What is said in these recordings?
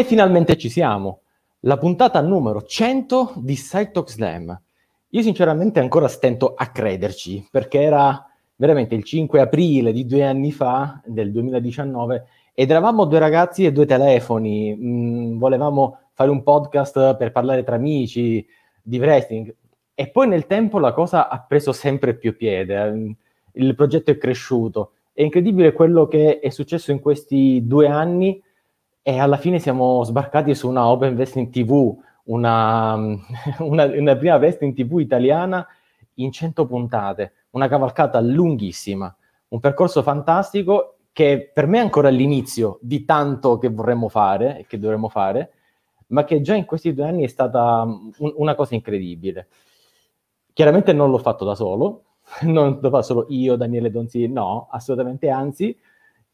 E finalmente ci siamo. La puntata numero 100 di Side Slam. Io sinceramente ancora stento a crederci, perché era veramente il 5 aprile di due anni fa, del 2019, ed eravamo due ragazzi e due telefoni. Mm, volevamo fare un podcast per parlare tra amici di wrestling. E poi nel tempo la cosa ha preso sempre più piede, il progetto è cresciuto. È incredibile quello che è successo in questi due anni e alla fine siamo sbarcati su una Open Wrestling TV, una, una, una prima Wrestling TV italiana in 100 puntate, una cavalcata lunghissima, un percorso fantastico che per me è ancora l'inizio di tanto che vorremmo fare e che dovremmo fare, ma che già in questi due anni è stata un, una cosa incredibile. Chiaramente non l'ho fatto da solo, non lo fa solo io, Daniele Donzi, no, assolutamente, anzi,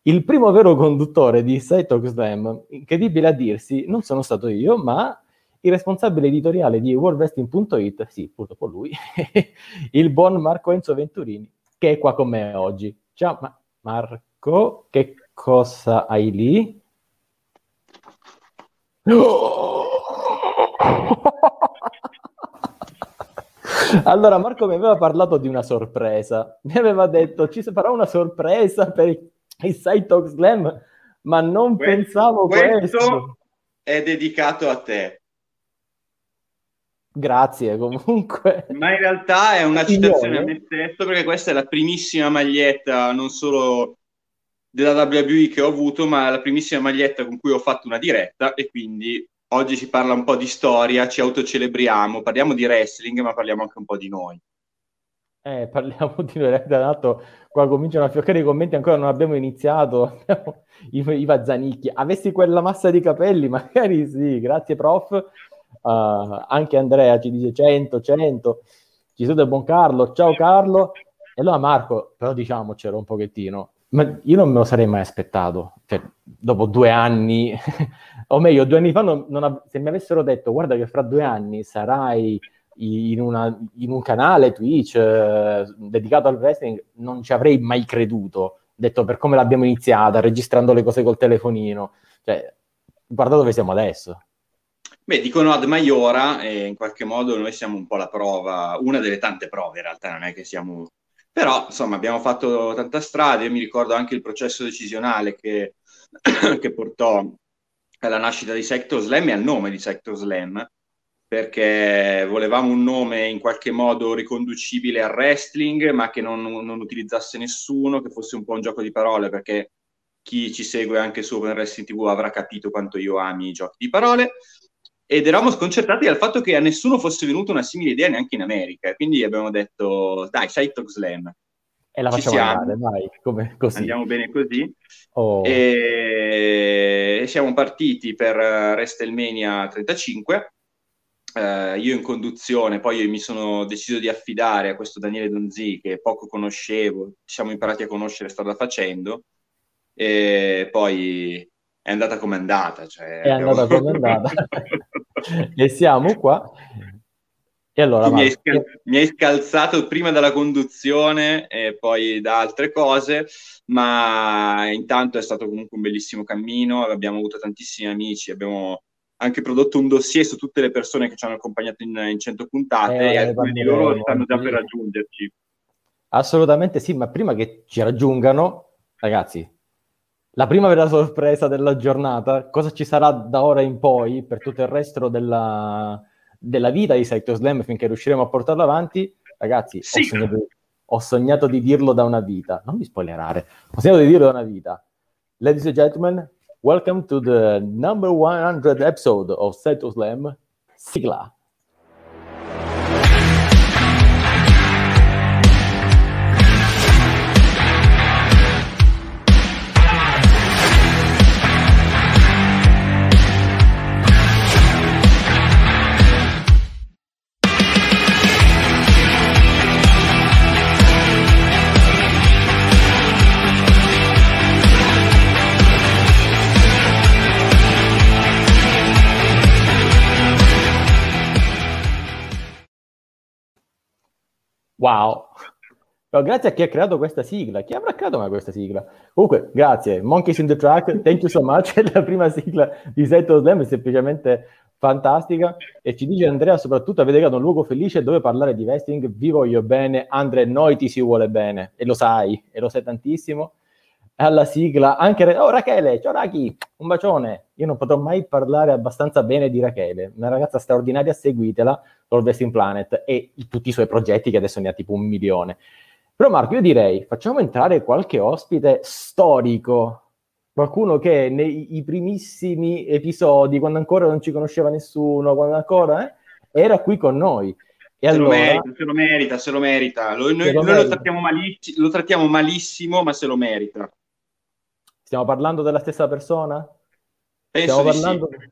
il primo vero conduttore di Site Talk Slam, incredibile a dirsi, non sono stato io, ma il responsabile editoriale di worldwrestling.it, sì, purtroppo lui, il buon Marco Enzo Venturini, che è qua con me oggi. Ciao Ma- Marco, che cosa hai lì? allora Marco mi aveva parlato di una sorpresa, mi aveva detto ci farà una sorpresa per il Side Talk Slam, ma non questo, pensavo questo. Questo è dedicato a te. Grazie comunque. Ma in realtà è una citazione a me stesso perché questa è la primissima maglietta non solo della WWE che ho avuto, ma la primissima maglietta con cui ho fatto una diretta e quindi oggi si parla un po' di storia, ci autocelebriamo, parliamo di wrestling, ma parliamo anche un po' di noi. Eh, parliamo di noi, dato qua cominciano a fioccare i commenti, ancora non abbiamo iniziato, I, Iva Zanicchi, avessi quella massa di capelli, magari sì, grazie prof, uh, anche Andrea ci dice 100, 100, ci sono del buon Carlo, ciao Carlo, e allora Marco, però diciamocelo un pochettino, ma io non me lo sarei mai aspettato, cioè, dopo due anni, o meglio, due anni fa, non, non, se mi avessero detto, guarda che fra due anni sarai in, una, in un canale Twitch eh, dedicato al wrestling non ci avrei mai creduto, detto per come l'abbiamo iniziata, registrando le cose col telefonino. Cioè, guarda dove siamo adesso. Beh, dicono ad Maiora e in qualche modo noi siamo un po' la prova, una delle tante prove in realtà, non è che siamo... Però, insomma, abbiamo fatto tanta strada, io mi ricordo anche il processo decisionale che, che portò alla nascita di Sector Slam e al nome di Sector Slam, perché volevamo un nome in qualche modo riconducibile al wrestling, ma che non, non, utilizzasse nessuno, che fosse un po' un gioco di parole, perché chi ci segue anche su Open Wrestling TV avrà capito quanto io ami i giochi di parole. Ed eravamo sconcertati dal fatto che a nessuno fosse venuta una simile idea neanche in America. Quindi abbiamo detto, dai, sai Talk Slam. E la facciamo andare, dai, come così. Andiamo bene così. Oh. E siamo partiti per WrestleMania 35 eh, io in conduzione, poi mi sono deciso di affidare a questo Daniele Donzi che poco conoscevo, ci siamo imparati a conoscere strada facendo e poi è andata come è andata. Cioè, è abbiamo... andata come è andata e siamo qua. E allora, mi, hai scal- mi, hai scalzato prima dalla conduzione e poi da altre cose, ma intanto è stato comunque un bellissimo cammino, abbiamo avuto tantissimi amici, abbiamo anche prodotto un dossier su tutte le persone che ci hanno accompagnato in, in 100 puntate eh, e alcuni di loro stanno già per raggiungerci. Assolutamente sì, ma prima che ci raggiungano, ragazzi, la prima vera sorpresa della giornata, cosa ci sarà da ora in poi per tutto il resto della, della vita di Sector Slam finché riusciremo a portarlo avanti? Ragazzi, sì. ho, sognato, ho sognato di dirlo da una vita, non mi spoilerare, ho sognato di dirlo da una vita. Ladies and gentlemen, Welcome to the number 100 episode of Seto Slam. Sigla. Wow, No, grazie a chi ha creato questa sigla. Chi avrà creato mai questa sigla? Comunque, grazie. Monkeys in the Track, thank you so much. È la prima sigla di Seto Slam, è semplicemente fantastica. E ci dice Andrea, soprattutto avete creato un luogo felice dove parlare di vesting. Vi voglio bene. Andrea, noi ti si vuole bene. E lo sai, e lo sai tantissimo. Alla sigla, anche... Oh, Rachele, ciao Raki, un bacione. Io non potrò mai parlare abbastanza bene di Rachele. Una ragazza straordinaria, seguitela, col Vesting Planet e tutti i suoi progetti che adesso ne ha tipo un milione. Però Marco, io direi, facciamo entrare qualche ospite storico, qualcuno che nei primissimi episodi, quando ancora non ci conosceva nessuno, quando ancora eh, era qui con noi. E se, allora, lo merita, se lo merita, se lo merita. Lo, noi, lo, noi lo, trattiamo maliss- lo trattiamo malissimo, ma se lo merita. Stiamo parlando della stessa persona? Penso Stiamo parlando... Sì.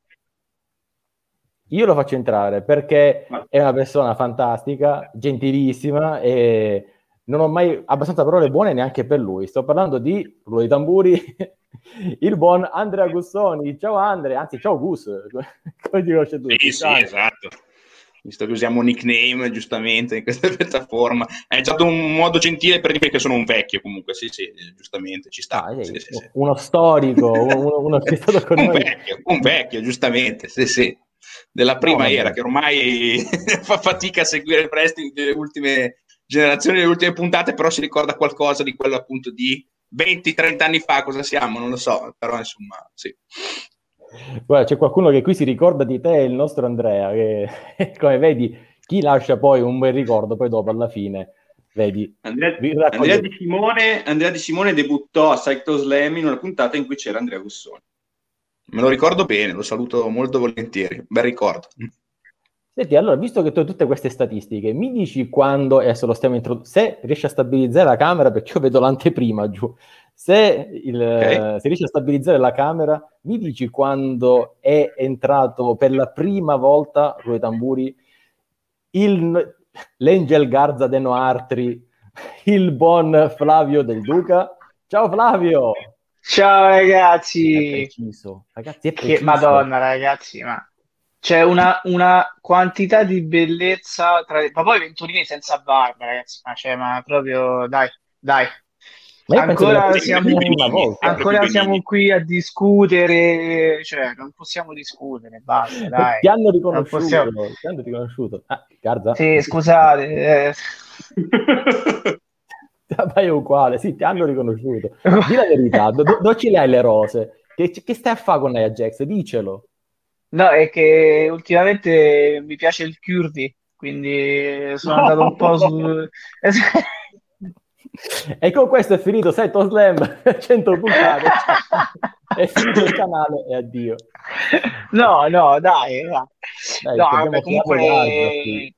Io lo faccio entrare perché è una persona fantastica, gentilissima e non ho mai abbastanza parole buone neanche per lui. Sto parlando di rullo di tamburi, il buon Andrea Gussoni. Ciao Andrea, anzi ciao Gus, come ti conosci tu? Sì, sì, esatto. Visto che usiamo nickname giustamente in questa piattaforma, è già un modo gentile per dire che sono un vecchio comunque, sì, sì, giustamente ci sta. Ah, sì, sì, uno storico, uno, uno, che è stato con un noi. Vecchio, un vecchio, giustamente, sì, sì. Della prima no, era, che ormai fa fatica a seguire il wrestling delle ultime generazioni delle ultime puntate, però si ricorda qualcosa di quello appunto di 20-30 anni fa, cosa siamo, non lo so, però insomma, sì. Guarda, c'è qualcuno che qui si ricorda di te, il nostro Andrea, che come vedi, chi lascia poi un bel ricordo, poi dopo alla fine, vedi. Andrea, Andrea, di, Simone, Andrea di Simone debuttò a Cyclo Slam in una puntata in cui c'era Andrea Gussoni. Me lo ricordo bene, lo saluto molto volentieri, bel ricordo. Senti, allora, visto che tu hai tutte queste statistiche, mi dici quando, e adesso lo stiamo introducendo, se riesci a stabilizzare la camera, perché io vedo l'anteprima giù, se, il, okay. se riesci a stabilizzare la camera, mi dici quando è entrato per la prima volta, Rui Tamburi, il, l'Angel Garza de Noartri, il buon Flavio Del Duca. Ciao Flavio! Ciao ragazzi! È preciso. Ragazzi, è preciso. Che, Madonna ragazzi, ma c'è una, una, quantità di bellezza tra... ma poi Venturini senza barba ragazzi ma, cioè, ma proprio dai dai ancora, siamo, ancora siamo, qui a discutere cioè non possiamo discutere basta dai. ti hanno riconosciuto, possiamo... ti hanno riconosciuto. Ah, Garza? sì scusate eh... vai uguale sì ti hanno riconosciuto. Di la verità dove do ci le le rose. Che, che stai a fare con Nia Jax dicelo. No, è che ultimamente mi piace il curvy, quindi sono andato un po' su... e con questo è finito Seto Slam 100 puntate. è finito il canale e addio. No, no, dai. dai no, vabbè, comunque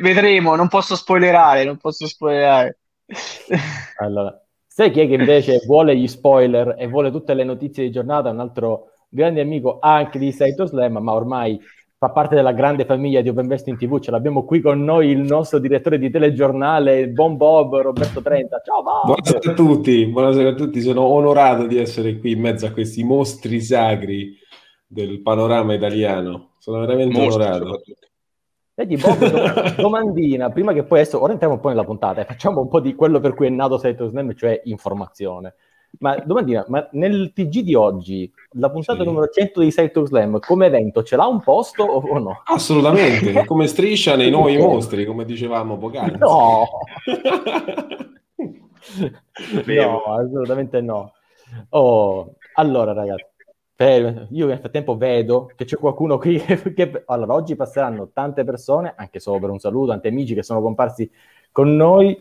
vedremo, non posso spoilerare, non posso spoilerare. allora, sai chi è che invece vuole gli spoiler e vuole tutte le notizie di giornata? Un altro grande amico anche di Saito Slam, ma ormai fa parte della grande famiglia di Open Investing TV. Ce l'abbiamo qui con noi il nostro direttore di telegiornale, il buon Bob Roberto Trenta. Ciao Bob! Buonasera a tutti, buonasera a tutti. Sono onorato di essere qui in mezzo a questi mostri sacri del panorama italiano. Sono veramente Mostri, onorato. Vedi Bob, domandina, prima che poi adesso, ora entriamo un po' nella puntata e facciamo un po' di quello per cui è nato Saito Slam, cioè informazione. Ma domandina, ma nel TG di oggi, la puntata sì. numero 100 di Cycle Slam, come evento, ce l'ha un posto o, no? Assolutamente, come striscia nei nuovi mostri, come dicevamo poc'anzi. No! no, assolutamente no. Oh, allora ragazzi, per, io nel frattempo vedo che c'è qualcuno qui che, allora oggi passeranno tante persone, anche solo per un saluto, tanti amici che sono comparsi con noi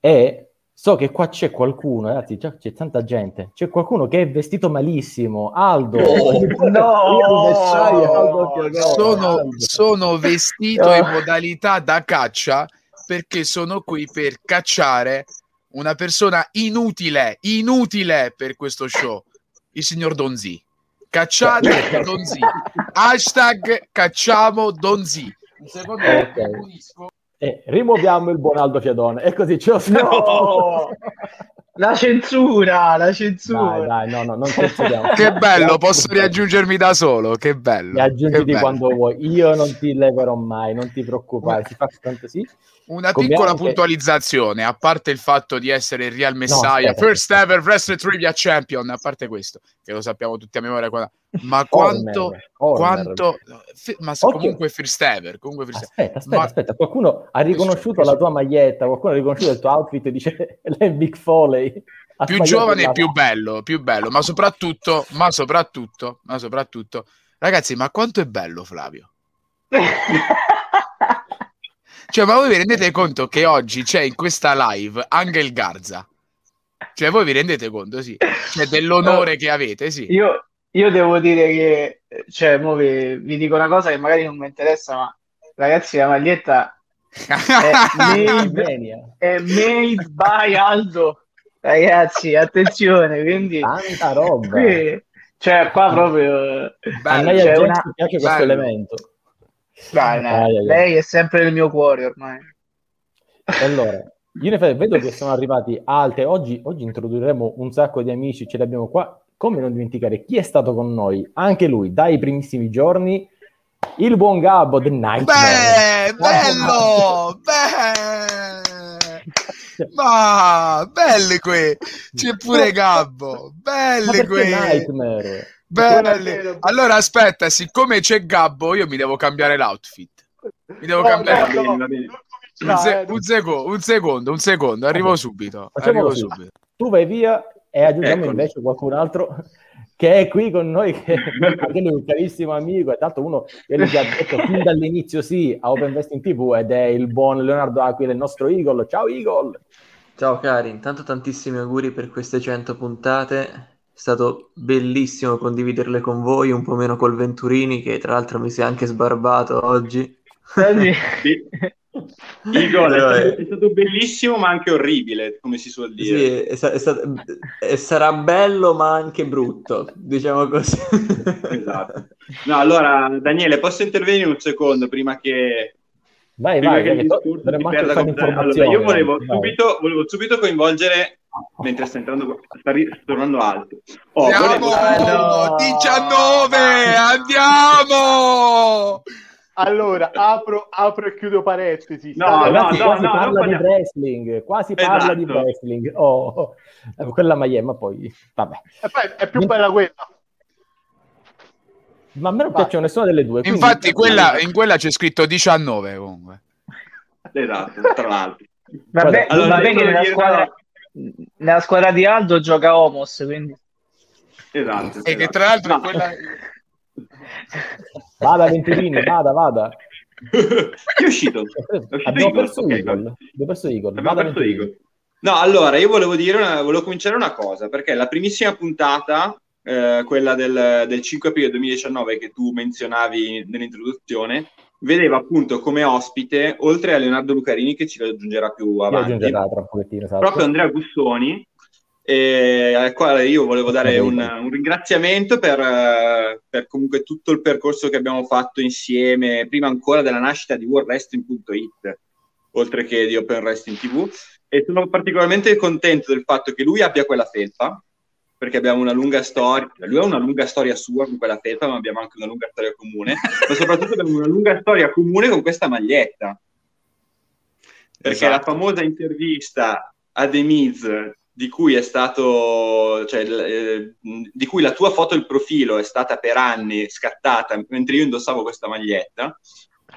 e So che qua c'è qualcuno, ragazzi, già c'è tanta gente. C'è qualcuno che è vestito malissimo. Aldo, no, Aldo sono, sono, vestito in modalità da caccia perché sono qui per cacciare una persona inutile, inutile per questo show, il signor Donzi. Cacciate Donzi. Hashtag cacciamo Donzi. Secondo okay e rimuoviamo il buon Aldo Fiadone e così ce lo no! La censura, la censura. Dai, dai, no, no, non censuriamo. che bello, posso riaggiungermi da solo, che bello. Riaggiungiti quando vuoi, io non ti leverò mai, non ti preoccupare, si fa tanto sì. Una Come piccola anche... puntualizzazione, a parte il fatto di essere il Real Messiah, no, first ever wrestling trivia champion, a parte questo, che lo sappiamo tutti a memoria, ma quanto, Horner, quanto ma Occhio. comunque first ever, comunque first aspetta, aspetta, ma... aspetta, qualcuno ha riconosciuto la tua maglietta, qualcuno ha riconosciuto il tuo outfit e dice lei Big Foley. Più giovane e più bello, più bello, ma soprattutto, ma soprattutto, ma soprattutto, ragazzi, ma quanto è bello Flavio? Cioè, ma voi vi rendete conto che oggi c'è in questa live Angel Garza? Cioè, voi vi rendete conto, sì? Cioè, dell'onore no, che avete, sì. Io, io devo dire che, cioè, mo vi, vi, dico una cosa che magari non mi interessa, ma ragazzi, la maglietta è made, è made by Aldo. Ragazzi, attenzione, quindi... Tanta roba. Qui, cioè, qua proprio... Bello, a me cioè, una... piace questo bello. elemento. Dai, dai, lei è sempre nel mio cuore ormai. Allora, io ne vedo che sono arrivati alte. Oggi, oggi introdurremo un sacco di amici, ce li abbiamo qua. Come non dimenticare chi è stato con noi? Anche lui, dai primissimi giorni, il buon Gabbo The Nightmare. Beh, bello! Beh! Ma belli qui! C'è pure Gabbo! Belli qui! Nightmare? Belli. Allora aspetta, siccome c'è Gabbo, io mi devo cambiare l'outfit. Mi devo no, cambiare. No, no. Un, se- un, seco- un, secondo, un secondo, arrivo subito. Arrivo subito. Tu vai via e aggiungiamo Eccoli. invece qualcun altro che è qui con noi, che è un carissimo amico, e tanto uno che gli ha detto fin dall'inizio sì a Open Vesting TV ed è il buon Leonardo Aquila, il nostro Eagle. Ciao Eagle! Ciao cari, intanto tantissimi auguri per queste 100 puntate è stato bellissimo condividerle con voi, un po' meno col Venturini, che tra l'altro mi si è anche sbarbato oggi. Il gol è, stato, è stato bellissimo, ma anche orribile, come si suol dire. Sì, è, è stato, sarà bello, ma anche brutto, diciamo così. Esatto. No, allora, Daniele, posso intervenire un secondo prima che Vai, vai, vai, allora, io volevo subito, volevo subito, coinvolgere mentre sta entrando sta, tornando alto. Oh, andiamo volevo... 19 andiamo! Allora apro, apro e chiudo parentesi no, no, no, quasi no, parla di wrestling quasi esatto. parla di esatto. wrestling. Oh, quella maglia ma poi vabbè. E poi è più bella quella. Ma a me non piacciono nessuna delle due infatti quella, in quella c'è scritto 19 comunque. Esatto tra l'altro. Vabbè, allora, vabbè che nella squadra nella squadra di Aldo gioca Homos, quindi... Esatto. E che tra l'altro no. quella... Vada Venturini, vada, vada. Chi è uscito? È uscito Abbiamo perso okay. Abbiamo perso. Abbiamo perso Eagle. No, allora, io volevo dire, una, volevo cominciare una cosa, perché la primissima puntata, eh, quella del, del 5 aprile 2019 che tu menzionavi nell'introduzione, vedeva appunto come ospite, oltre a Leonardo Lucarini che ci raggiungerà più avanti, esatto. proprio Andrea Gussoni, e al quale io volevo dare un, un ringraziamento per, per, comunque tutto il percorso che abbiamo fatto insieme, prima ancora della nascita di WorldWrestling.it, oltre che di Open Wrestling TV, e sono particolarmente contento del fatto che lui abbia quella felpa, perché abbiamo una lunga storia, lui ha una lunga storia sua con quella felpa, ma abbiamo anche una lunga storia comune, ma soprattutto abbiamo una lunga storia comune con questa maglietta. Perché esatto. la famosa intervista a The Miz, di cui è stato, cioè, eh, di cui la tua foto il profilo è stata per anni scattata mentre io indossavo questa maglietta,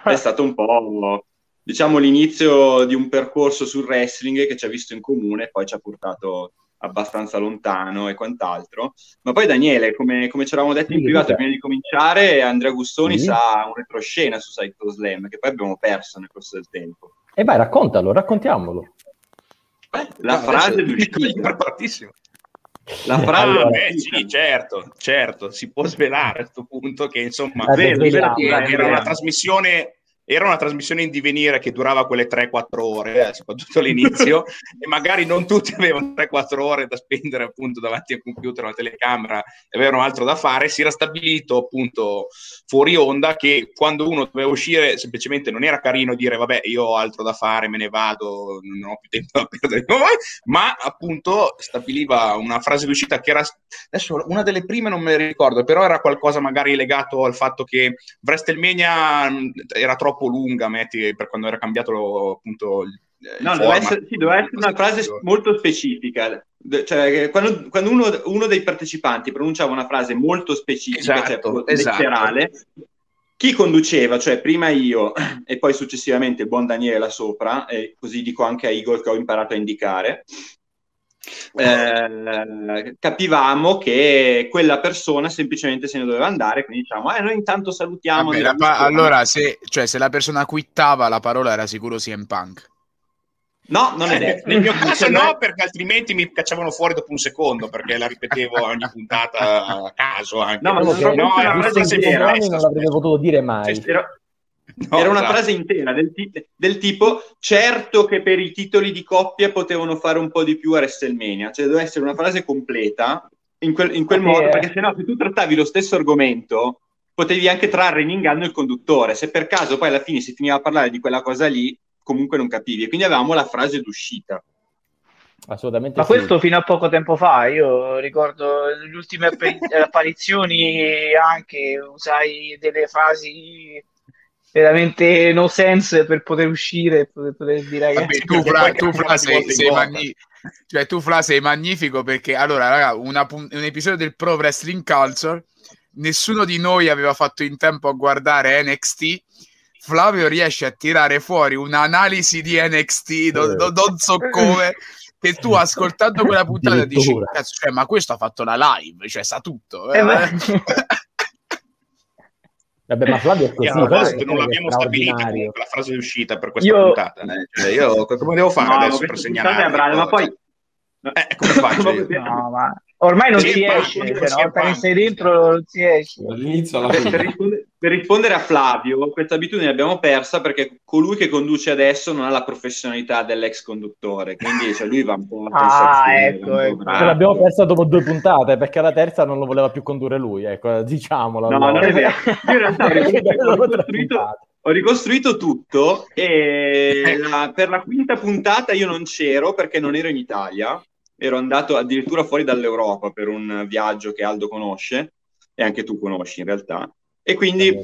è stato un po' diciamo l'inizio di un percorso sul wrestling che ci ha visto in comune e poi ci ha portato abbastanza lontano e quant'altro. Ma poi Daniele, come, come ci eravamo detto in privato prima di cominciare, Andrea Gustoni sì. sa un retroscena su Psycho Slam, che poi abbiamo perso nel corso del tempo. E vai, raccontalo, raccontiamolo. Beh, la no, frase di preparatissimo. La frase, allora, beh, sì, certo, certo, si può svelare a questo punto che insomma, vero, era una trasmissione era una trasmissione in divenire che durava quelle 3-4 ore, eh, soprattutto all'inizio, e magari non tutti avevano 3-4 ore da spendere appunto davanti al computer, alla telecamera e avevano altro da fare. Si era stabilito appunto fuori onda che quando uno doveva uscire semplicemente non era carino dire vabbè io ho altro da fare, me ne vado, non ho più tempo da perdere, ma appunto stabiliva una frase d'uscita che era adesso una delle prime non me ne ricordo, però era qualcosa magari legato al fatto che WrestleMania era troppo lunga, metti, per quando era cambiato appunto No, doveva essere, sì, doveva essere, una frase molto specifica. Cioè, quando, quando uno, uno, dei partecipanti pronunciava una frase molto specifica, cioè esatto, cioè letterale, esatto. chi conduceva, cioè prima io e poi successivamente il buon Daniele là sopra, e così dico anche a Igor che ho imparato a indicare, eh, capivamo che quella persona semplicemente se ne doveva andare, quindi diciamo, eh, noi intanto salutiamo. Vabbè, pa- allora, se, cioè, se la persona quittava, la parola era sicuro CM Punk. No, non è detto. Nel mio caso no, perché altrimenti mi cacciavano fuori dopo un secondo, perché la ripetevo ogni puntata a caso. Anche. No, ma non, no, era una frase. Non l'avrei potuto dire mai. Cioè, no, era una esatto. frase intera del, t- del, tipo certo che per i titoli di coppia potevano fare un po' di più a WrestleMania. Cioè doveva essere una frase completa in quel, in quel okay. modo, perché sennò se tu trattavi lo stesso argomento potevi anche trarre in inganno il conduttore. Se per caso poi alla fine si finiva a parlare di quella cosa lì, comunque non capivi. E quindi avevamo la frase d'uscita. Assolutamente. Ma sì. questo fino a poco tempo fa, io ricordo le ultime apparizioni anche usai delle frasi veramente no sense per poter uscire per poter dire Vabbè, tu, Fla, tu, Fla sei, sei, magni- cioè, tu Fla sei magnifico perché allora raga, una, un episodio del Pro Wrestling Culture nessuno di noi aveva fatto in tempo a guardare NXT Flavio riesce a tirare fuori un'analisi di NXT, non, non, non so come, che tu ascoltando quella puntata dici, cioè, ma questo ha fatto la live, cioè sa tutto. Eh, eh. Vabbè, ma Flavio è così. Io, è non l'abbiamo stabilita la frase di uscita per questa io... puntata. Eh? Cioè, io come devo fare no, adesso per segnalare? Ma poi... Eh, come faccio? no, ma Ormai non si, si esce, però che sei dentro non si esce. All'inizio alla fine. Per, rispondere, per, rispondere, a Flavio, questa abitudine l'abbiamo persa perché colui che conduce adesso non ha la professionalità dell'ex conduttore, quindi cioè, lui va un po' a Ah, ecco, ecco. Ce l'abbiamo persa dopo due puntate perché alla terza non lo voleva più condurre lui, ecco, diciamolo. No, allora. non è vero. Io in realtà ho ricostruito, ho ricostruito tutto e la, per la quinta puntata io non c'ero perché non ero in Italia ero andato addirittura fuori dall'Europa per un viaggio che Aldo conosce e anche tu conosci in realtà. E quindi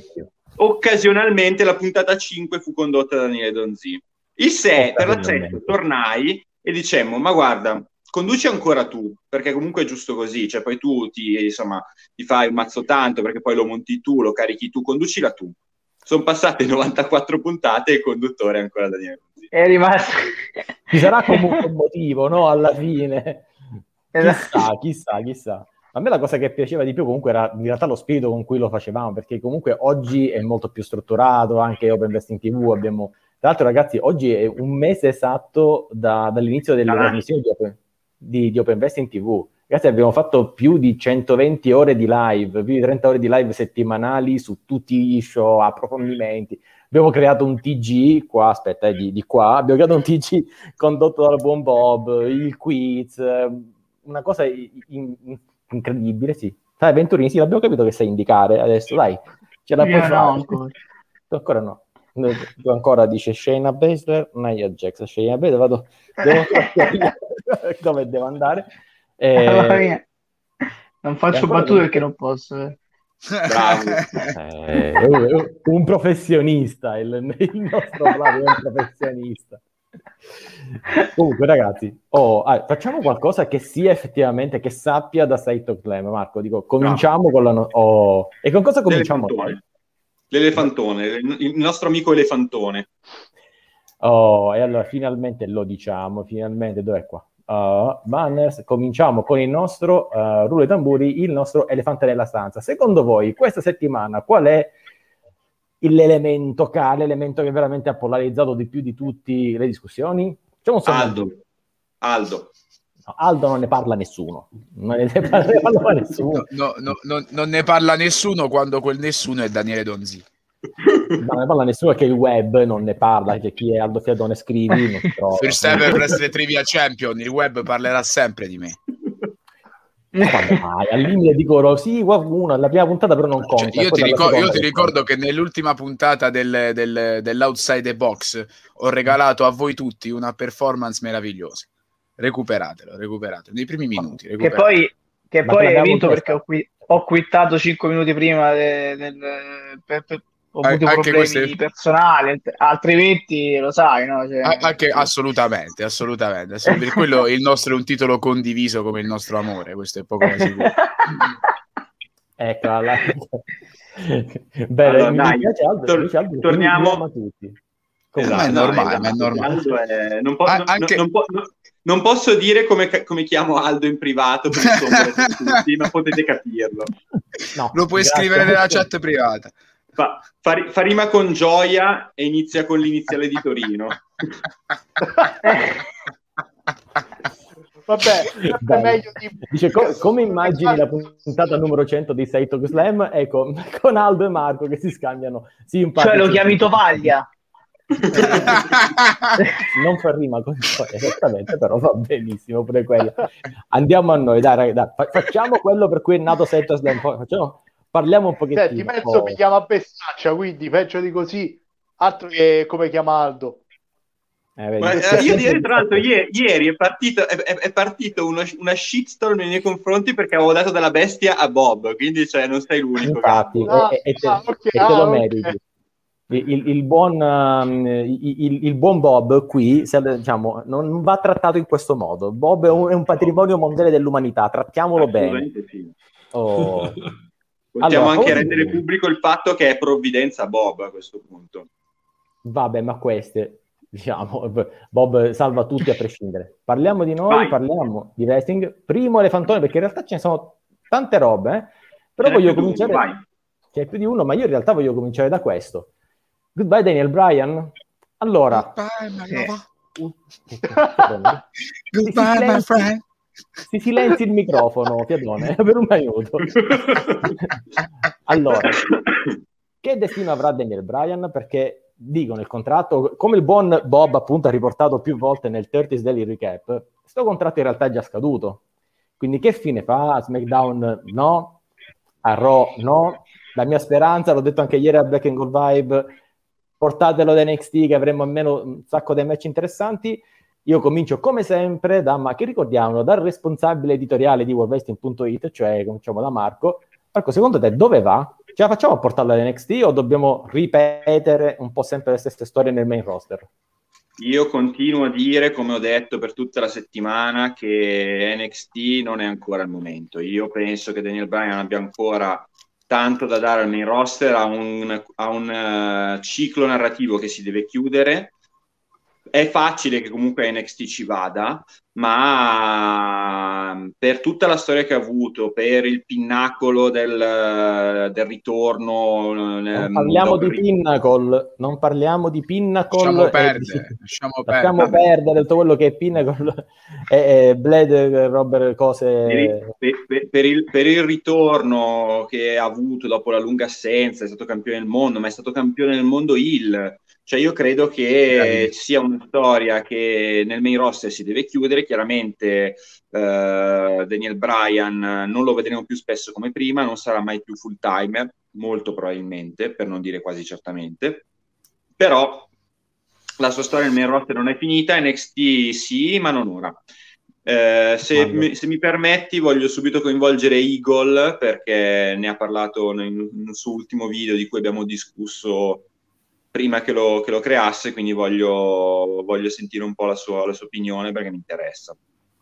occasionalmente la puntata 5 fu condotta da Daniele Donzi. Il 6, per la 7, tornai e dicemmo, ma guarda, conduci ancora tu, perché comunque è giusto così, cioè poi tu ti, insomma, ti fai un mazzo tanto perché poi lo monti tu, lo carichi tu, conducila tu. Sono passate 94 puntate e il conduttore è ancora Daniele è rimasto. Ci sarà comunque un motivo, no? Alla fine. Esatto. Chissà, chissà, chissà. A me la cosa che piaceva di più comunque era in realtà lo spirito con cui lo facevamo, perché comunque oggi è molto più strutturato, anche Open Investing TV abbiamo... Tra l'altro ragazzi, oggi è un mese esatto da, dall'inizio delle ah. trasmissioni di Open, di, di Open Investing TV. Ragazzi, abbiamo fatto più di 120 ore di live, più di 30 ore di live settimanali su tutti i show, approfondimenti abbiamo creato un TG qua, aspetta, eh, di, di, qua, abbiamo creato un TG condotto dal buon Bob, il quiz, una cosa in, in, incredibile, sì. Sai, Venturini, sì, l'abbiamo capito che sai indicare adesso, dai, ce la puoi fare. No, ancora. ancora no. Tu ancora dice Shayna Baszler, Nia Jax, Shayna Baszler, vado, devo dove devo andare. Eh, non faccio battute perché non posso. Eh. Eh, un professionista, il, il nostro Flavio è un professionista. Comunque, ragazzi, oh, ah, facciamo qualcosa che sia effettivamente, che sappia da Site of Glam. Marco, dico, cominciamo no. con la. No- oh. E con cosa cominciamo? L'elefantone. L'elefantone, il nostro amico elefantone. Oh, e allora finalmente lo diciamo, finalmente, dov'è qua? uh, banners, cominciamo con il nostro uh, rullo tamburi, il nostro elefante nella stanza. Secondo voi, questa settimana, qual è l'elemento K, l'elemento che veramente ha polarizzato di più di tutte le discussioni? Aldo. Aldo. No, Aldo non ne parla nessuno. Non ne parla nessuno. No, no, no, non ne parla nessuno quando quel nessuno è Daniele Donzi. non ne parla nessuno che il web non ne parla, che chi è Aldo Fiadone scrivi non. First ever Wrestling Trivia Champion, il web parlerà sempre di me. Dai, al limite dicono sì, qualcuno, la prima puntata però non conta. Cioè, io, ti ricordo, io, ti ricordo, che nell'ultima puntata del, del, dell'Outside the Box ho regalato a voi tutti una performance meravigliosa. Recuperatelo, recuperatelo, nei primi minuti. Che poi, che poi hai vinto perché ho, qui, ho quittato 5 minuti prima del, del, per, per, ho avuto anche problemi queste... personali, altrimenti lo sai, no? Cioè, anche, assolutamente, assolutamente. Per quello il nostro è un titolo condiviso come il nostro amore, questo è poco ma sicuro. ecco, alla... Bene, allora, dai, Aldo, tor- Aldo, torniamo a tutti. Esatto, è normale, no, è normale. È... Non, po- anche... non, non, po- non, posso dire come, come, chiamo Aldo in privato, tutti, ma potete capirlo. No, Lo puoi grazie. scrivere nella chat privata. Fa, fa, fa, rima con gioia e inizia con l'iniziale di Torino. Vabbè, è meglio di... Dice, co- come immagini la puntata numero 100 di Saito Slam? Ecco, con Aldo e Marco che si scambiano simpatici. Cioè lo chiami Tovaglia? non fa rima con esattamente, però va benissimo pure quello. Andiamo a noi, dai, dai, facciamo quello per cui è nato Saito Slam. Facciamo parliamo un pochettino. Senti, mezzo mi chiama Bestaccia, quindi peggio di così, altro che come chiama Aldo. Eh, Ma, eh, io direi tra l'altro ieri, ieri è partito, è, è partito uno, una shitstorm nei miei confronti perché avevo dato della bestia a Bob, quindi cioè, non sei l'unico. Infatti, ah, e, e, te, ah, okay, e te lo ah, meriti. Okay. Il, il, buon, um, il, il, buon, Bob qui se, diciamo, non va trattato in questo modo. Bob è un, è un patrimonio mondiale dell'umanità, trattiamolo bene. Sì. Oh. Possiamo allora, anche rendere dire... pubblico il fatto che è provvidenza Bob a questo punto. Vabbè, ma queste, diciamo, Bob salva tutti a prescindere. Parliamo di noi, Vai. parliamo di wrestling. Primo elefantone, perché in realtà ce ne sono tante robe, eh? però voglio cominciare... Uno, C'è più di uno, ma io in realtà voglio cominciare da questo. Goodbye Daniel Bryan. Allora... Goodbye, my, Goodbye, my friend si silenzi il microfono, Piadone, per un aiuto. allora, che destino avrà Daniel Bryan? Perché dico nel contratto, come il buon Bob appunto ha riportato più volte nel 30s Daily Recap, questo contratto in realtà è già scaduto. Quindi che fine fa? A SmackDown no, a Raw no. La mia speranza, l'ho detto anche ieri a Black and Gold Vibe, portatelo da NXT che avremo almeno un sacco di match interessanti io comincio come sempre da, ma che ricordiamo, dal responsabile editoriale di worldwrestling.it, cioè cominciamo da Marco. Marco, secondo te dove va? Ce la facciamo a portarla all'NXT o dobbiamo ripetere un po' sempre le stesse storie nel main roster? Io continuo a dire, come ho detto per tutta la settimana, che NXT non è ancora il momento. Io penso che Daniel Bryan abbia ancora tanto da dare al main roster, a un, a un uh, ciclo narrativo che si deve chiudere è facile che comunque NXT ci vada, ma per tutta la storia che ha avuto, per il pinnacolo del, del ritorno... Non parliamo di Pinnacle, non parliamo di Pinnacle. Lasciamo perdere, lasciamo, lasciamo perdere. tutto quello che è Pinnacle e, e Blade, Robert, cose... Per, per, per, il, per il ritorno che ha avuto dopo la lunga assenza, è stato campione del mondo, ma è stato campione del mondo Hill cioè io credo che sia una storia che nel main roster si deve chiudere, chiaramente eh, Daniel Bryan non lo vedremo più spesso come prima, non sarà mai più full timer, molto probabilmente, per non dire quasi certamente, però la sua storia nel main roster non è finita, NXT sì, ma non ora. Eh, se, mi, se, mi, permetti, voglio subito coinvolgere Eagle perché ne ha parlato nel, nel suo ultimo video di cui abbiamo discusso prima che lo, che lo creasse, quindi voglio, voglio, sentire un po' la sua, la sua, opinione perché mi interessa.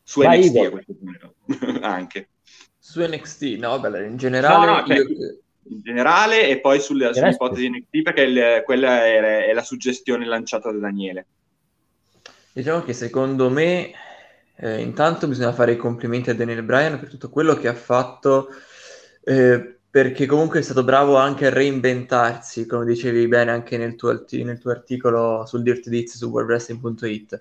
Su Vai, NXT a questo punto, anche. Su NXT, no, beh, in generale... No, no, cioè, io... In generale e poi sulle, sull'ipotesi di NXT perché il, quella è, è la suggestione lanciata da Daniele. Diciamo che secondo me eh, intanto bisogna fare i complimenti a Daniel Bryan per tutto quello che ha fatto eh, perché comunque è stato bravo anche a reinventarsi, come dicevi bene anche nel tuo, nel tuo articolo sul Dirt Diz su worldwrestling.it. È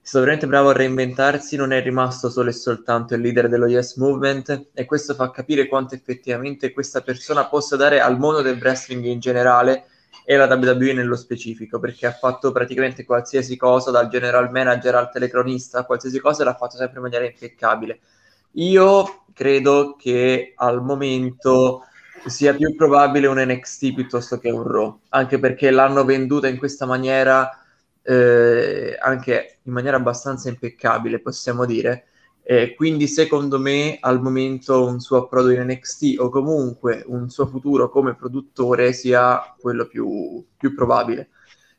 stato veramente bravo a reinventarsi, non è rimasto solo e soltanto il leader dello Yes Movement e questo fa capire quanto effettivamente questa persona possa dare al mondo del wrestling in generale e la WWE nello specifico, perché ha fatto praticamente qualsiasi cosa, dal general manager al telecronista, qualsiasi cosa l'ha fatto sempre in maniera impeccabile. Io credo che al momento sia più probabile un NXT piuttosto che un Raw, anche perché l'hanno venduta in questa maniera, eh, anche in maniera abbastanza impeccabile, possiamo dire. Eh, quindi secondo me al momento un suo approdo in NXT o comunque un suo futuro come produttore sia quello più, più probabile.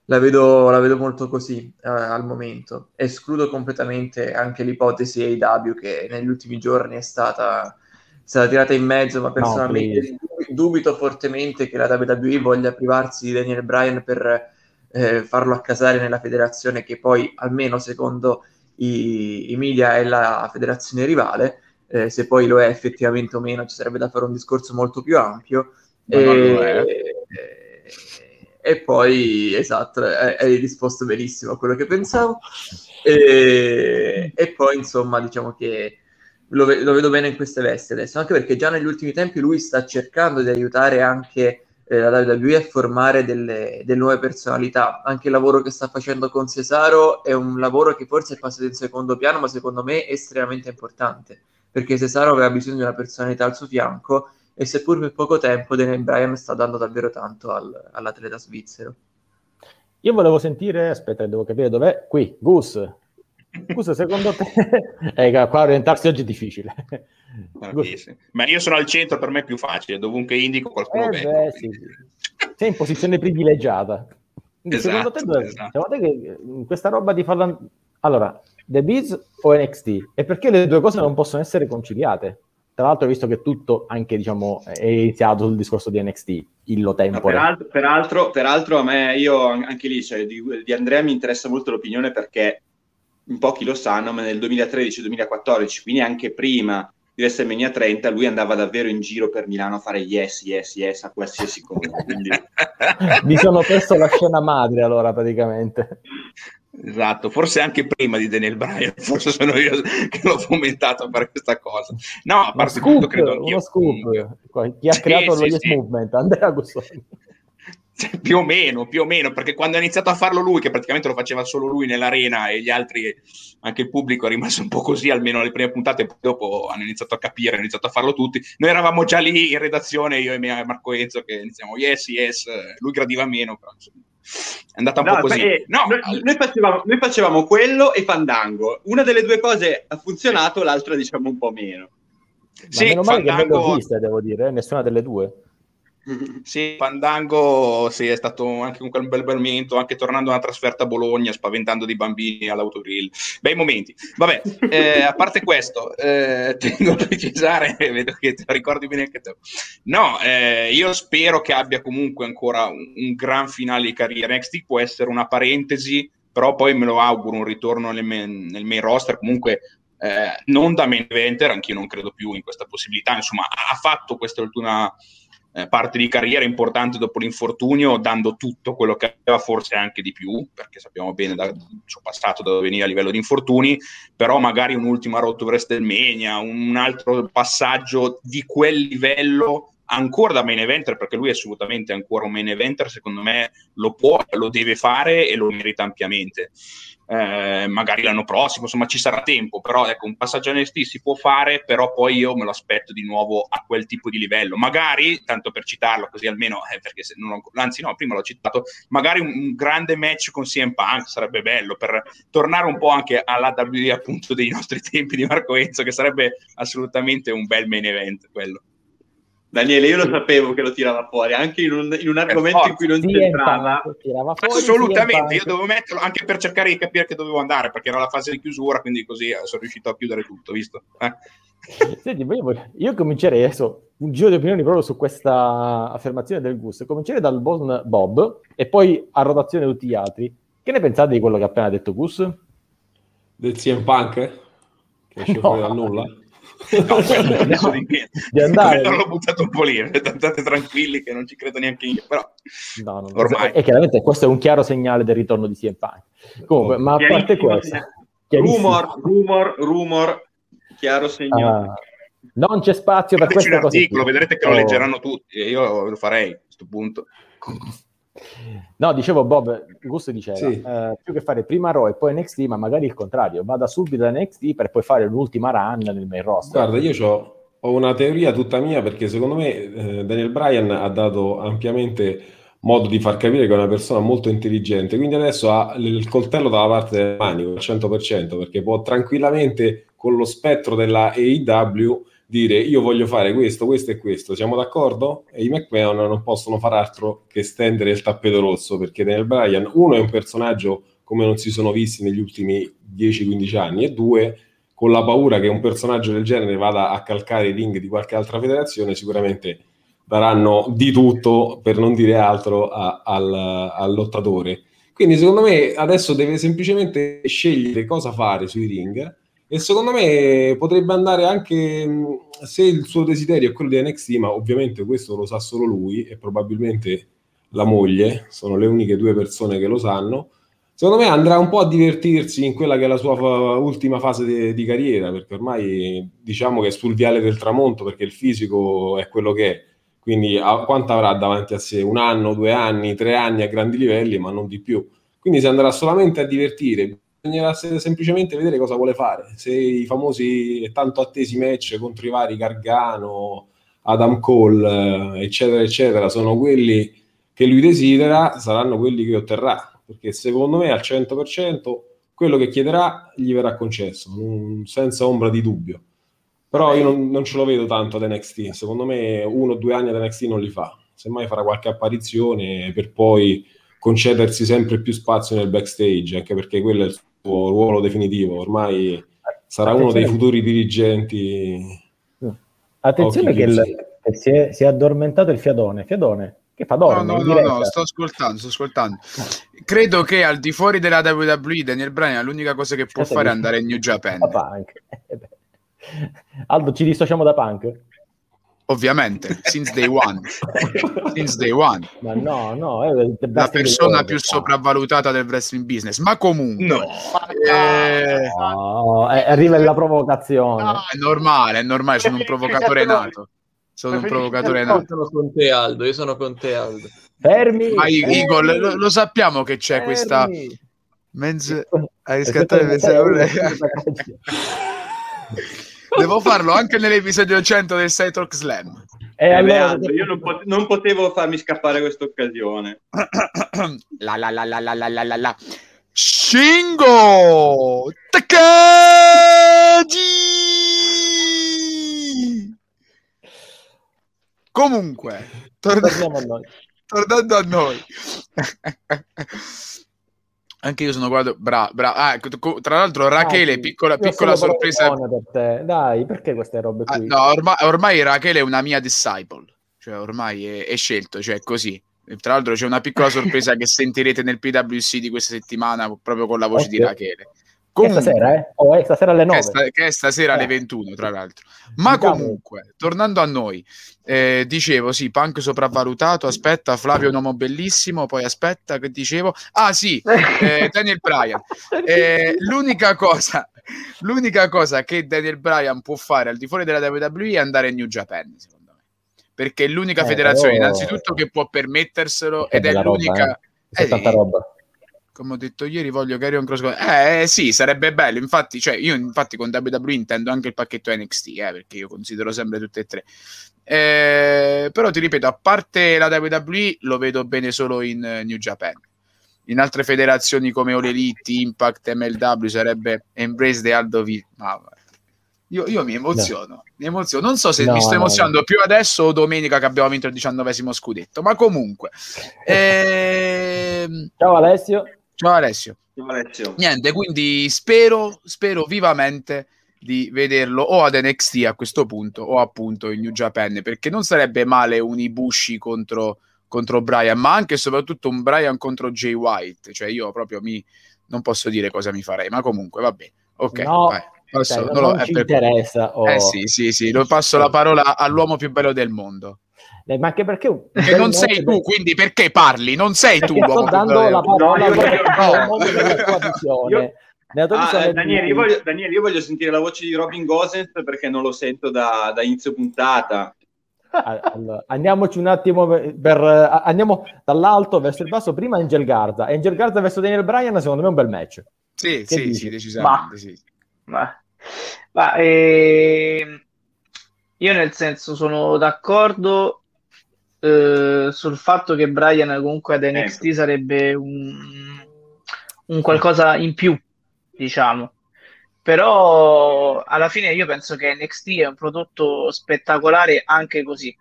La vedo, la vedo, molto così eh, al momento. Escludo completamente anche l'ipotesi AW che negli ultimi giorni è stata, stata tirata in mezzo, ma personalmente no, dubito fortemente che la WWE voglia privarsi di Daniel Bryan per eh, farlo accasare nella federazione che poi, almeno secondo i, i media, è la federazione rivale. Eh, se poi lo è effettivamente o meno, ci sarebbe da fare un discorso molto più ampio. E, e, e, poi, esatto, hai risposto benissimo a quello che pensavo. E, e poi, insomma, diciamo che lo, lo, vedo bene in queste vesti adesso, anche perché già negli ultimi tempi lui sta cercando di aiutare anche eh, la WWE a formare delle, delle, nuove personalità. Anche il lavoro che sta facendo con Cesaro è un lavoro che forse è passato in secondo piano, ma secondo me è estremamente importante, perché Cesaro aveva bisogno di una personalità al suo fianco e seppur per poco tempo Daniel Bryan sta dando davvero tanto al, all'atleta svizzero. Io volevo sentire, aspetta, devo capire dov'è, qui, Gus, Scusa, secondo te... eh, qua orientarsi oggi è difficile. Ma io sono al centro, per me è più facile, dovunque indico qualcuno eh beh, sì. Sei in posizione privilegiata. Esatto, secondo te, dove... esatto. secondo te che questa roba di farla... Allora, The Biz o NXT? E perché le due cose non possono essere conciliate? Tra l'altro, visto che tutto anche diciamo, è iniziato sul discorso di NXT, illo tempore. No, peraltro, peraltro, peraltro, a me, io anche lì, cioè, di, di Andrea mi interessa molto l'opinione perché pochi lo sanno, ma nel 2013-2014, quindi anche prima di WrestleMania 30, lui andava davvero in giro per Milano a fare yes, yes, yes a qualsiasi cosa. Quindi... Mi sono perso la scena madre allora praticamente. Esatto, forse anche prima di Daniel Bryan, forse sono io che l'ho fomentato a fare questa cosa. No, a parte scoop, tutto, credo anch'io. Uno scoop. Chi ha creato sì, lo yes sì. movement? Andrea Gussoni. Cioè, più o meno, più o meno, perché quando ha iniziato a farlo lui, che praticamente lo faceva solo lui nell'arena e gli altri, anche il pubblico è rimasto un po' così, almeno le prime puntate, poi dopo hanno iniziato a capire, hanno iniziato a farlo tutti. Noi eravamo già lì in redazione, io e Marco Enzo, che iniziamo yes, yes, lui gradiva meno, però insomma, è andata un no, po' così. Eh, no, noi, noi, facevamo, noi, facevamo, quello e Fandango. Una delle due cose ha funzionato, l'altra diciamo un po' meno. Ma sì, meno male Fandango... che non l'ho vista, devo dire, eh? nessuna delle due. Sì, Fandango sì, è stato anche un bel momento, anche tornando a una trasferta a Bologna, spaventando dei bambini all'autogrill. Bei momenti. Vabbè, eh, a parte questo, eh, tengo a precisare, vedo che te ricordi bene anche te. No, eh, io spero che abbia comunque ancora un, un gran finale di carriera. NXT può essere una parentesi, però poi me lo auguro un ritorno nel main, nel main roster, comunque eh, non da main eventer, anch'io non credo più in questa possibilità. Insomma, ha fatto questa ultima eh, parte di carriera importante dopo l'infortunio, dando tutto quello che aveva, forse anche di più, perché sappiamo bene dal suo passato dove veniva a livello di infortuni, però magari un'ultima road to WrestleMania, un altro passaggio di quel livello ancora da main eventer, perché lui è assolutamente ancora un main eventer, secondo me lo può, lo deve fare e lo merita ampiamente eh, magari l'anno prossimo, insomma ci sarà tempo, però ecco un passaggio NXT si può fare, però poi io me lo aspetto di nuovo a quel tipo di livello, magari, tanto per citarlo così almeno, eh, perché se non, anzi no, prima l'ho citato, magari un, un, grande match con CM Punk sarebbe bello per tornare un po' anche alla WWE appunto dei nostri tempi di Marco Enzo, che sarebbe assolutamente un bel main event quello. Daniele, io lo sapevo che lo tirava fuori, anche in un, in un argomento in cui non c'entrava. Assolutamente, io dovevo metterlo anche per cercare di capire che dovevo andare, perché era la fase di chiusura, quindi così eh, sono riuscito a chiudere tutto, visto? Eh? Senti, io, io comincerei adesso un giro di opinioni proprio su questa affermazione del Gus. Comincerei dal buon Bob e poi a rotazione tutti gli altri. Che ne pensate di quello che ha appena detto Gus? Del CM Punk? Che esce no. fuori dal nulla? No, quello di, di andare. l'ho buttato un po' lì, state tranquilli che non ci credo neanche io, però no, no, ormai. E chiaramente questo è un chiaro segnale del ritorno di CM Punk. Comunque, ma a parte questo... Rumor, rumor, rumor, chiaro segnale. Ah, non c'è spazio per questo. articolo, vedrete che lo leggeranno tutti e io lo farei a questo punto. No, dicevo Bob, Gusto diceva, Sì. eh, più che fare prima Raw e poi NXT, ma magari il contrario, vada subito da NXT per poi fare l'ultima run nel main roster. Guarda, io c'ho- ho una teoria tutta mia perché secondo me eh, Daniel Bryan ha dato ampiamente modo di far capire che è una persona molto intelligente, quindi adesso ha il coltello dalla parte del manico al 100% perché può tranquillamente con lo spettro della AEW dire io voglio fare questo, questo e questo, siamo d'accordo? E i McMahon non possono far altro che stendere il tappeto rosso perché Daniel Bryan, uno, è un personaggio come non si sono visti negli ultimi 10-15 anni e due, con la paura che un personaggio del genere vada a calcare i ring di qualche altra federazione, sicuramente daranno di tutto, per non dire altro, a- al, al lottatore. Quindi secondo me adesso deve semplicemente scegliere cosa fare sui ring e secondo me potrebbe andare anche se il suo desiderio è quello di NXT, ma ovviamente questo lo sa solo lui e probabilmente la moglie, sono le uniche due persone che lo sanno. Secondo me andrà un po' a divertirsi in quella che è la sua fa- ultima fase de- di carriera, perché ormai diciamo che è sul viale del tramonto, perché il fisico è quello che è. Quindi a- quanto avrà davanti a sé? Un anno, due anni, tre anni a grandi livelli, ma non di più. Quindi si andrà solamente a divertire, bisognerà se- semplicemente vedere cosa vuole fare. Se i famosi e tanto attesi match contro i vari Gargano, Adam Cole, eccetera, eccetera, sono quelli che lui desidera, saranno quelli che otterrà. Perché secondo me al 100% quello che chiederà gli verrà concesso, senza ombra di dubbio. Però io non, non ce lo vedo tanto ad NXT. Secondo me uno o due anni ad NXT non li fa. Semmai farà qualche apparizione per poi concedersi sempre più spazio nel backstage, anche perché quello è il suo ruolo definitivo. Ormai sarà uno dei Attenzione- futuri dirigenti. Attenzione Occhi che, il- che si, è, si è addormentato il fiadone. Fiadone, che fa No, dorme no, no, diretta. no, sto ascoltando, sto ascoltando. Credo che al di fuori della WWE Daniel Bryan l'unica cosa che può Cosa fare è andare in New Japan. Punk. Eh. Aldo, ci dissociamo da punk? Ovviamente, since day one. Since day one. Ma no, no, è the La persona world. più sopravvalutata del wrestling business. Ma comunque, No. eh, No, eh, arriva la provocazione. è normale, è normale, sono un provocatore nato. Sono un provocatore Io nato. sono con te Aldo, io sono con te Aldo. Fermi! Ma I- fermi, Igor, lo, lo sappiamo che c'è fermi. questa... Menz... Hai riscattato aspetta, pensate- Devo farlo anche nell'episodio 100 del Side Talk Slam. E Eh, beh, allora, Aldo, io non, pot- non potevo farmi scappare questa occasione. la la la la la la la la la. Shingo Takagi Comunque, torna- torniamo a noi. tornando a noi. Anche io sono guardato bravo, bravo. Ah, ecco, co- tra l'altro Rachele, Dai, piccola, io piccola sono sorpresa. per te. Dai, perché queste robe Ah, qui? no, ormai, ormai Rachele è una mia disciple, cioè ormai è, è scelto, cioè è così. E Tra l'altro c'è una piccola sorpresa che sentirete nel PWC di questa settimana proprio con la voce di Ok. Rachele. Che Comunque, stasera, eh? Oh, è stasera alle che 9. è, sta- che è stasera alle Eh. 21, tra l'altro. Ma Diciamo- comunque, tornando a noi, eh, dicevo, sì, punk sopravvalutato, aspetta, Flavio è un uomo bellissimo, poi aspetta, che dicevo? Ah sì, eh, Daniel Bryan. Eh, l'unica cosa l'unica cosa che Daniel Bryan può fare al di fuori della WWE è andare in New Japan secondo me perché è l'unica Eh, federazione però- innanzitutto che può permetterselo Che ed è roba, l'unica eh. C'è Eh, tanta sì. roba. Come ho detto ieri voglio Carrion Cross eh sì sarebbe bello infatti cioè io infatti con WWE intendo anche il pacchetto NXT eh, perché io considero sempre tutte e tre. Eh, però ti ripeto a parte la WWE lo vedo bene solo in eh, New Japan. In altre federazioni come All Elite, Impact, MLW sarebbe Embrace the Aldo V ma io, io mi emoziono, mi emoziono. Non so se No, mi sto no, emozionando più adesso o domenica che abbiamo vinto il diciannovesimo scudetto ma comunque ehm, Ciao Alessio. Ciao Alessio Alessio. Niente, quindi spero, spero vivamente di vederlo o ad NXT a questo punto o appunto in New Japan perché non sarebbe male un Ibushi contro, contro Brian ma anche e soprattutto un Brian contro Jay White cioè io proprio mi non posso dire cosa mi farei ma comunque va bene ok No, vai, passo- Dai, non non, lo- non è ci per- interessa. oh. eh sì sì sì lo passo la parola all'uomo più bello del mondo Eh, ma anche perché... che non sei tu quindi perché parli? Non sei tu sto l'uomo dando la parola No, io- io- tua Ah, eh, Daniele, io voglio, Daniele, io voglio sentire la voce di Robin Gosens perché non lo sento da, da inizio puntata. allora, andiamoci un attimo per, per, andiamo dall'alto verso il basso. Prima Angel Garza. Angel Garza verso Daniel Bryan secondo me è un bel match. Sì che sì, dici? sì decisamente ma, sì. ma, ma eh, io nel senso sono d'accordo eh, sul fatto che Bryan comunque ad NXT ecco. sarebbe un, un qualcosa in più diciamo però alla fine io penso che NXT è un prodotto spettacolare anche così.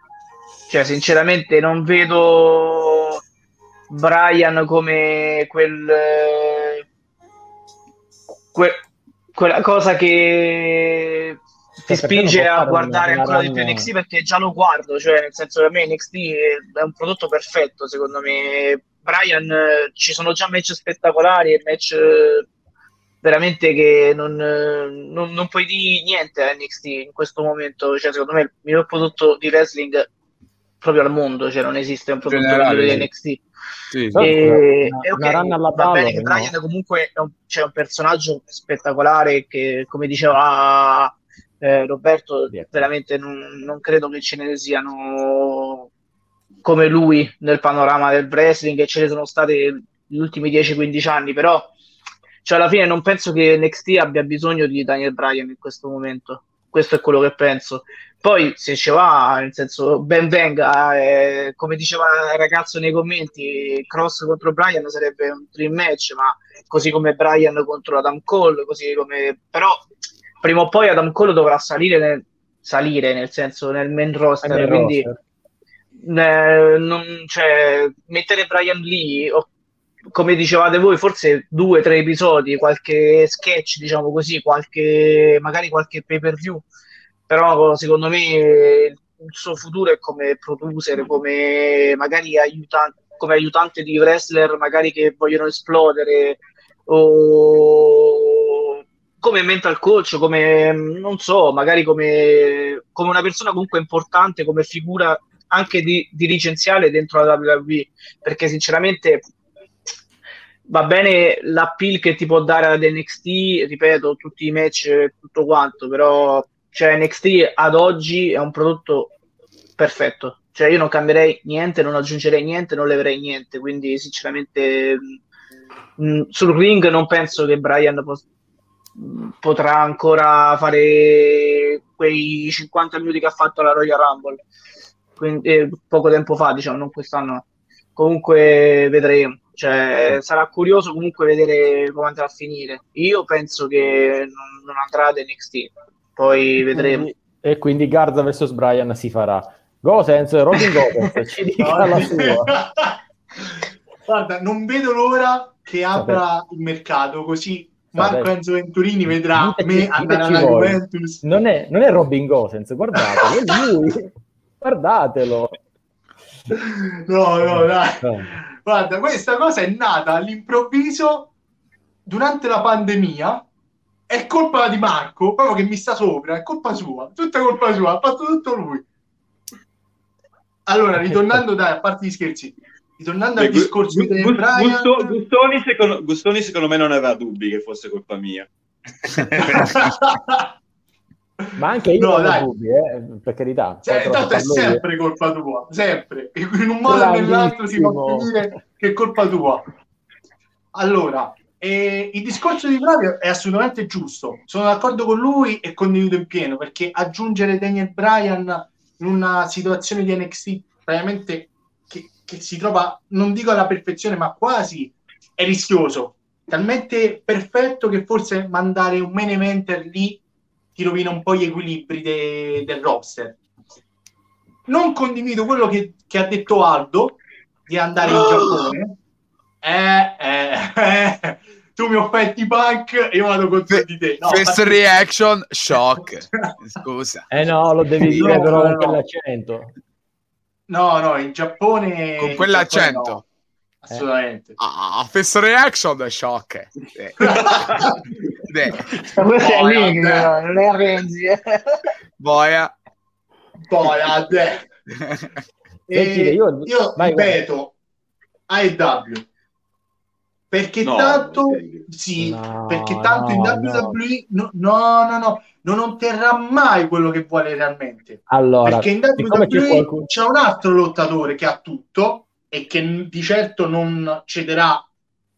Cioè, sinceramente non vedo Brian come quel, que, quella cosa che ti spinge a guardare ancora di più NXT perché già lo guardo, cioè nel senso che a me NXT è un prodotto perfetto secondo me. Brian ci sono già match spettacolari e match veramente che non, non, non, puoi dire niente a NXT in questo momento. Cioè, secondo me il miglior prodotto di wrestling proprio al mondo, cioè non esiste un prodotto Generale, di NXT. Sì, sì. E, una, e okay, una va palla, bene che no? Brian comunque è un, cioè, un, personaggio spettacolare che, come diceva eh, Roberto, yeah. veramente non, non credo che ce ne siano come lui nel panorama del wrestling e ce ne sono state negli ultimi 10-15 anni, però cioè, alla fine non penso che NXT abbia bisogno di Daniel Bryan in questo momento. Questo è quello che penso. Poi, se ci va, nel senso, ben venga, eh, come diceva il ragazzo nei commenti, Cross contro Bryan sarebbe un dream match, ma così come Bryan contro Adam Cole, così come... Però, prima o poi Adam Cole dovrà salire nel, salire, nel senso, nel main roster, nel quindi... Roster. Eh, non, cioè, mettere Brian Lee o come dicevate voi, forse due o tre episodi, qualche sketch, diciamo così, qualche, magari qualche pay per view, però secondo me il suo futuro è come producer, come magari aiutante, come aiutante di wrestler, magari che vogliono esplodere, o come mental coach, come non so, magari come, come una persona comunque importante, come figura anche di, dirigenziale dentro la WWE, perché sinceramente va bene l'appeal che ti può dare ad NXT, ripeto, tutti i match e tutto quanto, però cioè, NXT ad oggi è un prodotto perfetto. Cioè, io non cambierei niente, non aggiungerei niente, non leverei niente. Quindi, sinceramente, mh, mm, sul ring non penso che Brian po- potrà ancora fare quei 50 minuti che ha fatto alla Royal Rumble. Quindi, eh, poco tempo fa, diciamo, non quest'anno. Comunque, vedremo cioè, sarà curioso comunque vedere come andrà a finire. Io penso che non, non andrà ad NXT, poi vedremo. Quindi, e quindi Garza vs Brian si farà. Gosens, Robin Gosens, ci dica la sua. Guarda, non vedo l'ora che apra il mercato così Marco Enzo Venturini vedrà me andare alla Juventus. Non è, non è Robin Gosens, guardatelo, è lui. Guardatelo. No, no, dai. No. Guarda, questa cosa è nata all'improvviso durante la pandemia. È colpa di Marco, proprio che mi sta sopra, è colpa sua, tutta colpa sua, ha fatto tutto lui. Allora, ritornando dai, a parte gli scherzi, ritornando al discorso di Brian... Gustoni, secondo, Gustoni secondo me non aveva dubbi che fosse colpa mia. Ma anche io no, dai. dubbi, eh, per carità. Cioè, tanto è sempre io. colpa tua, sempre. In un modo o nell'altro si può dire che è colpa tua. Allora, eh, il discorso di Flavio è assolutamente giusto. Sono d'accordo con lui e condivido in pieno, perché aggiungere Daniel Bryan in una situazione di NXT veramente che, si trova, non dico alla perfezione, ma quasi, è rischioso. Talmente perfetto che forse mandare un main eventer lì ti rovina un po' gli equilibri de- del roster. Non condivido quello che, che, ha detto Aldo di andare in Giappone. Eh, eh, eh. Tu mi offetti punk e io vado contro di te. No, First reaction, shock. Scusa. Eh no, lo devi dire no, però con no. No, no, in Giappone... Con quell'accento. No assolutamente. Ah, first reaction shock. Eh. questo è lì, non è Renzi. Boia. Boia, de. E io, io vai, ripeto, AEW perché no, tanto sì, no, perché tanto no, in WWE no. no, no, no, non otterrà mai quello che vuole realmente. Allora, perché in WWE c'è, qualcuno... c'è un altro lottatore che ha tutto e che di certo non cederà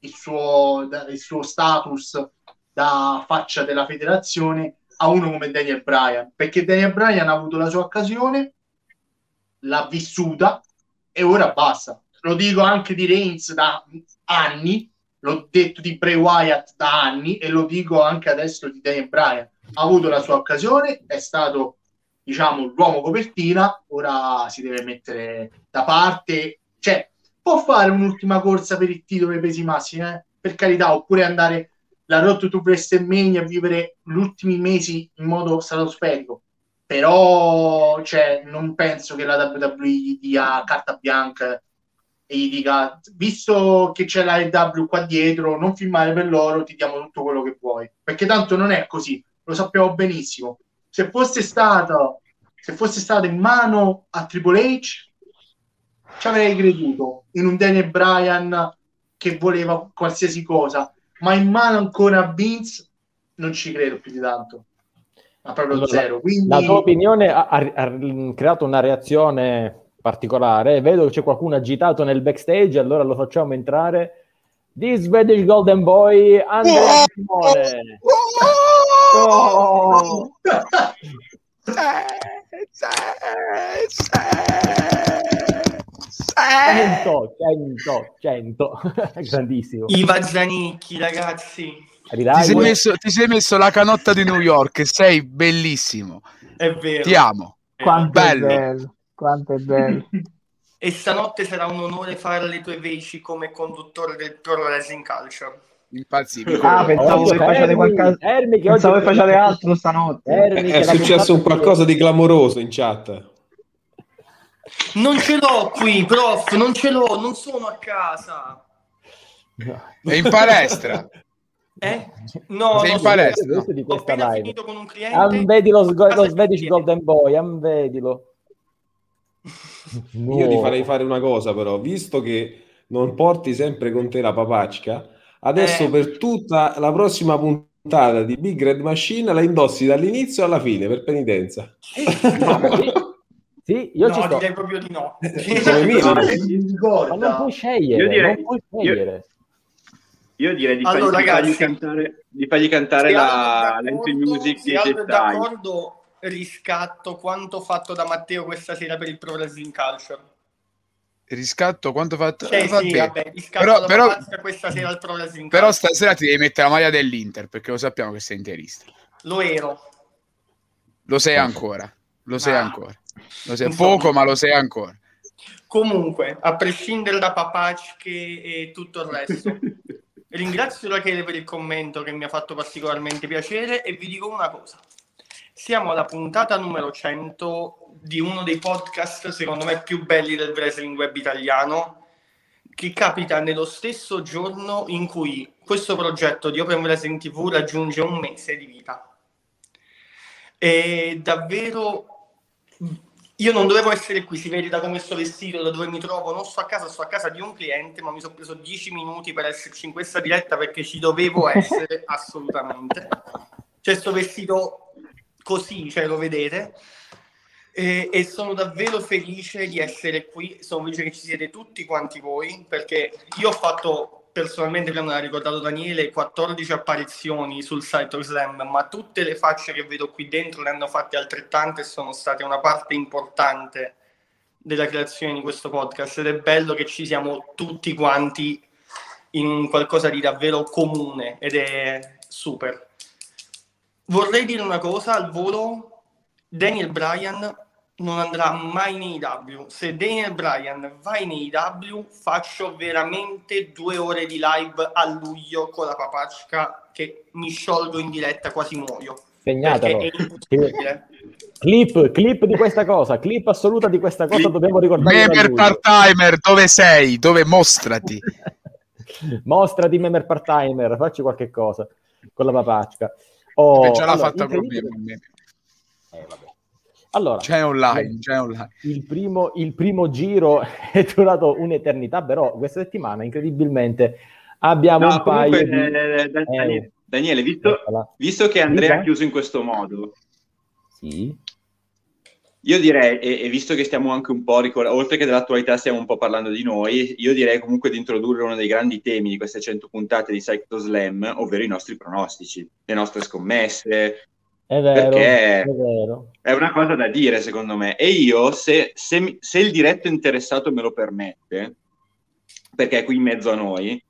il suo, il suo status da faccia della federazione a uno come Daniel Bryan, perché Daniel Bryan ha avuto la sua occasione, l'ha vissuta e ora basta. Lo dico anche di Reigns da anni, l'ho detto di Bray Wyatt da anni e lo dico anche adesso di Daniel Bryan. Ha avuto la sua occasione, è stato diciamo l'uomo copertina, ora si deve mettere da parte, cioè può fare un'ultima corsa per il titolo dei pesi massimi, eh? per carità, oppure andare la Road to WrestleMania a vivere gli ultimi mesi in modo stratosferico. Però cioè, non penso che la WWE dia carta bianca e gli dica visto che c'è la EW qua dietro non filmare per loro ti diamo tutto quello che vuoi. Perché tanto non è così lo sappiamo benissimo. Se fosse stato se fosse stato in mano a Triple H ci avrei creduto in un Daniel Bryan che voleva qualsiasi cosa ma in mano ancora a Vince non ci credo più di tanto. Ma proprio allora, zero. Quindi... la tua opinione ha, ha, ha creato una reazione particolare. Vedo che c'è qualcuno agitato nel backstage, allora lo facciamo entrare. This Swedish Golden Boy, Andrea Simone. Oh. Cento, cento, cento, grandissimo. Iva Zanicchi, ragazzi. Ti sei, messo, ti sei, messo, la canotta di New York, sei bellissimo. È vero. Ti amo. Quanto bello. bello. Quanto è bello. e stanotte sarà un onore fare le tue veci come conduttore del Pro Wrestling Culture. Impazzibile. Ah, pensavo che facciate qualcosa. Ermi, che pensavo che facciate altro stanotte. Ermi, è, è successo un qualcosa di clamoroso in chat. Non ce l'ho qui, prof, non ce l'ho, non sono a casa. È in palestra. Eh? No, sei in palestra. Di Ho appena live. finito con un cliente. Am vedi lo, lo Swedish Golden Boy, am vedilo. No. Io ti farei fare una cosa però, visto che non porti sempre con te la papaccia, adesso eh. per tutta la prossima puntata di Big Red Machine la indossi dall'inizio alla fine per penitenza. sì, io no, ci sto. direi proprio di no. Ma non puoi scegliere, io direi, non puoi scegliere. Io, io direi di, allora, fargli, ragazzi, di fargli cantare, di fargli cantare la, la music di Jedi. d'accordo riscatto quanto fatto da Matteo questa sera per il Pro Wrestling Culture. Riscatto quanto fatto? Cioè, sì, vabbè, però, però, questa sera al Pro Wrestling Però stasera ti devi mettere la maglia dell'Inter perché lo sappiamo che sei interista. Lo ero. Lo sei ancora. Lo sei ah. ancora. Lo sei poco, ma lo sei ancora. Comunque, a prescindere da Papacche e tutto il resto, ringrazio Rachele per il commento che mi ha fatto particolarmente piacere e vi dico una cosa. Siamo alla puntata numero 100 di uno dei podcast, secondo me, più belli del wrestling web italiano, che capita nello stesso giorno in cui questo progetto di Open Wrestling TV raggiunge un mese di vita. E davvero io non dovevo essere qui, si vede da come sto vestito, da dove mi trovo, non sto a casa, sto a casa di un cliente, ma mi sono preso 10 minuti per esserci in questa diretta perché ci dovevo essere assolutamente. C'è questo vestito così, cioè lo vedete. E, e, sono davvero felice di essere qui, sono felice che ci siete tutti quanti voi, perché io ho fatto personalmente, prima l'ha ricordato Daniele, 14 apparizioni sul site Slam, ma tutte le facce che vedo qui dentro ne hanno fatte altrettante e sono state una parte importante della creazione di questo podcast. Ed è bello che ci siamo tutti quanti in qualcosa di davvero comune ed è super vorrei dire una cosa al volo, Daniel Bryan non andrà mai nei W. Se Daniel Bryan va nei W, faccio veramente due ore di live a luglio con la papacca che mi sciolgo in diretta, quasi muoio. Segnatelo. Clip, clip di questa cosa, clip assoluta di questa cosa, clip. dobbiamo ricordare. Memer part-timer, dove sei? Dove mostrati? mostrati, Memer part-timer, facci qualche cosa con la papacca. Oh, già l'ha allora, fatta proprio eh, allora, c'è online, c'è online. Il primo, il primo giro è durato un'eternità, però questa settimana incredibilmente Abbiamo No, un paio comunque, di... eh, Daniele, Daniele, visto, visto che Andrea ha chiuso in questo modo, Sì. Io direi, e, e visto che stiamo anche un po' ricordando, oltre che dell'attualità stiamo un po' parlando di noi, io direi comunque di introdurre uno dei grandi temi di queste 100 puntate di Cyclo Slam, ovvero i nostri pronostici, le nostre scommesse, È vero, Perché- è vero. è una cosa da dire secondo me. E io, se, se se il diretto interessato me lo permette, perché è qui in mezzo a noi,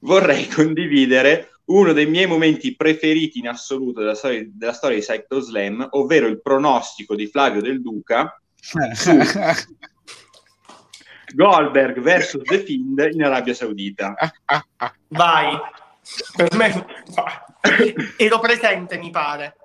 vorrei condividere uno dei miei momenti preferiti in assoluto della storia, della storia di Cyclo Slam, ovvero il pronostico di Flavio Del Duca Goldberg vs The Fiend in Arabia Saudita. Vai. Per me ero presente, mi pare.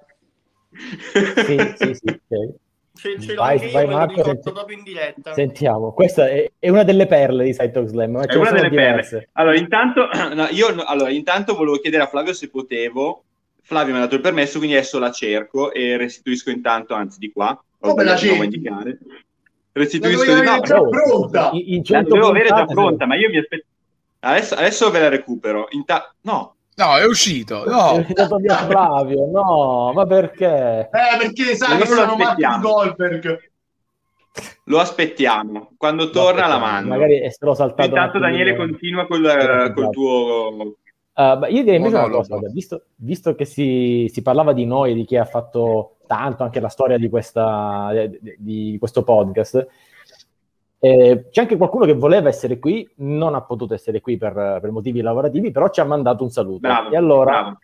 Sì, sì, sì. ok. Ce, ce l'ho Vai, anche io, vai, me lo Marco, ricordo senti- proprio in diretta. Sentiamo, questa è, è una delle perle di Cytok Slam, ma ce È ne una sono delle diverse. perle. Allora, intanto, no, io no- allora, intanto volevo chiedere a Flavio se potevo. Flavio mi ha dato il permesso, quindi adesso la cerco e restituisco intanto, anzi di qua. Ho Come la sbagliato di nuovo a cerchi? indicare. La Restituisco di no, avere già però- pronta. In, in la 100 dovevo avere già pronta, ma io mi aspetto. Adesso, adesso ve la recupero. Inta- no, No, è uscito. È No. uscito via Flavio, no, ma perché? Eh, perché sai che lo sono Martin aspettiamo. Goldberg. lo aspettiamo. Quando torna la mando. Magari è solo saltato. Intanto. Daniele continua col, Esatto. col tuo... Uh, beh, io direi invece una Monologo. cosa, guarda, visto, visto che si, si parlava di noi, di chi ha fatto tanto anche la storia di, questa, di, di questo podcast, eh, c'è anche qualcuno che voleva essere qui, non ha potuto essere qui per, per motivi lavorativi, però ci ha mandato un saluto. Bravo, e, allora, bravo.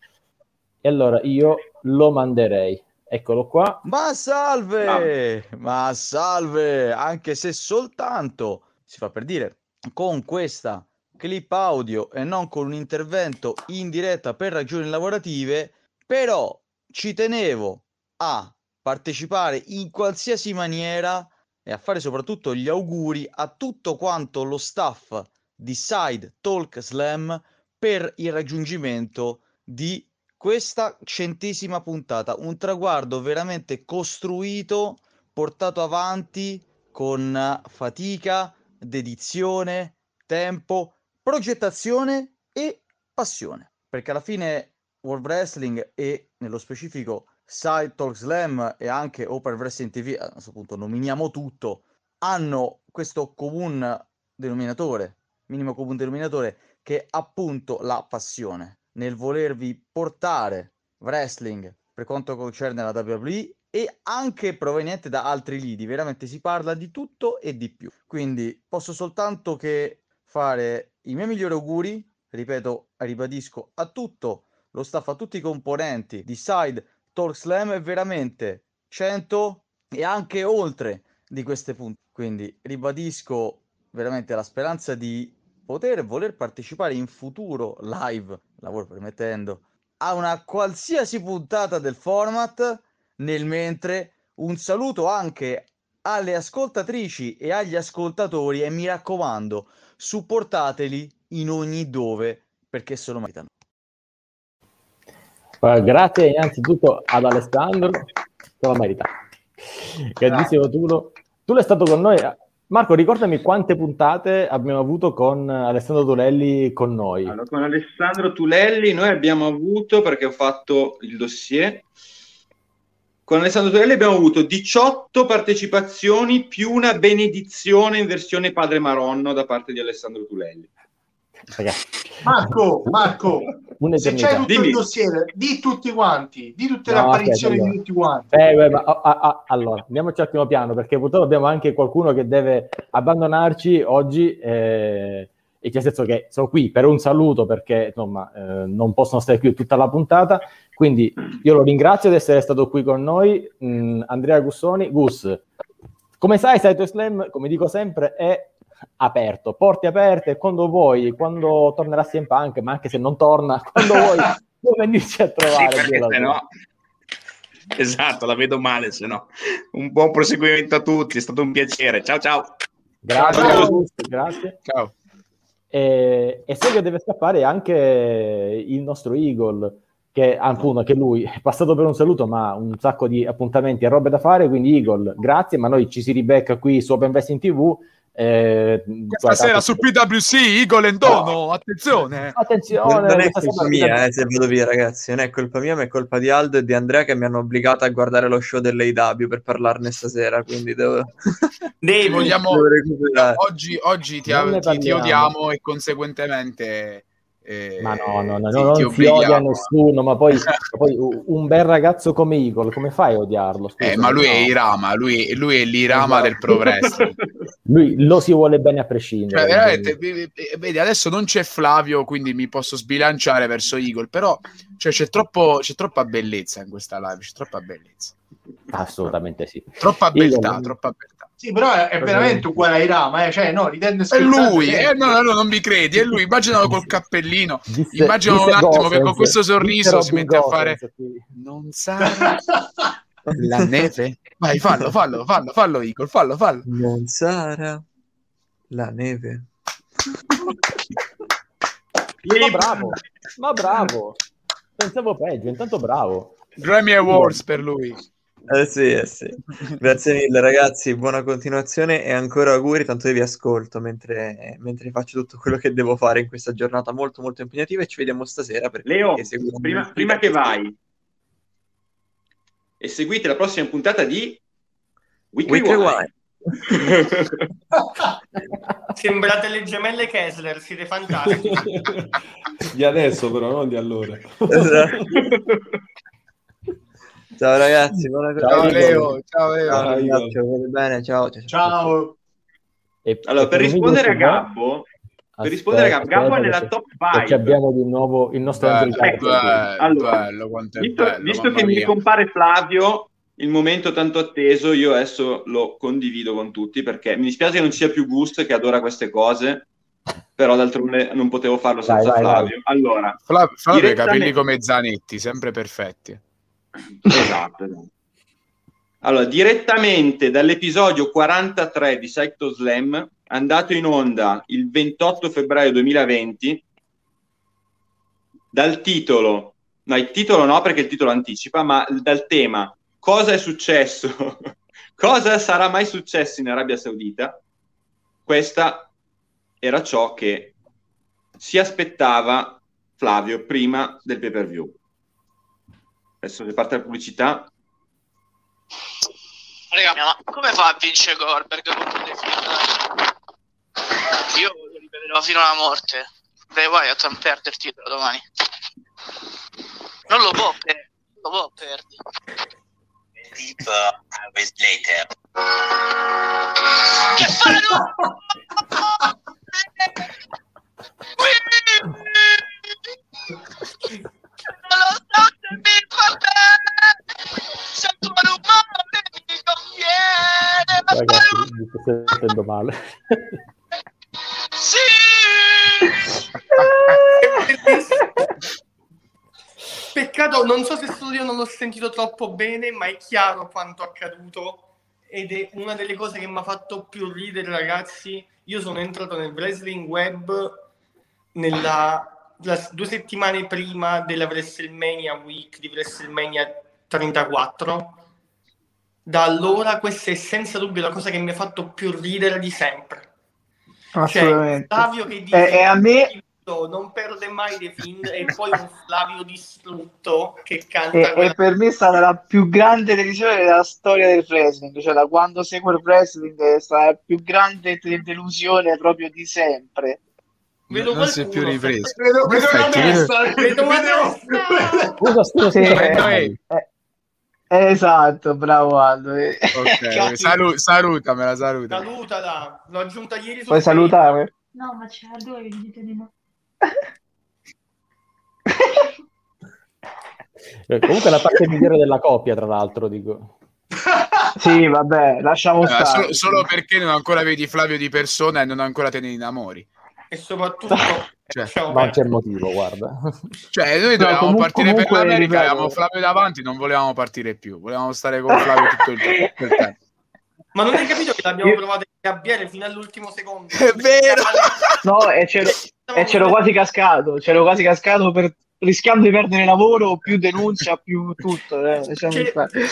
e allora io lo manderei. Eccolo qua. Ma salve, ma salve, anche se soltanto, si fa per dire, con questa clip audio e non con un intervento in diretta per ragioni lavorative, però ci tenevo a partecipare in qualsiasi maniera e a fare soprattutto gli auguri a tutto quanto lo staff di Side Talk Slam per il raggiungimento di questa centesima puntata, un traguardo veramente costruito, portato avanti con fatica, dedizione, tempo, progettazione e passione. Perché alla fine World Wrestling e nello specifico Side Talk Slam e anche Open Wrestling TV, a questo punto nominiamo tutto, hanno questo comune denominatore, minimo comune denominatore, che è appunto la passione nel volervi portare wrestling per quanto concerne la WWE e anche proveniente da altri lidi, veramente si parla di tutto e di più. Quindi posso soltanto che fare i miei migliori auguri, ripeto, ribadisco a tutto lo staff, a tutti i componenti di Side Talk Slam è veramente 100 e anche oltre di queste punte. Quindi ribadisco veramente la speranza di poter voler partecipare in futuro live, lavoro permettendo, a una qualsiasi puntata del format. Nel mentre un saluto anche alle ascoltatrici e agli ascoltatori e mi raccomando, supportateli in ogni dove perché se lo meritano. Eh, Grazie innanzitutto ad Alessandro, te lo merita. Grandissimo Tulo. Tu è stato con noi. Marco, ricordami quante puntate abbiamo avuto con Alessandro Tulelli con noi. Allora, con Alessandro Tulelli noi abbiamo avuto, perché ho fatto il dossier, con Alessandro Tulelli abbiamo avuto 18 partecipazioni più una benedizione in versione padre Maronno da parte di Alessandro Tulelli. Ragazzi, Marco, Marco, se c'è tutto Dimmi. il dossier, di tutti quanti, di tutte le No, apparizioni aspetta, di tutti quanti. Eh, beh, ma, ah, ah, ah, allora, andiamoci un attimo piano perché purtroppo abbiamo anche qualcuno che deve abbandonarci oggi eh, e nel senso che sono qui per un saluto perché insomma eh, non possono stare qui tutta la puntata. Quindi io lo ringrazio di essere stato qui con noi Mm, Andrea Gussoni. Gus come sai Saito Slam come dico sempre è aperto porte aperte quando vuoi quando tornerà CM Punk ma anche se non torna quando vuoi puoi venirci a Sì, trovare perché se tua. no... Esatto, la vedo male, se no. Un buon proseguimento a tutti, è stato un piacere. Ciao ciao. Grazie, Ciao. Augusto, grazie. Ciao. E, e so che deve scappare anche il nostro Eagle, che appunto che lui è passato per un saluto, ma ha un sacco di appuntamenti e robe da fare. Quindi, Eagle, grazie. Ma noi ci si ribecca qui su Open Wrestling TV Eh, Questa sera su PWC Eagle and Dono, attenzione. Attenzione, non è colpa mia eh, se vado via ragazzi, non è colpa mia ma è colpa di Aldo e di Andrea che mi hanno obbligato a guardare lo show dell'AW per parlarne stasera, quindi devo... Devi, Vogliamo, devo recuperare. oggi, oggi ti, ti- ti odiamo e conseguentemente eh, Ma no, no, no, ti- no, non ti si odia nessuno, ma poi, poi un bel ragazzo come Eagle, come fai a odiarlo? Eh, ma lui no. è Irama, lui, lui è l'Irama del pro wrestling. Lui lo si vuole bene a prescindere. Cioè, veramente, v- vedi, adesso non c'è Flavio, quindi mi posso sbilanciare verso Eagle, però cioè, c'è, troppo, c'è troppa bellezza in questa live, c'è troppa bellezza. Assolutamente sì. Troppa beltà, Eagle- troppa beltà. Sì, però è, è veramente uguale ai Rama, eh. cioè no, ridendo e È lui, eh. no, no, no, non mi credi, è lui. Immaginalo col cappellino. Disse- Immaginalo un disse attimo che Gossens, con questo sorriso disse si mette a Robin fare. Gossens. Non sarà la neve? Vai, fallo, fallo, fallo, fallo, Eagle, fallo, fallo. Non sarà la neve. Ma bravo, ma bravo. Pensavo peggio, intanto bravo. Grammy Awards per lui. Eh sì, eh sì. Grazie mille ragazzi, buona continuazione e ancora auguri, tanto vi ascolto mentre, mentre faccio tutto quello che devo fare in questa giornata molto molto impegnativa e ci vediamo stasera Leo, prima, prima che vai, e seguite la prossima puntata di Weekly, Weekly Wine. Sembrate le gemelle Kessler, siete fantastici. Di adesso però, non di allora. Esatto. Ciao ragazzi, buona Ciao. Leo, ciao Leo. Ciao, Ciao. Igor. State bene, ciao. ciao, ciao. Ciao. E- Allora, e per rispondere a minuto, Gabbo, per rispondere a Gabbo, Gabbo è nella top Perché 5. abbiamo di nuovo il nostro Bello, Ecco, bello, Allora, bello, quanto è Visto, bello, visto che mi mia. compare Flavio, il momento tanto atteso, io adesso lo condivido con tutti perché mi dispiace che non ci sia più Gust che adora queste cose, però d'altronde non potevo farlo Vai, senza vai, Flavio. Allora, Fla- Flavio ha i capelli come Zanetti, sempre perfetti. Esatto. esatto. Allora, direttamente dall'episodio 43 di Psycho Slam, andato in onda il 28 febbraio 2020, dal titolo, no, il titolo no perché il titolo anticipa, ma dal tema cosa è successo, cosa sarà mai successo in Arabia Saudita, questa era ciò che si aspettava Flavio prima del pay per view. Adesso che parte la pubblicità, Raga, ma come fa a vincere Goldberg contro De Finn? Io lo ripeterò fino alla morte. Beh, vai a perdere il titolo domani. Non lo può perdere. Non lo può perdere. Deep uh, hours later. Che fanno? Non lo so mi fa bene. Se tu rumore mi conviene. Ragazzi, mi sto sentendo male. sì! Peccato, non so se solo io non l'ho sentito troppo bene, ma è chiaro quanto accaduto ed è una delle cose che mi ha fatto più ridere, ragazzi. Io sono entrato nel wrestling web nella, la- due settimane prima della WrestleMania Week di WrestleMania 34. Da allora questa è senza dubbio la cosa che mi ha fatto più ridere di sempre. Cioè, Assolutamente. Flavio che dice E, e a me non perde mai dei film e poi un Flavio distrutto che canta E, quella- e per me è stata la più grande televisione della storia del wrestling, cioè da quando seguo il wrestling è stata la più grande delusione proprio di sempre. Vedo non si è più ripreso. Vedo, vedo una Perfetto, vedo- testa, Vedo una vedo- Scusa, scusa, Sì, eh, eh, esatto, bravo Aldo. eh. Ok, salu- salutamela, saluta. Salutala, l'ho aggiunta ieri Puoi salutare? No, ma c'è due che dite di no. Eh, Comunque la parte migliore della coppia, tra l'altro, dico. Sì, vabbè, lasciamo Eh, stare. solo, solo perché non ancora vedi Flavio di persona e non ancora te ne innamori. E soprattutto Cioè, lasciamo Non perdere. c'è motivo, guarda. Cioè, noi No, dovevamo comu- partire per comunque, l'America, ripeto- avevamo Flavio davanti, non volevamo partire più, volevamo stare con Flavio tutto il, tempo. Ma non hai capito che l'abbiamo Io- provato a ingabbiare fino all'ultimo secondo? È vero! No, e c'ero, e c'ero quasi cascato, c'ero quasi cascato per rischiando di perdere lavoro, più denuncia, più tutto. Eh. Cioè,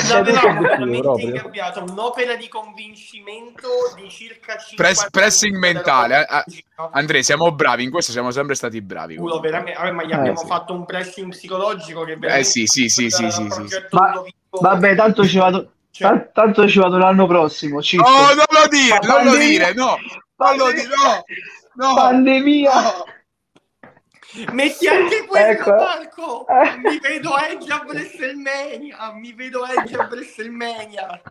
l'avevamo obiettivo veramente ingabbiato un'opera di convincimento di circa 50 Press- pressing mentale. eh. della Ah, Andrea, siamo bravi, in questo siamo sempre stati bravi. culo, veramente. Vabbè, ma gli Eh, abbiamo sì. fatto un pressing psicologico che Eh sì, sì, sì, sì, sì, sì. Ma- Vabbè, tanto ci vado. Cioè, tan- Tanto ci vado l'anno prossimo. Ciccio. Oh, non lo dire, Ma non lo dire, no, non lo dire, no, no. Pandemia. Metti anche quello, Ecco. Marco! Mi vedo Edge a WrestleMania! Mi vedo Edge a WrestleMania!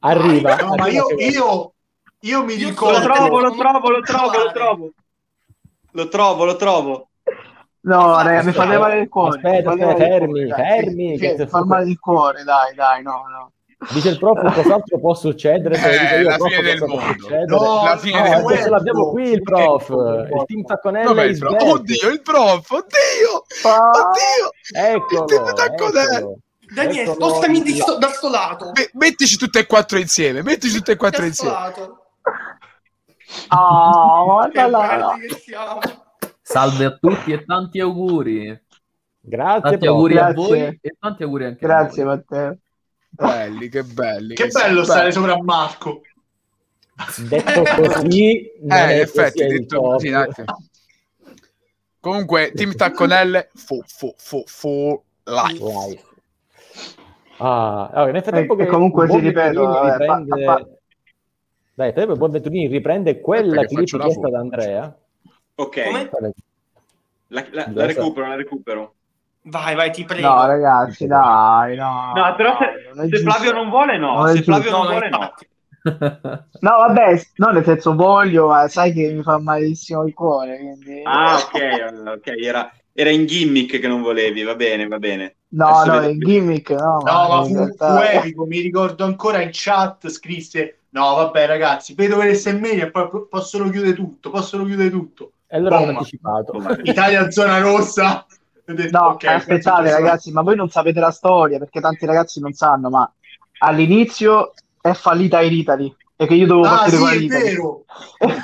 Arriva. No, ma io, io, io mi Io ricordo. sono- trovo, lo trovo, lo trovo, lo trovo. Lo trovo, lo trovo. No, raga, mi fate male il cuore. Aspetta, aspetta, fermi, fermi, fa male il cuore, dai, dai, no, no. Dice il prof, cos'altro può succedere? Dico Eh, io, la prof, fine del mondo. No, La fine No, del adesso mondo. l'abbiamo qui il prof, il team Tacconella Dov'è il prof? Oddio, il prof, oddio, Ah, oddio. Eccolo, Il team Tacconella. eccolo. Daniele, spostami di sto- da sto lato! Me- Mettici tutte e quattro insieme, mettici tutte e quattro Da insieme. lato! Ah, guarda là. siamo! Salve a tutti e tanti auguri. Grazie, Tanti prof. auguri a Grazie. voi e tanti auguri anche a Grazie, noi. Matteo. Belli, che belli. Che sì, bello belli. stare sopra a Marco. Detto così, non Eh, è in effetti, così detto così. Comunque, Team Tacconelle, fu, fu, fu, fu, live. Live. Ah, allora, nel frattempo E- che e comunque buon ripeto, vabbè, pa- riprende... pa- Dai, il buon Venturini riprende quella che clip faccio la chiesta da Andrea. Ok, Come? la, la- la recupero, la recupero. Vai, vai, ti prego. No, ragazzi, dai, no. No, però se, non è se. Flavio non vuole, no. Non è se giusto. Flavio non No, vuole, no. No, vabbè, no, nel senso voglio, ma sai che mi fa malissimo il cuore, quindi... Ah, ok, ok, era, era in gimmick che non volevi, va bene, va bene. No, Adesso no, vedo- il gimmick, no, No, ma in fu, realtà- fu epico, mi ricordo ancora in chat scrisse No, vabbè ragazzi, vedo che WrestleMania e poi po- possono chiudere tutto, possono chiudere tutto. E allora Bomba. anticipato. Italia zona rossa. Detto, No, ok, aspettate ragazzi, ma voi non sapete la storia, perché tanti ragazzi non sanno, ma all'inizio è fallita in Italy e che io dovevo Ah, partire sì, con è vero.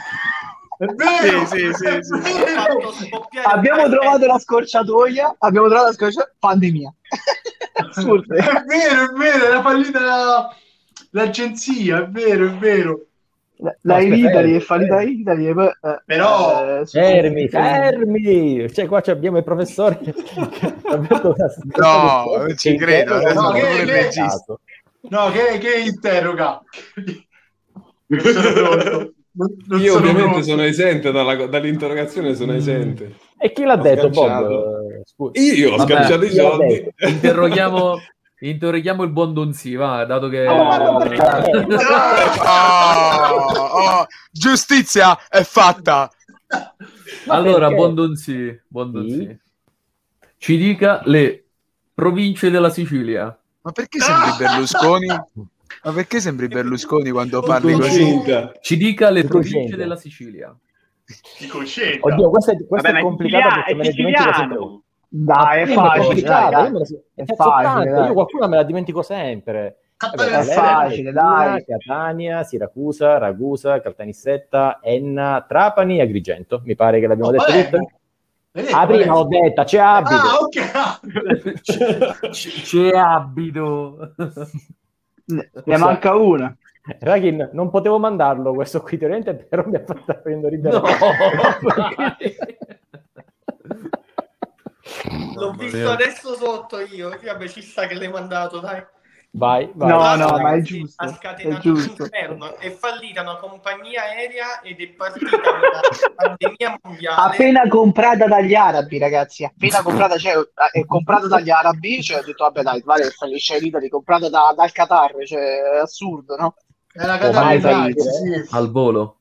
È vero, Sì, sì, sì, è sì. vero. Abbiamo trovato la scorciatoia, abbiamo trovato la scorciatoia, pandemia. Assurdo. È vero, è vero, era fallita la- l'agenzia, è vero, è vero. Aspetta, in Italy è fallita in Italy e eh, Però- eh, Fermi, fermi! Cioè, qua ci abbiamo il professore. No, non ci che credo, il regista. caso. No, che, che interroga? Non sono pronto. Non- non Io sono ovviamente pronto. sono esente dalla- dall'interrogazione, sono esente. E chi l'ha Ho detto, scacciato. Bob? Scusa. Io ho Vabbè, scacciato i soldi. Interroghiamo, interroghiamo il buon Donzi, va, dato che... Oh? Oh, oh, giustizia è fatta. Ma allora, perché? buon Donzi, Sì? ci dica le province della Sicilia. Ma perché sembri Berlusconi? Ma perché sembri Berlusconi quando parli così? Ci dica le province della Sicilia. Di. Oddio, questo è, questo Vabbè, ma è è complicato sicilia- perché me ne è dimentico sempre. Dai, è facile, dai, io me la so- È facile, dai. io qualcuna me la dimentico sempre. Vabbè, È facile, dai. Catania, Siracusa, Ragusa, Caltanissetta, Enna, Trapani e Agrigento. Mi pare che l'abbiamo No, detto tutte. Detto, Ah, prima l'ho detta, c'è abito. Ah, ok. C'è abito. Ne manca una. Raghin, non potevo mandarlo questo qui, teoricamente, però mi ha fatto prendere ridere. No, L'ho visto mia. adesso sotto io. Vabbè, ci sta che l'hai mandato, dai. Vai, vai. No, Tra no, ma è giusto, Ha è scatenato giusto. l'inferno. È fallita una compagnia aerea ed è partita una pandemia mondiale. Appena comprata dagli arabi, ragazzi, appena comprata, cioè, è comprata dagli arabi, cioè ho detto, vabbè dai, vale, fallisce l'Italy, comprata da- dal Qatar, cioè, è assurdo, no? È la mai Catania fallire, Lights, sì. al volo.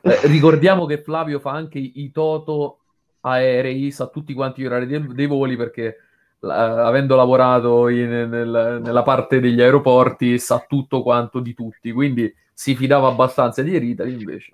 Eh, ricordiamo che Flavio fa anche i toto aerei, sa tutti quanti gli orari dei, dei voli perché la- avendo lavorato in- nel- nella parte degli aeroporti sa tutto quanto di tutti, quindi si fidava abbastanza di Eritali invece.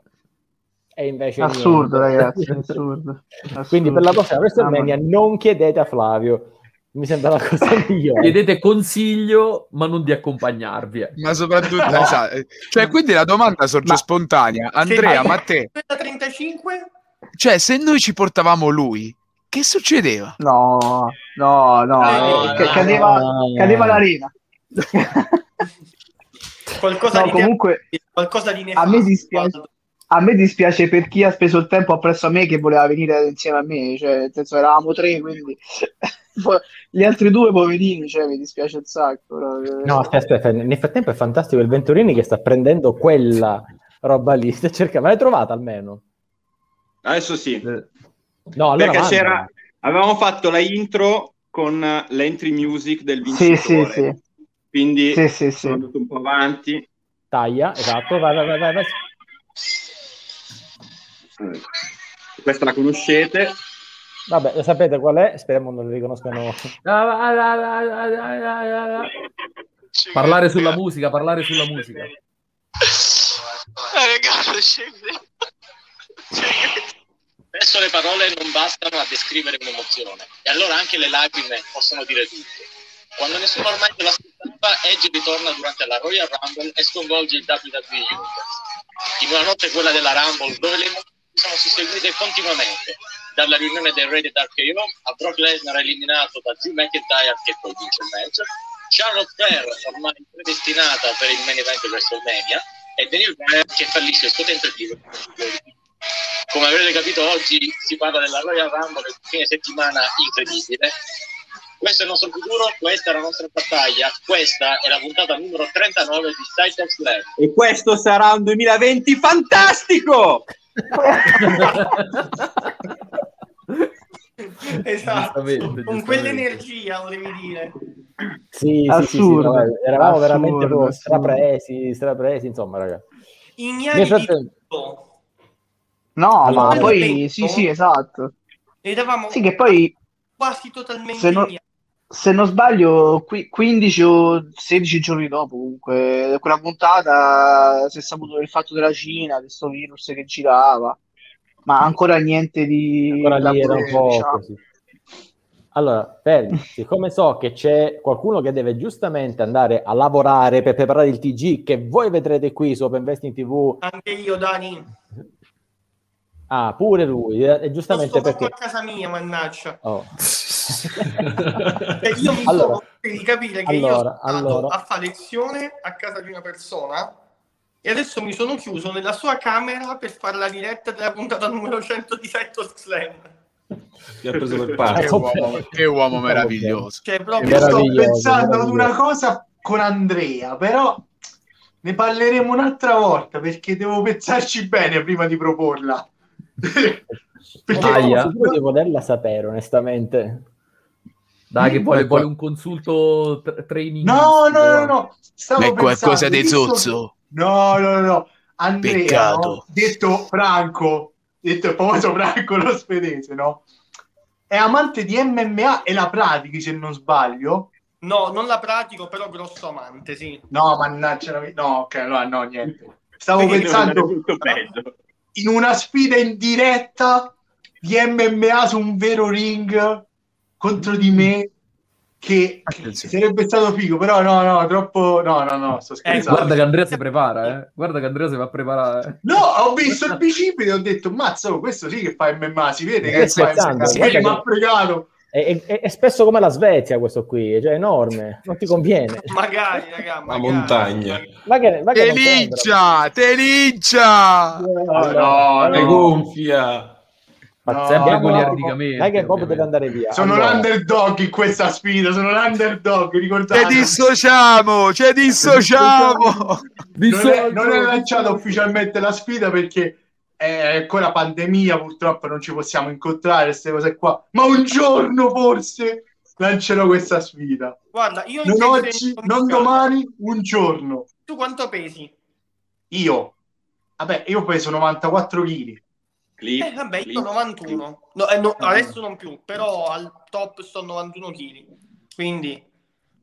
E invece Assurdo, niente. ragazzi, assurdo. Quindi per la Assurdo. prossima WrestleMania non chiedete a Flavio. Mi sembra la cosa migliore. Chiedete consiglio, ma non di accompagnarvi. eh. Ma soprattutto, esatto. cioè, quindi la domanda sorge Ma- spontanea. Andrea, Se- ma te, Quella 35? Cioè, se noi ci portavamo lui, che succedeva? No, no, no, Eh, eh, no, cadeva, no. cadeva l'arena. Qualcosa, No, di comunque qualcosa di a nefasto. me dispiace. A me dispiace per chi ha speso il tempo appresso a me che voleva venire insieme a me, cioè, nel senso eravamo tre, quindi gli altri due poverini, cioè, mi dispiace un sacco. proprio. No, aspetta, aspetta, nel frattempo è fantastico il Venturini che sta prendendo quella roba lì, sta cercando, ma l'hai trovata almeno? Adesso sì. No, allora Perché c'era, avevamo fatto la intro con eh, l'entry music del Sì, vincitore. sì, sì. Quindi Sì, sì, sì. sono andato un po' avanti. Taglia, esatto, vai, vai, vai, vai, vai. Questa la conoscete. Vabbè, lo sapete qual è? Speriamo non lo riconoscano. Parlare sulla musica, parlare sulla musica. Eh, regalo, scende. Spesso le parole non bastano a descrivere un'emozione e allora anche le lacrime possono dire tutto. Quando nessuno ormai se l'aspettava, Edge ritorna durante la Royal Rumble e sconvolge il WWE Universe. In una notte quella della Rumble, dove le emozioni sono susseguite continuamente, dalla riunione del Re Dark KO a Brock Lesnar eliminato da Drew McIntyre che poi vince il match, Charlotte Flair ormai predestinata per il main event di WrestleMania e Daniel Bryan che fallisce il suo tentativo come avrete capito oggi si parla della Royal Rumble fine settimana incredibile questo è il nostro futuro questa è la nostra battaglia questa è la puntata numero 39 di Sight of Slam E questo sarà un 2020 fantastico! Esatto, con quell'energia volevi dire. Sì, sì, sì, sì, Assurdo, no, eravamo assurdo, veramente assurdo. strapresi, strapresi, insomma, ragazzi. Ignari Nel di tutto. No, Allora, ma poi tempo- sì, sì, esatto. Eravamo Sì, che poi quasi totalmente se non, se non sbaglio, qui- 15 o 16 giorni dopo, comunque, quella puntata si è saputo del fatto della Cina, di questo virus che girava, ma ancora niente di Ancora lì era un po' diciamo. così. Allora, fermi, siccome so che c'è qualcuno che deve giustamente andare a lavorare per preparare il TG che voi vedrete qui su Open Investing TV, Anche io, Dani. Ah, pure lui, eh, e Lo giustamente sto perché... a casa mia, mannaggia. Oh. E io mi Allora, sono di capire che io allora, sono stato allora. a fare lezione a casa di una persona e adesso mi sono chiuso nella sua camera per fare la diretta della puntata numero 100 di Settle Slam. Ti ha preso per Che parte. uomo, che uomo meraviglioso. Cioè, Io proprio sto pensando ad una cosa con Andrea, però ne parleremo un'altra volta perché devo pensarci bene prima di proporla. Perché Aia. Sicuro di volerla sapere, onestamente. Dai, che vuole, vuole un consulto tra- training. No, no, no, no. Stavo Ma è qualcosa di zozzo. che- No, no, no. Andrea, Peccato. no? detto Franco, detto il famoso Franco lo svedese, no? È amante di MMA e la pratichi, se non sbaglio. No, non la pratico, però grosso amante, sì. No, mannaggia, la- no, ok, allora no, niente. Stavo Perché pensando bello. In una sfida in diretta di MMA su un vero ring contro di me che, che Attenzione. sarebbe stato figo, però no, no, troppo no, no, no, sto scherzando. Guarda che Andrea si prepara, eh. Guarda che Andrea si va a preparare. No, ho visto il bicipite e ho detto, mazza, oh, questo sì che fa MMA, si vede che Stai fa scherzando? sì, Guarda ma che- ha fregato. È, è- è spesso come la Svezia questo qui, cioè è enorme, non ti conviene. Magari, raga, La magari. montagna. Ma che, ma che Te lincia, te lincia. È gonfia. Fa No, sempre no. Dai che Bob ovviamente. deve andare via. Sono Allora, l'underdog in questa sfida, sono l'underdog, Ci ricordate. dissociamo, ci dissociamo. Non è, non è lanciata ufficialmente la sfida perché è ancora pandemia, purtroppo non ci possiamo incontrare, queste cose qua. Ma un giorno forse lancerò questa sfida. Guarda, io Non oggi, non domani, un giorno. Tu quanto pesi? Io, vabbè, io peso 94 kg. Eh, vabbè, io 91. No, eh, no, adesso non più, però al top sto 91 kg. Quindi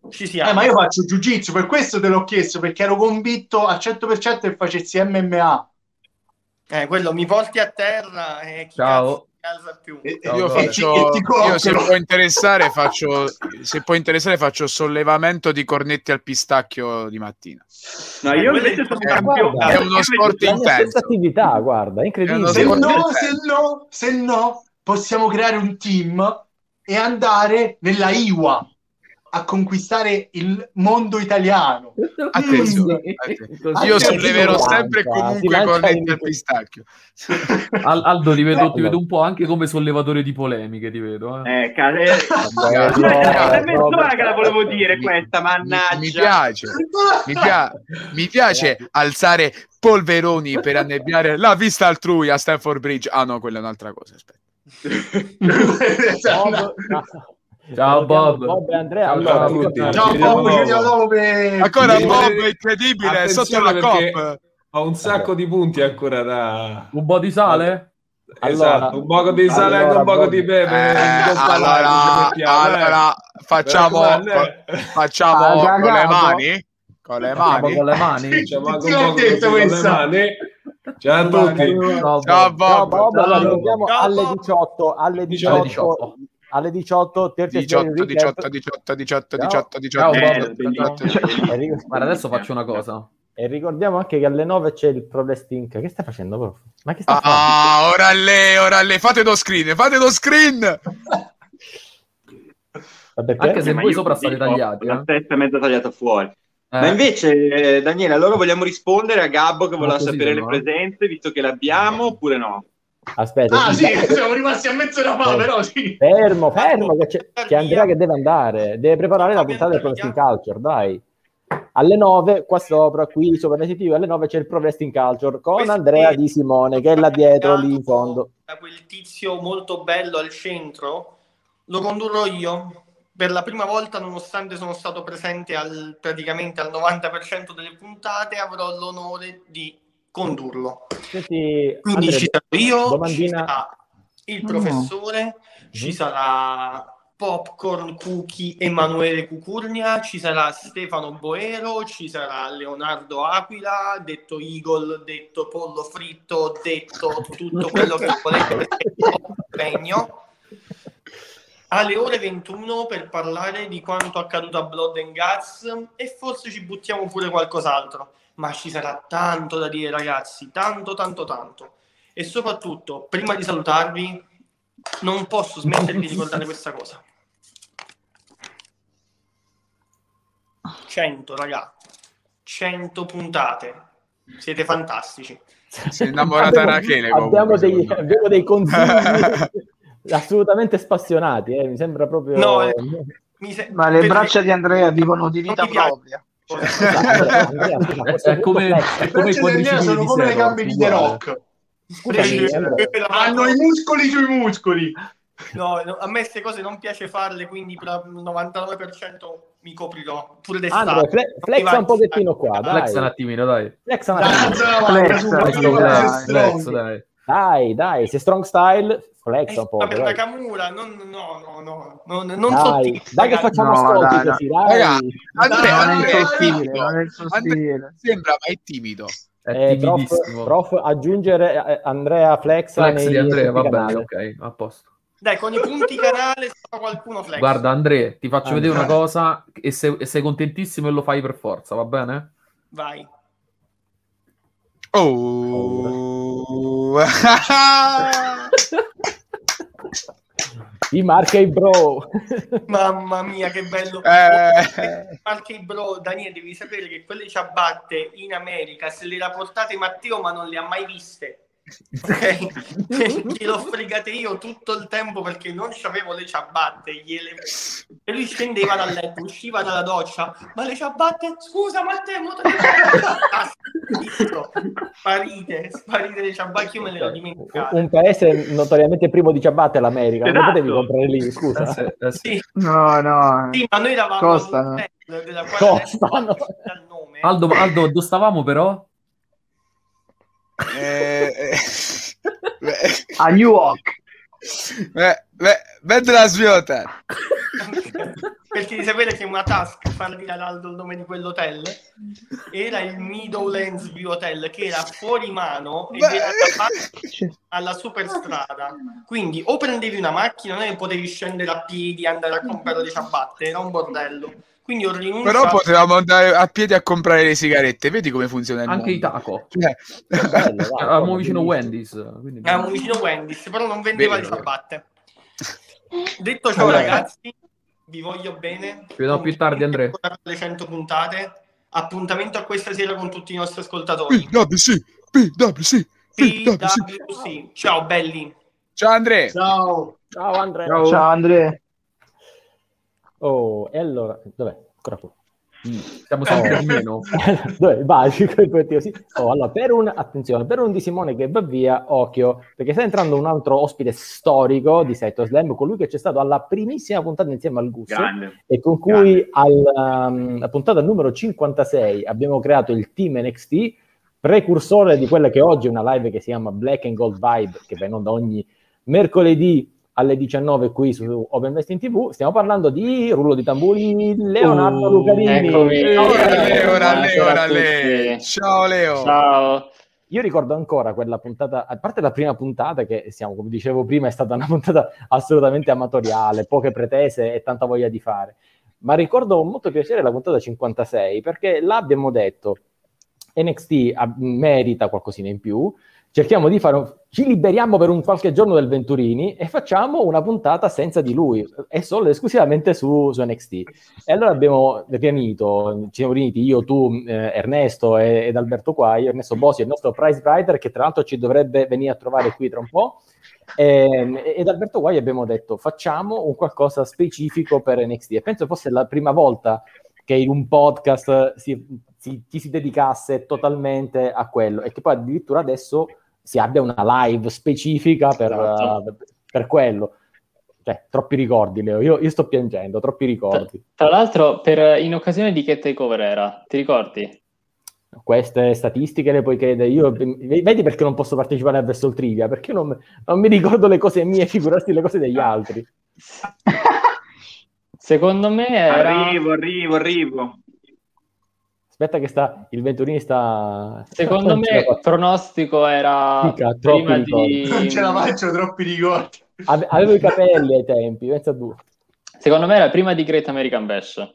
ci siamo. Eh, ma io faccio jiu-jitsu, per questo te l'ho chiesto, perché ero convinto al 100% che facessi MMA. Eh, quello mi porti a terra e chi Ciao. E- Io e- faccio, e io se può interessare faccio, se può interessare faccio sollevamento di cornetti al pistacchio di mattina. No, io invece sono È, guarda, è uno sport la mia stessa intenso. attività, guarda, è incredibile. Se no, se no, se no, possiamo creare un team e andare nella Iwa a conquistare il mondo italiano. Attenzione, attenzione. Io solleverò sempre e comunque con il pistacchio. Al- Aldo, ti vedo, ti vedo un po' anche come sollevatore di polemiche, ti vedo. Eh. Eh, ca- eh, è mezz'ora che la volevo dire questa, mannaggia. Mi piace, mi, pia- mi piace alzare polveroni per annebbiare la vista altrui a Stanford Bridge. Ah no, quella è un'altra cosa, aspetta. Bob, Ciao Bob. Bob e Andrea. Ciao, allora, ciao a vi- tutti. Ciao Ci vediamo Bob, ci vediamo dopo per... Ancora Bob, dire- incredibile, sotto Attenzione la perché cop. Ho un sacco di punti ancora da... Un po' di sale? esatto, un poco di sale e allora, un poco Bob- di pepe. Eh, allora, eh. allora, facciamo, facciamo Ah, con le mani. Con le mani. con le mani? Ciao a tutti. Ciao, Ciao Bob. Ciao Bob. Bob, allora Ciao. ricordiamo Ciao, alle Bob. 18, alle 18, 18. alle 18, Terza 18, Recap. 18, 18, 18, Ciao. 18, Ciao, 18. Bob. E ri- Guarda, adesso faccio una cosa. E ricordiamo anche che alle 9 c'è il Pro Wrestling. Che stai facendo, prof? Ma che stai facendo? Ah, ora lei, ora lei, fate lo screen, fate lo screen. Perché? Anche se voi sopra state tagliati. La Eh? testa è mezza tagliata fuori. Eh. Ma invece, eh, Daniele, allora vogliamo rispondere a Gabbo che voleva sapere le sono, eh. presenze, visto che l'abbiamo, oppure no? Aspetta, Ah sì, siamo rimasti a mezz'ora fa, però sì. fermo, fermo, che c'è, c'è Andrea che deve andare, deve preparare la puntata del Pro Wrestling Culture, dai. Alle 9, qua sopra, qui sopra nei siti, alle 9 c'è il Pro Wrestling Culture con Questo Andrea è- Di Simone, che è là dietro, lì in fondo. Da quel tizio molto bello al centro, lo condurrò io. Per la prima volta, nonostante sono stato presente al, praticamente al 90% delle puntate, avrò l'onore di condurlo. Senti, Quindi Andrea, ci sarò io, ci domandina- sarà il Mm. professore, ci Mhm. sarà Popcorn Cookie Emanuele Cucurnia, ci sarà Stefano Boero, ci sarà Leonardo Aquila, detto Eagle, detto pollo fritto, detto tutto quello che volete perché impegno. Alle ore 21 per parlare di quanto accaduto a Blood and Guts e forse ci buttiamo pure qualcos'altro. Ma ci sarà tanto da dire, ragazzi, tanto, tanto, tanto. E soprattutto, prima di salutarvi, non posso smettere di ricordare questa cosa. 100, raga. 100 puntate. Siete fantastici. Si è innamorata Abbiamo- Rachele. Abbiamo comunque, dei, secondo me. abbiamo dei consigli assolutamente spassionati, eh, mi sembra proprio... No, eh, mi se- Ma le braccia di Andrea vivono di vita propria. È come, è come i quadricicli sono di come le gambe di The. Rock. Scusami. Hanno i muscoli sui muscoli. No, no, a me queste cose non piace farle, quindi per il 99% mi coprirò. Pure d'estate. fle- flexa un pochettino qua, dai. Flex un attimino, dai. Flexa un attimino. alza la mano, Flex, su, flex, io voglio flex, essere Flex, strong. dai. Dai, dai, sei strong style, flexa un po'. per dai. Nakamura, non, no, no, no, no, non so Dai, ti- dai che ragazzi. facciamo No, sconti dai, così, Raga, dai. Andrea, Non è il Andrea non suo Andrea stile. sembra, ma è timido. È Eh, prof, prof, aggiungere eh, Andrea Flex nei di Andrea, va bene, ok, a posto. Dai, con i punti canale fa qualcuno flex. Guarda, Andrea, ti faccio Ah, vedere una cosa e, se- e sei contentissimo e lo fai per forza, va bene? Vai. Oh. I Markey Bro. Mamma mia, che bello. Eh. Anche bro, Daniele, devi sapere che quelle ciabatte in America se le ha portate Matteo, ma non le ha mai viste. Ok? Gliel'ho fregate io tutto il tempo perché non c'avevo le ciabatte. Gliele... E lui scendeva dal letto, usciva dalla doccia. Ma le ciabatte? Scusa, Matteo, mo te schifo. Sparite, sparite le ciabatte, io me le ero dimenticate. Un paese notoriamente privo di ciabatte l'America, non Esatto. potevi comprare lì, scusa. Sì. No, no. sì, ma noi eravamo Costano. Costano. nome. Aldo, Aldo, dove stavamo però? Eh, eh, A New York. la sviota. Perché di sapere che una task, far dire ad Aldo il nome di quell'hotel, era il Meadowlands View Hotel, che era fuori mano ed era alla superstrada. Quindi o prendevi una macchina, non è che potevi scendere a piedi, andare a comprare le ciabatte, era un bordello. Quindi ho rinunciato. Però potevamo andare a piedi a comprare le sigarette, vedi come funziona il Anche i mondo. taco. Cioè, Eravamo vicino Wendy's. Quindi... Eravamo vicino Wendy's, però non vendeva Vero, le ciabatte. Detto ciò, Allora. ragazzi, vi voglio bene. Ci vediamo più tardi, Andrea. Le 100 puntate. Appuntamento a questa sera con tutti i nostri ascoltatori. PWC, PWC, PWC. PWC. Ciao belli. Ciao Andrea. Ciao. Ciao Andrea. Ciao, Andrea. Oh, e allora, dov'è? Ancora qua. Siamo sempre a meno. Dove vai? Sì. Oh, allora, per un, attenzione, per un di Simone che va via, occhio, perché sta entrando un altro ospite storico di Saito Slam, colui che c'è stato alla primissima puntata insieme al Gusto Grande. e con cui alla um, puntata numero 56 abbiamo creato il team NXT, precursore di quella che oggi è una live che si chiama Black and Gold Vibe, che va in onda ogni mercoledì alle 19 qui su Open Wrestling TV. Stiamo parlando di rullo di tamburi Leonardo Uh, Lucarini. eccomi. Ora ora ora. Ciao Leo. Ciao. Io ricordo ancora quella puntata, a parte la prima puntata, che siamo, come dicevo prima, è stata una puntata assolutamente amatoriale, poche pretese e tanta voglia di fare. Ma ricordo con molto piacere la puntata 56, perché là abbiamo detto NXT ha- merita qualcosina in più, cerchiamo di fare, un- ci liberiamo per un qualche giorno del Venturini e facciamo una puntata senza di lui, e solo ed esclusivamente su, su NXT. E allora abbiamo riunito, ci siamo riuniti io, tu, eh, Ernesto e- ed Alberto Quai, Ernesto Bossi, il nostro prize writer, che tra l'altro ci dovrebbe venire a trovare qui tra un po'. E, ed Alberto Guai abbiamo detto facciamo un qualcosa specifico per NXT e penso fosse la prima volta che in un podcast si, si- ci si dedicasse totalmente a quello e che poi addirittura adesso si abbia una live specifica per, Esatto. uh, per quello. Cioè, troppi ricordi, Leo. Io, io sto piangendo, troppi ricordi. Tra l'altro, per, in occasione di che takeover era? Ti ricordi? Queste statistiche le puoi credere. Io, vedi perché non posso partecipare a Verso Trivia? Perché non, non mi ricordo le cose mie, figurarsi le cose degli altri. Secondo me era... Arrivo, arrivo, arrivo. Aspetta che sta, il Venturini sta... Secondo me il pronostico era troppi prima di... Non ce la faccio, troppi ricordi. Ave- avevo i capelli ai tempi, pensa tu. Secondo me era prima di Great American Bash.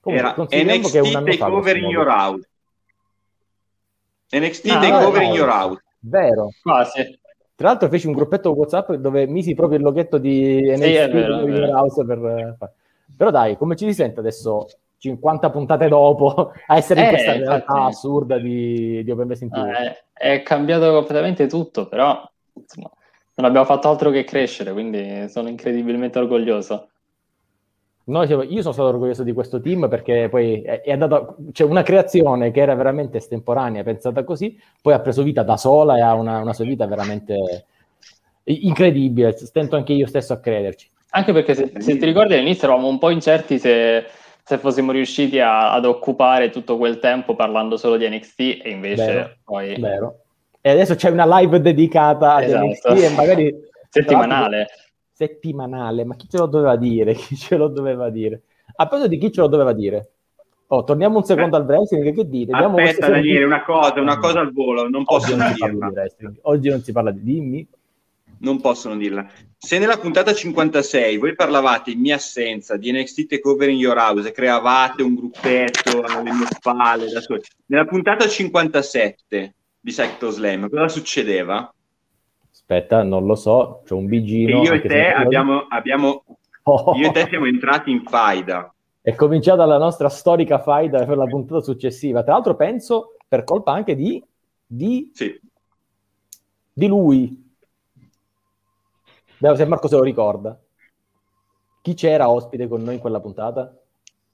Comunque, Era NXT anno fa Takeover in Your. House. NXT Ah, Takeover in Your House. Vero. Quasi. Tra l'altro feci un gruppetto WhatsApp dove misi proprio il loghetto di NXT Sì, vero, vero. House per fare. Però dai, come ci si sente adesso 50 puntate dopo a essere in Eh, questa infatti. realtà assurda di, di Open Wrestling TV? Ah, è, cambiato completamente tutto, però insomma, non abbiamo fatto altro che crescere, quindi sono incredibilmente orgoglioso. Siamo- io sono stato orgoglioso di questo team perché poi è, andata, c'è una creazione che era veramente estemporanea, pensata così, poi ha preso vita da sola e ha una, una sua vita veramente incredibile. Stento anche io stesso a crederci. Anche perché se, se ti ricordi all'inizio eravamo un po' incerti se, se fossimo riusciti a- ad occupare tutto quel tempo parlando solo di NXT e invece Vero, poi vero. E adesso c'è una live dedicata ad Esatto. NXT e magari settimanale. settimanale, ma chi ce lo doveva dire? Chi ce lo doveva dire? A proposito di chi ce lo doveva dire? Oh, torniamo un secondo al wrestling, che dite? Diamo Aspetta, Daniele, una cosa, una cosa al volo, non Oggi posso non non si parla dirla. di wrestling. Oggi non si parla di dimmi. Non possono dirla. Se nella puntata 56 voi parlavate in mia assenza di NXT Takeover in Your House e creavate un gruppetto alle mie spalle da soli, nella puntata 57 di Secto Slam cosa succedeva? Aspetta, non lo so, c'è un bigino. io e te abbiamo, abbiamo Oh. io e te siamo entrati in faida. È cominciata la nostra storica faida per la puntata successiva. Tra l'altro penso per colpa anche di, di, di lui. Vediamo se Marco se lo ricorda. Chi c'era ospite con noi in quella puntata?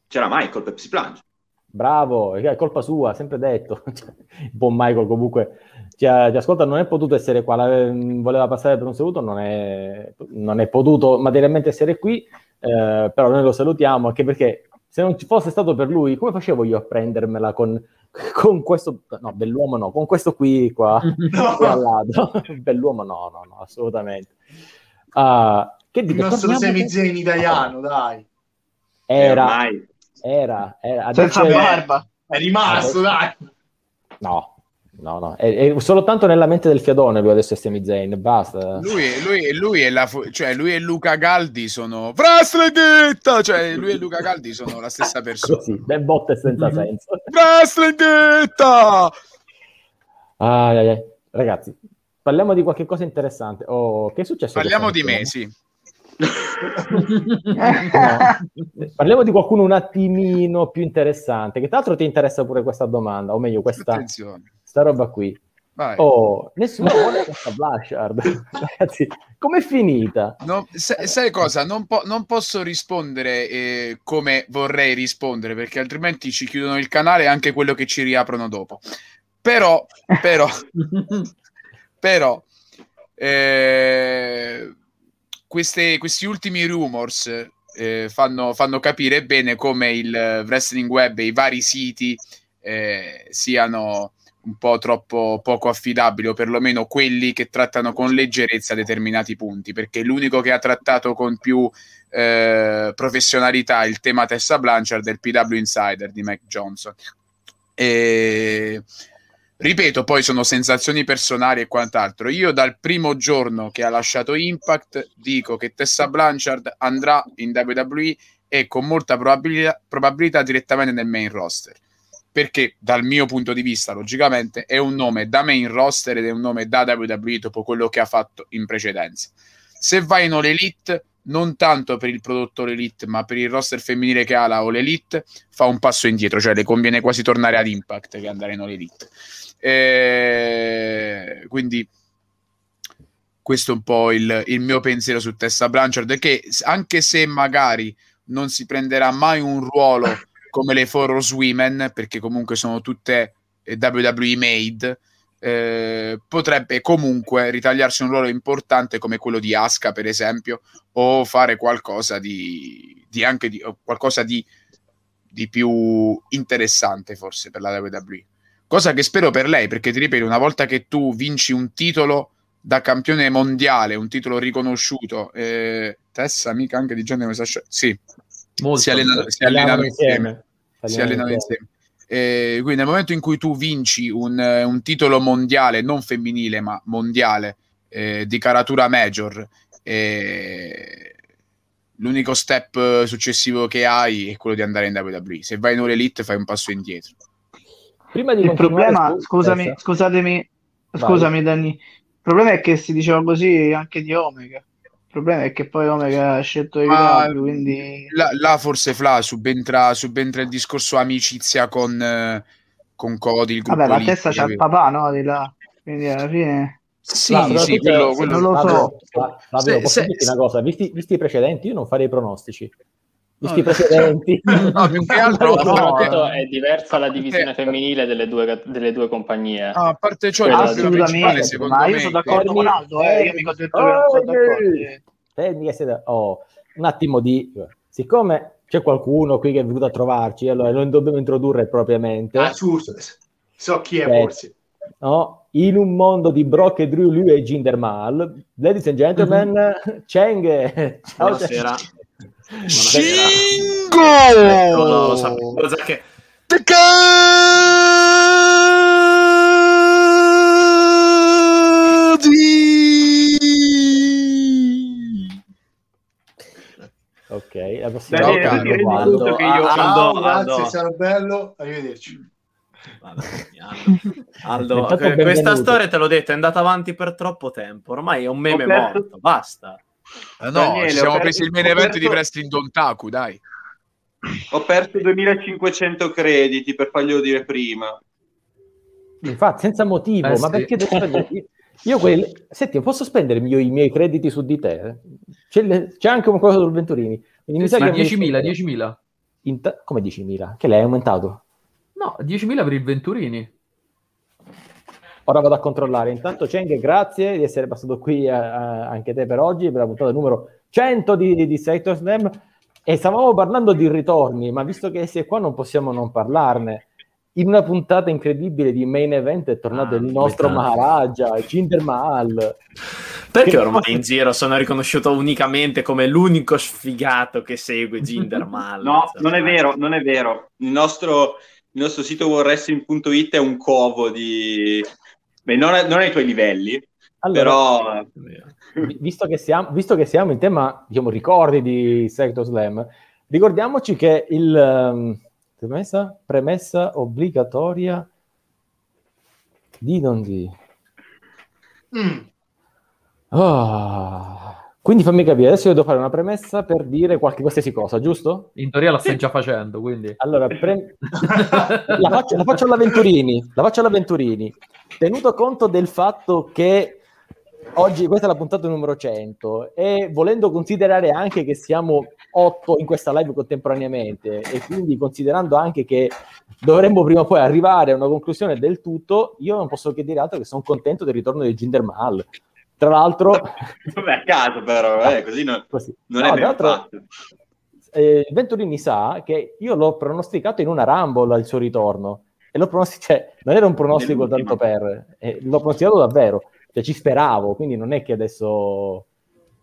C'era Michael Pepsi Plunge. Bravo, è colpa sua, sempre detto. Cioè, buon Michael comunque ci, ha- ci ascolta, non è potuto essere qua, la- voleva passare per un saluto, non è, non è potuto materialmente essere qui, eh, però noi lo salutiamo anche perché se non ci fosse stato per lui, come facevo io a prendermela con, con questo, no, bell'uomo no, con questo qui qua, qui al lato. bell'uomo no, no, no, assolutamente. Ah, Che Il dite? nostro Torniamo- Sami Zayn italiano, dai. Era, ormai. era, era. Adesso Senza è- barba. È rimasto, dai. No, no, no. È, è soltanto nella mente del fiadone lui adesso è Sami Zayn, basta. Lui, lui- lui è la fu- cioè lui e Luca Galdi sono Wrestlinghetta! Cioè lui e Luca Galdi sono la stessa persona. Così, ben botte senza Mhm. senso. Ai, ai. Ragazzi, parliamo di qualche cosa interessante. Oh, che è successo? Parliamo di me, mattina? sì. No. Parliamo di qualcuno un attimino più interessante, che tra l'altro ti interessa pure questa domanda, o meglio questa, Attenzione. sta roba qui. Vai. Oh, nessuno vuole questa Blashard. Ragazzi, com'è finita? No, sai, sai cosa? Non, po- non posso rispondere eh, come vorrei rispondere perché altrimenti ci chiudono il canale e anche quello che ci riaprono dopo. Però, però, però, eh, queste- questi ultimi rumors eh, fanno, fanno capire bene come il wrestling web e i vari siti eh, siano un po' troppo poco affidabili, o perlomeno quelli che trattano con leggerezza determinati punti, perché l'unico che ha trattato con più eh, professionalità il tema Tessa Blanchard il PW Insider di Mike Johnson. E ripeto, poi sono sensazioni personali e quant'altro. Io dal primo giorno che ha lasciato Impact dico che Tessa Blanchard andrà in WWE e con molta probabilità, probabilità direttamente nel main roster. Perché dal mio punto di vista, logicamente, è un nome da main roster ed è un nome da WWE dopo quello che ha fatto in precedenza. Se vai in All Elite, non tanto per il prodotto Elite, ma per il roster femminile che ha la All Elite, fa un passo indietro, cioè le conviene quasi tornare ad Impact che andare in All Elite. Eh, quindi questo è un po' il, il mio pensiero su Tessa Blanchard, che anche se magari non si prenderà mai un ruolo come le For Women, perché comunque sono tutte WWE made, eh, potrebbe comunque ritagliarsi un ruolo importante come quello di Asuka, per esempio, o fare qualcosa di, di anche di, qualcosa di, di più interessante forse per la WWE. Cosa che spero per lei, perché ti ripeto, una volta che tu vinci un titolo da campione mondiale, un titolo riconosciuto, eh, Tessa, amica anche di genere, sì, Molto. si allenano, si allenano insieme. insieme. Si allenano allenano insieme. Eh, quindi nel momento in cui tu vinci un, eh, un titolo mondiale, non femminile, ma mondiale, eh, di caratura major, eh, l'unico step eh, successivo che hai è quello di andare in WWE. Se vai in All Elite fai un passo indietro. Prima di Il problema, su- scusami, scusatemi, scusami Danny, il problema è che si diceva così anche di Omega. Il problema è che poi Omega ha scelto i Ma capi, quindi là, là forse Fla subentra, subentra il discorso amicizia con, eh, con Cody, il gruppo vabbè, la testa c'ha il papà, no, di là. Quindi alla fine Sì, Ma sì, quello, quello- non lo so. Fabio, Fa- Fabio, Se- posso se- dirti una cosa? Visti, visti i precedenti, io non farei pronostici. Visti i precedenti, No, più che altro- no, eh. è diversa la divisione femminile delle due, delle due compagnie. No, a parte ciò, il Quella- assolutamente, secondo ma io me, sono d'accordo con Aldo, eh, io mica ho detto che non sono d'accordo. eh. Oh, un attimo di... Siccome c'è qualcuno qui che è venuto a trovarci, allora non dobbiamo introdurre propriamente. Ah, so- chi è Eh, forse. no? In un mondo di Brock e Drew, lui è Jinder Mahal. Ladies and gentlemen, Cheng. Ciao, Buonasera. Cheng. Cingo! Ecco, sapevo che Ok, la prossima volta ti rendi conto che io- Aldo, Ciao, Aldo. grazie, sarà bello, arrivederci. Aldo, Aldo, Intanto que- questa storia te l'ho detto, è andata avanti per troppo tempo. Ormai è un meme morto, basta. Eh no, Daniele, ci siamo presi il main event di perso- Wrestling Dontaku, dai. Ho perso 2500 crediti per farglielo dire prima. Infatti, senza motivo, Eh, ma sì. perché devo spendere? Io, quelli... Senti, posso spendere io i miei crediti su di te? C'è, le- c'è anche un cosa sul Venturini. Quindi mi sa che 10.000, 10.000. In ta- Come 10.000? Che l'hai aumentato? No, 10.000 per il Venturini. Ora vado a controllare. Intanto, Cheng, grazie di essere passato qui a- a- anche te per oggi, per la puntata numero 100 di, di Sector Slam. E stavamo parlando di ritorni, ma visto che sei qua non possiamo non parlarne. In una puntata incredibile di main event è tornato Ah, il nostro. Maharaja, Jinder Mahal. Perché ormai in giro sono riconosciuto unicamente come l'unico sfigato che segue Jinder Mahal? No, non è vero, non è vero. Il nostro, il nostro sito worldwrestling.it è un covo di... Beh, non, è- non ai tuoi livelli, Allora, però... vi- visto, che siamo, visto che siamo in tema, diciamo, ricordi di Sector Slam, ricordiamoci che il ehm, premessa, premessa obbligatoria di non di. Mm. Ah, quindi fammi capire, adesso io devo fare una premessa per dire qualche qualsiasi cosa, giusto? In teoria la stai già facendo, quindi... Allora, pre- la, faccio, la faccio all'Aventurini, la faccio all'Aventurini. Tenuto conto del fatto che oggi questa è la puntata numero 100 e volendo considerare anche che siamo 8 in questa live contemporaneamente e quindi considerando anche che dovremmo prima o poi arrivare a una conclusione del tutto, io non posso che dire altro che sono contento del ritorno di Jinder Mahal. Tra l'altro, Vabbè, a caso però, eh, così non, non No, è ben fatto. eh, Venturini sa che io l'ho pronosticato in una Rumble il suo ritorno e l'ho pronosticato, cioè, non era un pronostico tanto per, eh, l'ho pronosticato davvero, cioè ci speravo, quindi non è che adesso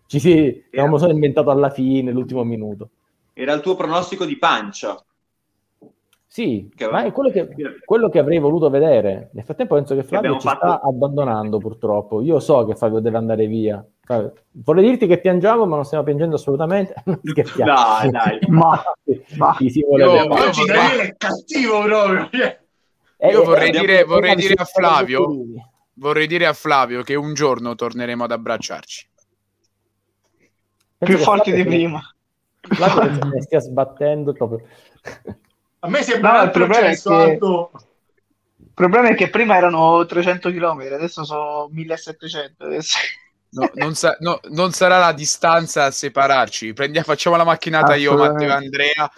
ci si, non me lo sono inventato alla fine, l'ultimo minuto. Era il tuo pronostico di pancia. Sì, Che ma è quello che, quello che avrei voluto vedere. Nel frattempo penso che Flavio abbiamo ci fatto- sta abbandonando purtroppo. Io so che Flavio deve andare via. Flavio, Vorrei dirti che piangiamo, ma non stiamo piangendo assolutamente. Scherziamo. Dai, dai. Ma, Chi si vuole Io- Oggi vorrei- Daniele è cattivo proprio. Eh, Io eh, vorrei abbiamo- dire, vorrei abbiamo dire a sentito la Flavio, vorrei dire a Flavio che un giorno torneremo ad abbracciarci. Penso più che forti di prima. Flavio che stia sbattendo proprio. A me sembra No, un il altro problema è che- alto. Il problema è che prima erano 300 km, adesso sono 1700. Adesso. No, non, sa- no, non sarà la distanza a separarci. Prendiamo, facciamo la macchinata io. Matteo e Andrea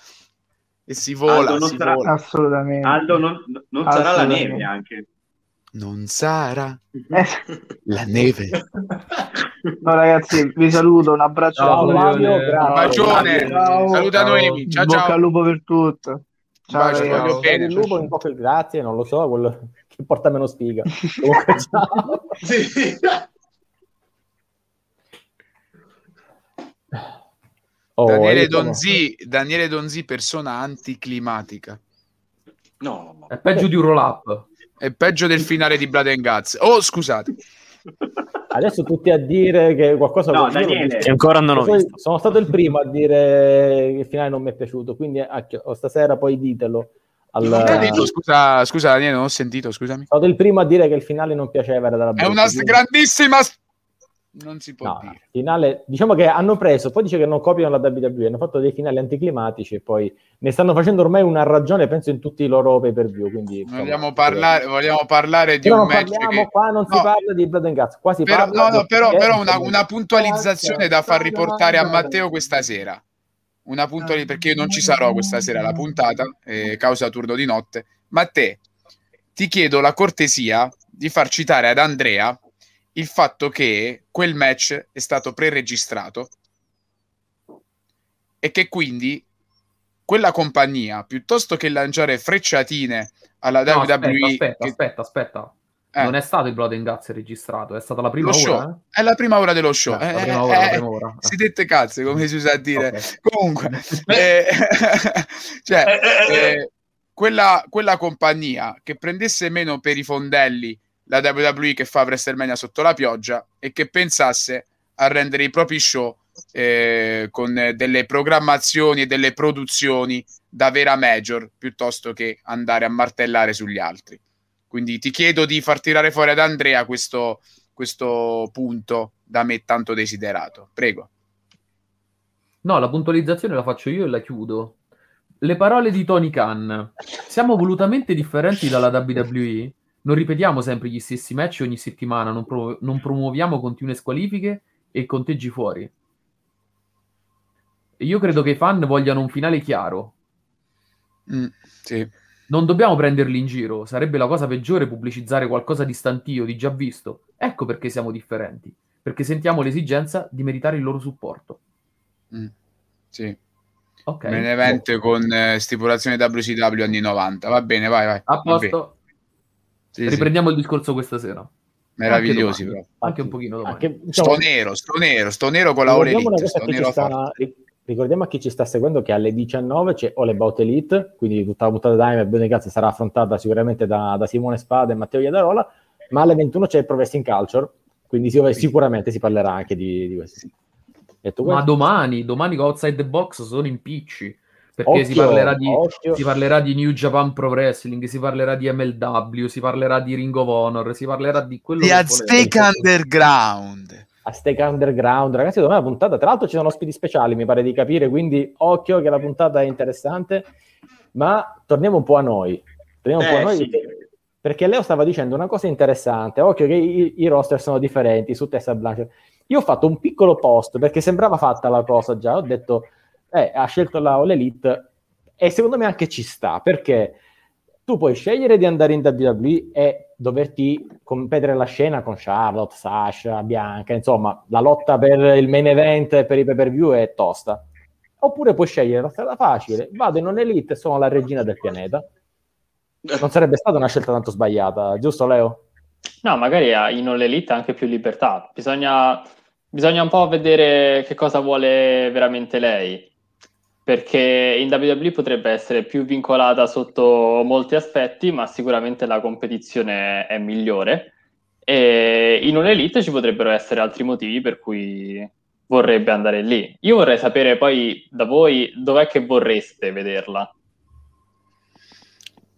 e si vola. Aldo, non si sarà- vola. Assolutamente. Aldo, non, non sarà la neve anche. Non sarà Eh, la neve. no, ragazzi, vi saluto. Un abbraccio Ciao, a Flavio, grazie. Bacione. Ciao. Saluta Noemi. Ciao, Bocca ciao. al lupo per tutto. Ciao, Bacio, ragazzi. voglio bene. Il lupo in poco grazie, non lo so, quello che porta meno sfiga. Comunque, ciao. Sì. Oh, Daniele, Donzi, Daniele Donzi, persona anticlimatica. No. È peggio di un roll-up. È peggio del finale di Blood and Guts. Oh, scusate. Adesso tutti a dire che qualcosa... No, Daniele. Che ancora non ho Sono- visto. Sono stato il primo a dire che il finale non mi è piaciuto, quindi chi- stasera poi ditelo. Al... Non hai detto, scusa, scusa, Daniele, non ho sentito, scusami. Sono stato il primo a dire che il finale non piaceva, È una quindi- grandissima. Non si può No, dire. finale, diciamo che hanno preso, poi dice che non copiano la WWE, hanno fatto dei finali anticlimatici e poi ne stanno facendo ormai una ragione, penso, in tutti i loro pay per view. Quindi, Vogliamo parlare, vogliamo parlare di Però un match parliamo, che... qua non si No. parla di Blood and Guts, qua si Però, parla no, no, però, eh, però una, una puntualizzazione da far riportare a Matteo questa sera. Una puntualizzazione, perché io non ci sarò questa sera alla puntata, eh, causa turno di notte. Matteo, ti chiedo la cortesia di far citare ad Andrea il fatto che quel match è stato pre-registrato e che quindi quella compagnia, piuttosto che lanciare frecciatine alla No, WWE, aspetta, aspetta, che- aspetta, aspetta. Eh. Non è stato il Blood and Guts registrato, è stata la prima ora. eh? è la prima ora dello show. Eh, la Eh, prima eh, ora, la eh, prima ora. Si dette cazzo, come si usa a dire. Ok. Comunque, eh, cioè, eh, quella, quella compagnia che prendesse meno per i fondelli la WWE che fa WrestleMania sotto la pioggia e che pensasse a rendere i propri show eh, con delle programmazioni e delle produzioni da vera major piuttosto che andare a martellare sugli altri. Quindi ti chiedo di far tirare fuori ad Andrea questo, questo punto da me tanto desiderato. Prego. No, la puntualizzazione la faccio io e la chiudo. Le parole di Tony Khan. Siamo volutamente differenti dalla WWE. Non ripetiamo sempre gli stessi match ogni settimana, non, pro- non promuoviamo continue squalifiche e conteggi fuori. E io credo che i fan vogliano un finale chiaro. Mm, sì. Non dobbiamo prenderli in giro, sarebbe la cosa peggiore pubblicizzare qualcosa di stantio, di già visto. Ecco perché siamo differenti, perché sentiamo l'esigenza di meritare il loro supporto. Mm, sì. Ok. Main event con eh, stipulazione WCW anni 90. Va bene, vai, vai. A posto. Sì, sì. Riprendiamo il discorso questa sera. Meravigliosi, Anche però. domani. Anche un pochino domani. Anche, Sto diciamo, nero, sto nero, sto nero con la All ricordiamo Elite, sto nero sta- a chi ci sta seguendo che alle 19 c'è All About Elite, quindi tutta la puntata Dime e Bene Cazzo sarà affrontata sicuramente da, da Simone Spada e Matteo Iadarola, ma alle 21 c'è il Pro Wrestling Culture, quindi si- sicuramente si parlerà anche di, di questo. Ma domani, domani con Outside the Box sono impicci. Perché Occhio, si, parlerà di, si parlerà di New Japan Pro Wrestling, si parlerà di MLW, si parlerà di Ring of Honor, si parlerà di quello Di che volete. Underground. Azteca Underground, ragazzi, domani la puntata, tra l'altro ci sono ospiti speciali, mi pare di capire, quindi occhio che la puntata è interessante, ma torniamo un po' a noi. Torniamo un po' a Eh, noi sì. perché, perché Leo stava dicendo una cosa interessante, occhio che i, i roster sono differenti su Tessa Blanchard. Io ho fatto un piccolo post perché sembrava fatta la cosa già, ho detto, eh, ha scelto la All Elite e secondo me anche ci sta, perché tu puoi scegliere di andare in WWE e doverti competere la scena con Charlotte, Sasha, Bianca, insomma, la lotta per il main event e per i pay per view è tosta. Oppure puoi scegliere la strada facile, vado in un elite e sono la regina del pianeta. Non sarebbe stata una scelta tanto sbagliata, giusto Leo? No, magari in All Elite anche più libertà. Bisogna, bisogna un po' vedere che cosa vuole veramente lei. Perché in WWE potrebbe essere più vincolata sotto molti aspetti, ma sicuramente la competizione è migliore. E in All Elite ci potrebbero essere altri motivi per cui vorrebbe andare lì. Io vorrei sapere poi da voi dov'è che vorreste vederla.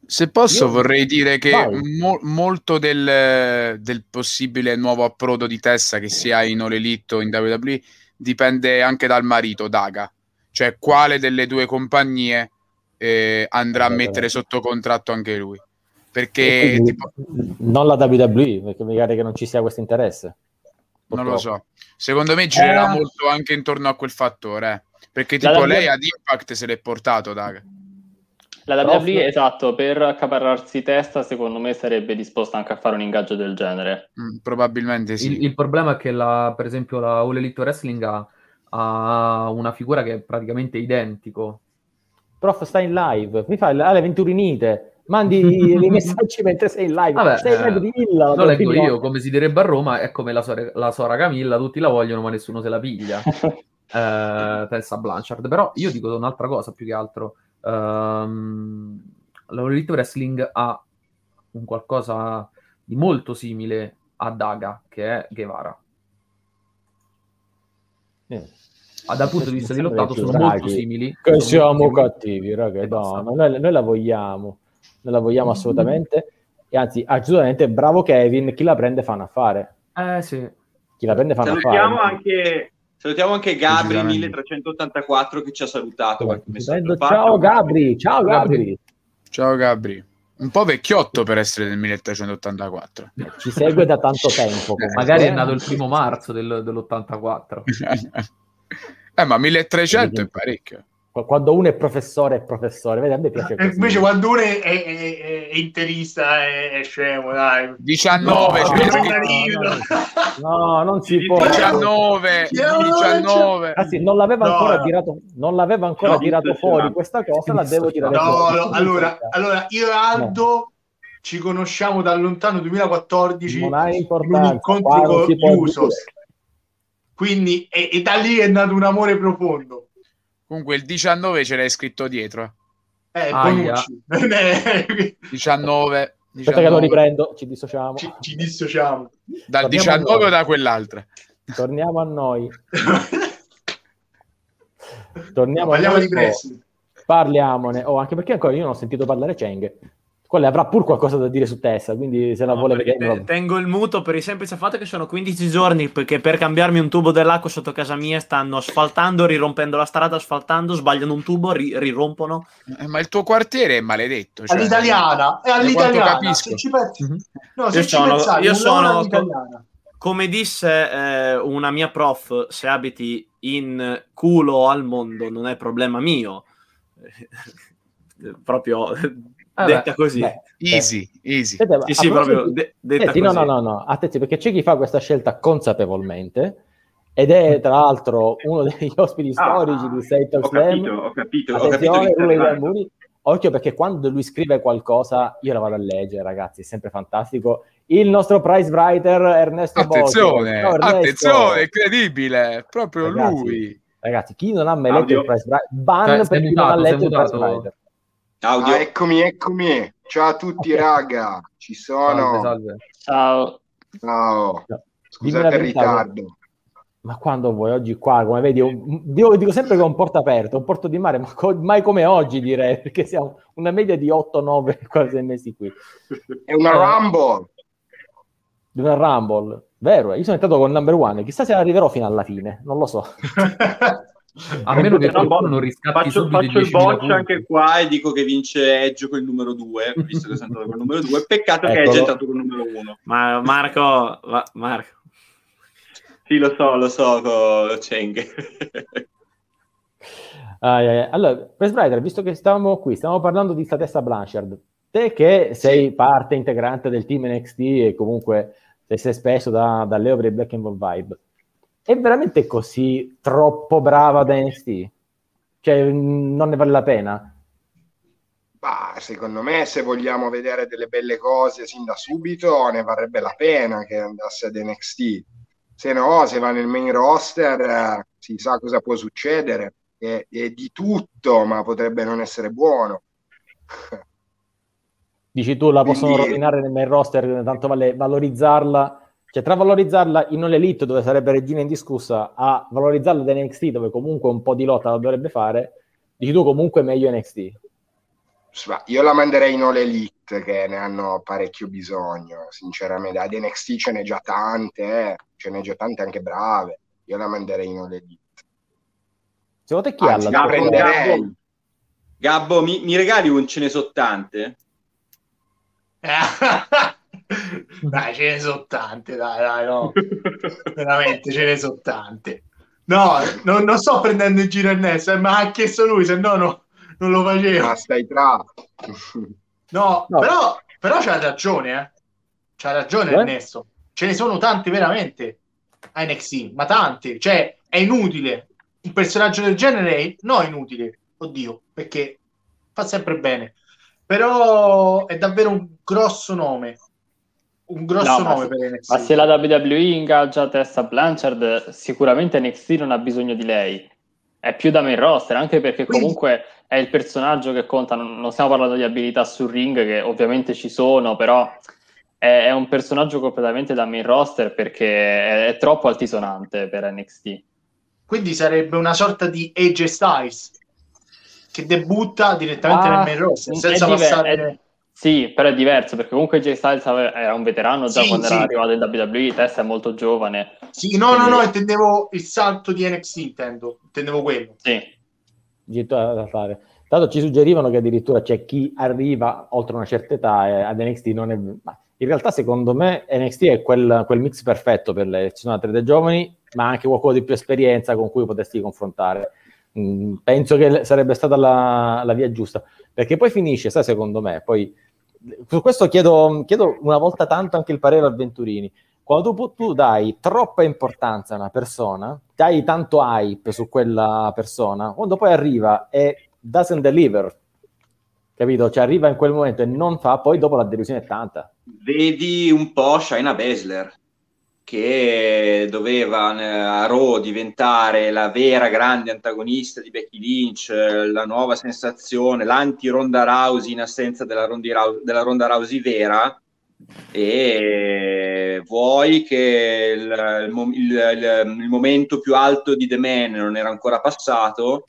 Se posso, Io- vorrei dire che mo- molto del, del possibile nuovo approdo di Tessa che sia in All Elite o in WWE dipende anche dal marito, Daga. Cioè, quale delle due compagnie eh, andrà a mettere sotto contratto anche lui? Perché quindi tipo, non la WWE, perché mi pare che non ci sia questo interesse. non lo so. Secondo me girerà Eh. molto anche intorno a quel fattore. eh. Perché tipo WWE lei ad Impact se l'è portato, Daga. La Prof? WWE, esatto, per accaparrarsi testa, secondo me sarebbe disposta anche a fare un ingaggio del genere. Mm, probabilmente sì. Il, il problema è che, la, per esempio, la All Elite Wrestling ha, ha una figura che è praticamente identico. Prof, sta in live, mi fai alle venturinite, mandi i, messaggi mentre sei in live. Vabbè, stai in live eh, di lo leggo io, come si direbbe a Roma, è come la, sore- la sora Camilla, tutti la vogliono ma nessuno se la piglia. Eh, Tessa Blanchard. Però io dico un'altra cosa più che altro. Ehm, la All Elite Wrestling ha un qualcosa di molto simile a Daga, che è Guevara. Eh. Ah, dal punto di vista di lottato sono molto simili. Che siamo simili. cattivi, ragazzi. No, no, noi, noi la vogliamo, noi la vogliamo assolutamente. E anzi, assolutamente, bravo Kevin, chi la prende fa un affare. Eh sì. Chi la prende fa un Salutiamo affare. anche, salutiamo anche Gabri Decisamente. 1384 che ci ha salutato. ha fatto. Ciao Gabri, ciao Gabri. Ciao Gabri. Un po' vecchiotto per essere del 1384. Ci segue da tanto tempo. comunque, Magari è eh. nato il primo marzo del- dell'84. Eh, ma 1300 è parecchio. Quando uno è professore, è professore. Vedi, a me piace E così. invece quando uno è, è- è- è interista è, è scemo, dai. 19, No, c'è no, scritto. no, No, non si può. 19, 19. Anzi, non l'aveva no, ancora no. tirato, non l'aveva ancora no, tirato fuori questa cosa, la devo tirare fuori. No, allora, allora io Aldo ci conosciamo da lontano 2014 non ha importanza, con un incontro Quindi e, e, da lì è nato un amore profondo. Comunque il 19 ce l'hai scritto dietro. Eh, 19 Aspetta che lo diciamo- riprendo, ci dissociamo. Ci, ci dissociamo. Dal Torniamo 19 o da quell'altra? Torniamo a noi. Torniamo parliamo a noi. di Brexit. Parliamone, oh, anche perché ancora io non ho sentito parlare Cheng. Quella avrà pur qualcosa da dire su Tessa, quindi se la vuole Perché vedere... te- tengo il muto per il semplice fatto che sono 15 giorni perché per cambiarmi un tubo dell'acqua sotto casa mia stanno asfaltando, rirompendo la strada, asfaltando, sbagliano un tubo, ri- rirompono. Eh, ma il tuo quartiere è maledetto. Cioè, all'italiana, è all'italiana. capisco. Se ci pensi- Mhm. No, se Io ci sono- pensate, io sono- all'italiana. Come disse eh, una mia prof, se abiti in culo al mondo non è problema mio. Proprio detta così. beh, Easy, easy. Aspetta, Sì, sì, proprio de- detta Senti, no, così. no, no, no, attenzione, perché c'è chi fa questa scelta consapevolmente ed è tra l'altro uno degli ospiti Ah, storici di Sei Talk ho Slam. capito, ho capito, ho capito Attenzione, Rulli stai Gamburi. occhio perché quando lui scrive qualcosa io la vado a leggere, ragazzi, è sempre fantastico. Il nostro prize writer Ernesto Attenzione. Ciao, Ernesto. attenzione, incredibile, proprio Ragazzi, lui. Ragazzi, chi non ha mai letto Audio. il prize writer, ban Cioè, per sei chi non ha mutato, letto il prize mutato. writer. Audio. Ah, eccomi, eccomi. Ciao a tutti, raga. Ci sono. Salve, salve. Ciao. Ciao. Dimmi Scusate il ritardo. Ma quando vuoi, oggi qua, come vedi, un- dico, dico sempre che è un porto aperto, un porto di mare, ma co- mai come oggi direi, perché siamo una media di 8-9 quasi mesi qui. È una Eh, Rumble. Una Rumble, vero? Io sono entrato con number one, chissà se arriverò fino alla fine, non lo so. A meno che No, qualcuno non riscatti faccio, faccio il 10.000 boccio anche qua e dico che vince Edge con il numero 2, visto che sono entrato con il numero 2. Peccato che Eccolo. Edge è entrato con il numero 1. Ma Marco, va- Marco. Sì, lo so, lo so, Cheng. Ah, eh, eh. Allora, Press Brighter, visto che stavamo qui, stiamo parlando di Statessa Blanchard, te che sei parte integrante del team NXT e comunque sei sei spesso da, da Leo per il Black and Gold Vibe, è veramente così troppo brava da NXT? Cioè, mh, non ne vale la pena? Bah, secondo me, se vogliamo vedere delle belle cose sin da subito, ne varrebbe la pena che andasse ad NXT. Se no, se va nel main roster, eh, si sa cosa può succedere. È, è di tutto, ma potrebbe non essere buono. Dici tu, la possono Quindi- rovinare nel main roster, tanto vale valorizzarla, cioè tra valorizzarla in All Elite dove sarebbe regina indiscussa a valorizzarla da NXT dove comunque un po' di lotta la dovrebbe fare, dici tu comunque meglio NXT. Io la manderei in All Elite, che ne hanno parecchio bisogno, sinceramente. Ad NXT ce n'è già tante, eh. ce n'è già tante anche brave. Io la manderei in All Elite. Secondo te chi Anzi, ha la prenderei. Gabbo, mi, mi regali un cenesottante? Dai, ce ne sono tante, dai, dai, no. Veramente, ce ne sono tante. No, non, non sto prendendo in giro Ernesto, eh, ma ha chiesto lui, se no, no non lo facevo. Ma stai tra. No, No. però, però c'ha ragione, eh. C'ha ragione Eh? Ernesto. Ce ne sono tanti veramente a NXT, ma tanti. Cioè, è inutile. Un personaggio del genere è no inutile. Oddio, perché fa sempre bene. Però è davvero un grosso nome. Un grosso No, nome per NXT. Ma se la WWE ingaggia Tessa Blanchard, sicuramente NXT non ha bisogno di lei. È più da main roster, anche perché comunque è il personaggio che conta. Non, non stiamo parlando di abilità sul ring, che ovviamente ci sono, però è, è un personaggio completamente da main roster perché è, è troppo altisonante per NXT. Quindi sarebbe una sorta di AJ Styles che debutta direttamente nel main roster senza diver- passare. è- Sì, però è diverso perché comunque Jay Styles era un veterano già Sì, quando sì. era arrivato in WWE, Tessa è molto giovane. Sì, no, no, Quindi- no, intendevo il salto di NXT, intendo. Intendevo quello. Sì. addirittura da fare. Tanto ci suggerivano che addirittura c'è chi arriva oltre una certa età e ad NXT non è... ma in realtà secondo me NXT è quel, quel mix perfetto per le ci sono atlete giovani, ma anche qualcuno di più esperienza con cui potersi confrontare. Mm, penso che sarebbe stata la, la via giusta, perché poi finisce, sai, secondo me, poi su questo chiedo, chiedo una volta tanto anche il parere a Venturini. Quando tu, dai troppa importanza a una persona, dai tanto hype su quella persona, quando poi arriva e doesn't deliver, capito? Cioè arriva in quel momento e non fa, poi dopo la delusione è tanta. Vedi un po' Shaina Baszler che doveva eh, a Raw diventare la vera grande antagonista di Becky Lynch, eh, la nuova sensazione, l'anti-Ronda Rousey in assenza della, Rondi Rou- della Ronda Rousey vera. E vuoi che il, il- il- il momento più alto di The Man non era ancora passato?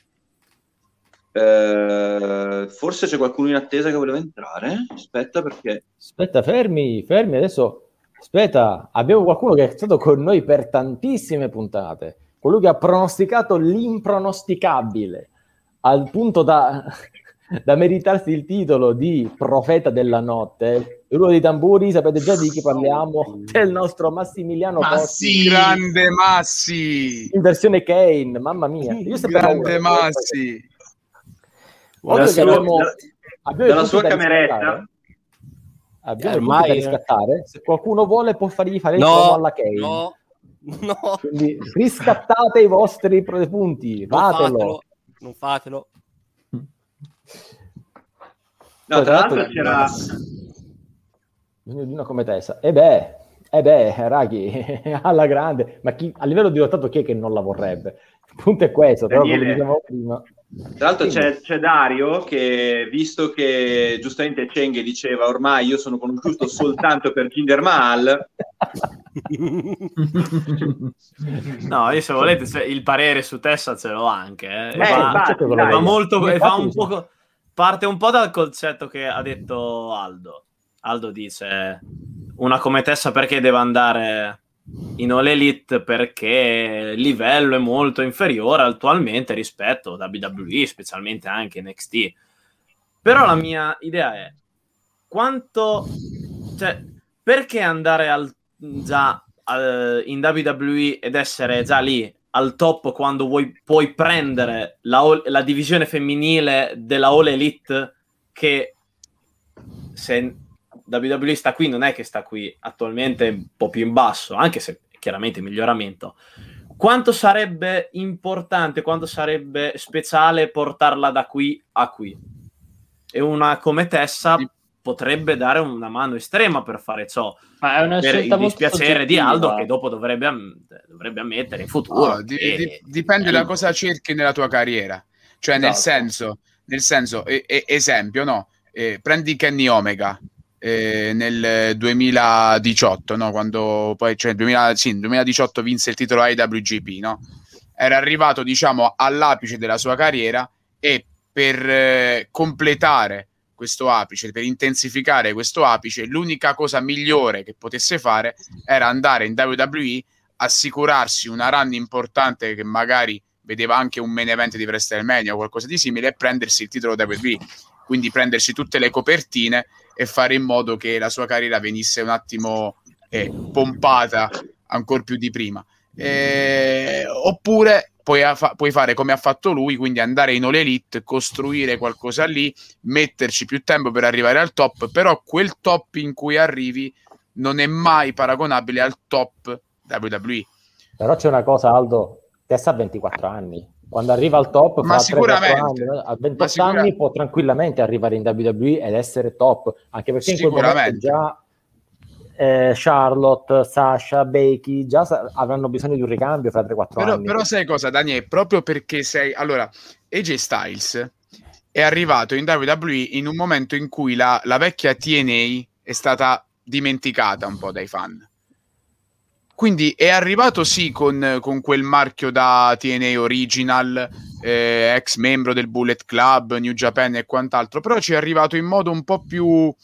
Eh, forse c'è qualcuno in attesa che voleva entrare? Aspetta perché Aspetta, fermi, fermi, adesso aspetta, abbiamo qualcuno che è stato con noi per tantissime puntate, colui che ha pronosticato l'impronosticabile al punto da, da meritarsi il titolo di profeta della notte. Il ruolo dei tamburi, sapete già di chi parliamo? Del nostro Massimiliano Cossi. Grande Massi! In versione Kane, mamma mia. Io Grande. Massi! Sua- abbiamo- abbiamo dalla sua cameretta? Abbiamo Eh, i punti ormai, da eh. riscattare. Se qualcuno vuole può fargli fare il No, alla Kane. no, no. Quindi riscattate i vostri punti, Non fatelo. fatelo, non fatelo. No, tra l'altro c'era... Bisogno di una come testa. E beh, e beh, Raghi, alla grande. Ma chi, a livello di lottato chi è che non la vorrebbe? Il punto è questo, però come Daniele. dicevamo prima... Tra l'altro c'è, c'è Dario che, visto che giustamente Cheng diceva ormai io sono conosciuto soltanto per Jinder Mahal, No, io se volete se- il parere su Tessa ce l'ho anche. eh. Eh, fa, infatti, fa dai. molto, fa Infatti, un po', parte un po' dal concetto che ha detto Aldo. Aldo dice una come Tessa perché deve andare in All Elite perché il livello è molto inferiore attualmente rispetto a WWE, specialmente anche NXT. Però la mia idea è quanto cioè, perché andare al, già al- in WWE ed essere già lì al top quando vuoi, puoi prendere la, la divisione femminile della All Elite che se WWE sta qui non è che sta qui attualmente un po' più in basso anche se chiaramente miglioramento quanto sarebbe importante quanto sarebbe speciale portarla da qui a qui e una come Tessa potrebbe dare una mano estrema per fare ciò Ma è una per scelta il dispiacere di. Aldo che dopo dovrebbe, am- dovrebbe ammettere in futuro No, di- di- dipende da cosa cerchi nella tua carriera. Cioè, nel Esatto. senso, nel senso e- e- esempio, no? Eh, prendi Kenny Omega eh, nel 2018, no? Quando poi, cioè, 2000, sì, nel 2018 vinse il titolo IWGP, no? Era arrivato, diciamo, all'apice della sua carriera e per eh, completare questo apice, per intensificare questo apice, l'unica cosa migliore che potesse fare era andare in WWE, assicurarsi una run importante che magari vedeva anche un main event di WrestleMania o qualcosa di simile e prendersi il titolo WWE, quindi prendersi tutte le copertine e fare in modo che la sua carriera venisse un attimo eh, pompata ancora più di prima. Eh, oppure puoi, fa- puoi fare come ha fatto lui, quindi andare in All Elite, costruire qualcosa lì, metterci più tempo per arrivare al top, però quel top in cui arrivi non è mai paragonabile al top WWE. Però c'è una cosa, Aldo, Tessa ha 24 anni. Quando arriva al top, Ma fra 3-4 sicuramente. anni, a 28 Ma sicura- anni può tranquillamente arrivare in WWE ed essere top, anche perché in quel momento già eh, Charlotte, Sasha, Becky già sa- avranno bisogno di un ricambio fra 3-4 Però, anni. però sai cosa, Daniele? Proprio perché sei... Allora, AJ Styles è arrivato in WWE in un momento in cui la, la vecchia TNA è stata dimenticata un po' dai fan. Quindi è arrivato sì con, con quel marchio da TNA Original, eh, ex membro del Bullet Club, New Japan e quant'altro, però ci è arrivato in modo un po' più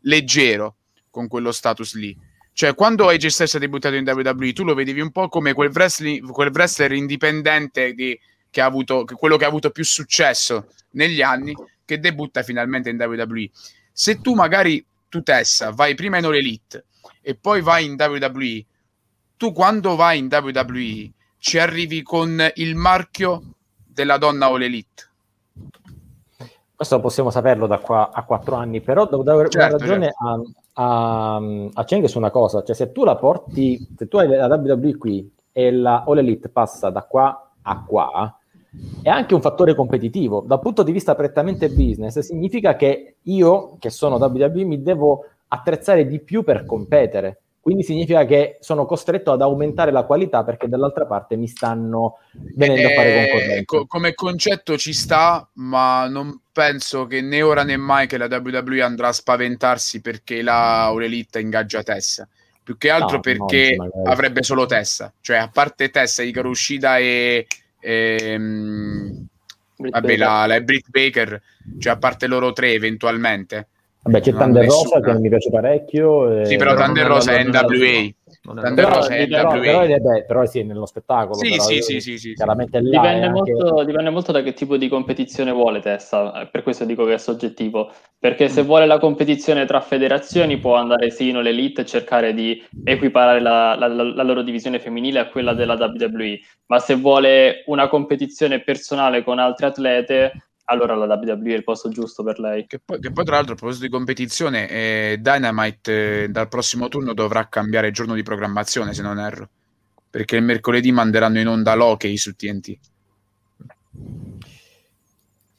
leggero con quello status lì. Cioè, quando AJ Styles ha debuttato in WWE, tu lo vedevi un po' come quel, quel wrestler indipendente di- che ha avuto, che quello che ha avuto più successo negli anni, che debutta finalmente in WWE. Se tu magari, tu Tessa, vai prima in All Elite e poi vai in WWE, tu quando vai in WWE ci arrivi con il marchio della donna All Elite. Questo possiamo saperlo da qua a 4 anni, però devo dare Certo, ragione a, a, a Cheng su una cosa, cioè se tu la porti, se tu hai la WWE qui e la All Elite passa da qua a qua, è anche un fattore competitivo. Dal punto di vista prettamente business, significa che io, che sono WWE, mi devo attrezzare di più per competere. Quindi significa che sono costretto ad aumentare la qualità perché dall'altra parte mi stanno venendo a fare Eh, concorrenza. co- come concetto ci sta, ma non penso che né ora né mai che la WWE andrà a spaventarsi perché la All Elite ingaggia Tessa. Più che altro No, perché magari. avrebbe solo Tessa. Cioè, a parte Tessa, Ikaru Ushida e... ehm, vabbè, la, la Britt Baker, cioè a parte loro tre eventualmente. Vabbè, c'è Non Thunder nessuna. Rosa che non mi piace parecchio. e- Sì, però Thunder Rosa è NWA. Thunder Però, Rosa è però, NWA. però, vabbè, però sì, nello spettacolo. Sì, però, sì, eh, sì, sì, sì, Chiaramente là Dipende è anche- molto, dipende molto da che tipo di competizione vuole Tessa, eh, per questo dico che è soggettivo, perché se vuole la competizione tra federazioni può andare sì in l'Elite e cercare di equiparare la, la- la- la loro divisione femminile a quella della WWE, ma se vuole una competizione personale con altre atlete, allora la WWE è il posto giusto per lei. Che poi, che poi, tra l'altro, a proposito di competizione, eh, Dynamite eh, dal prossimo turno dovrà cambiare giorno di programmazione, se non erro. Perché il mercoledì manderanno in onda l'hockey su TNT.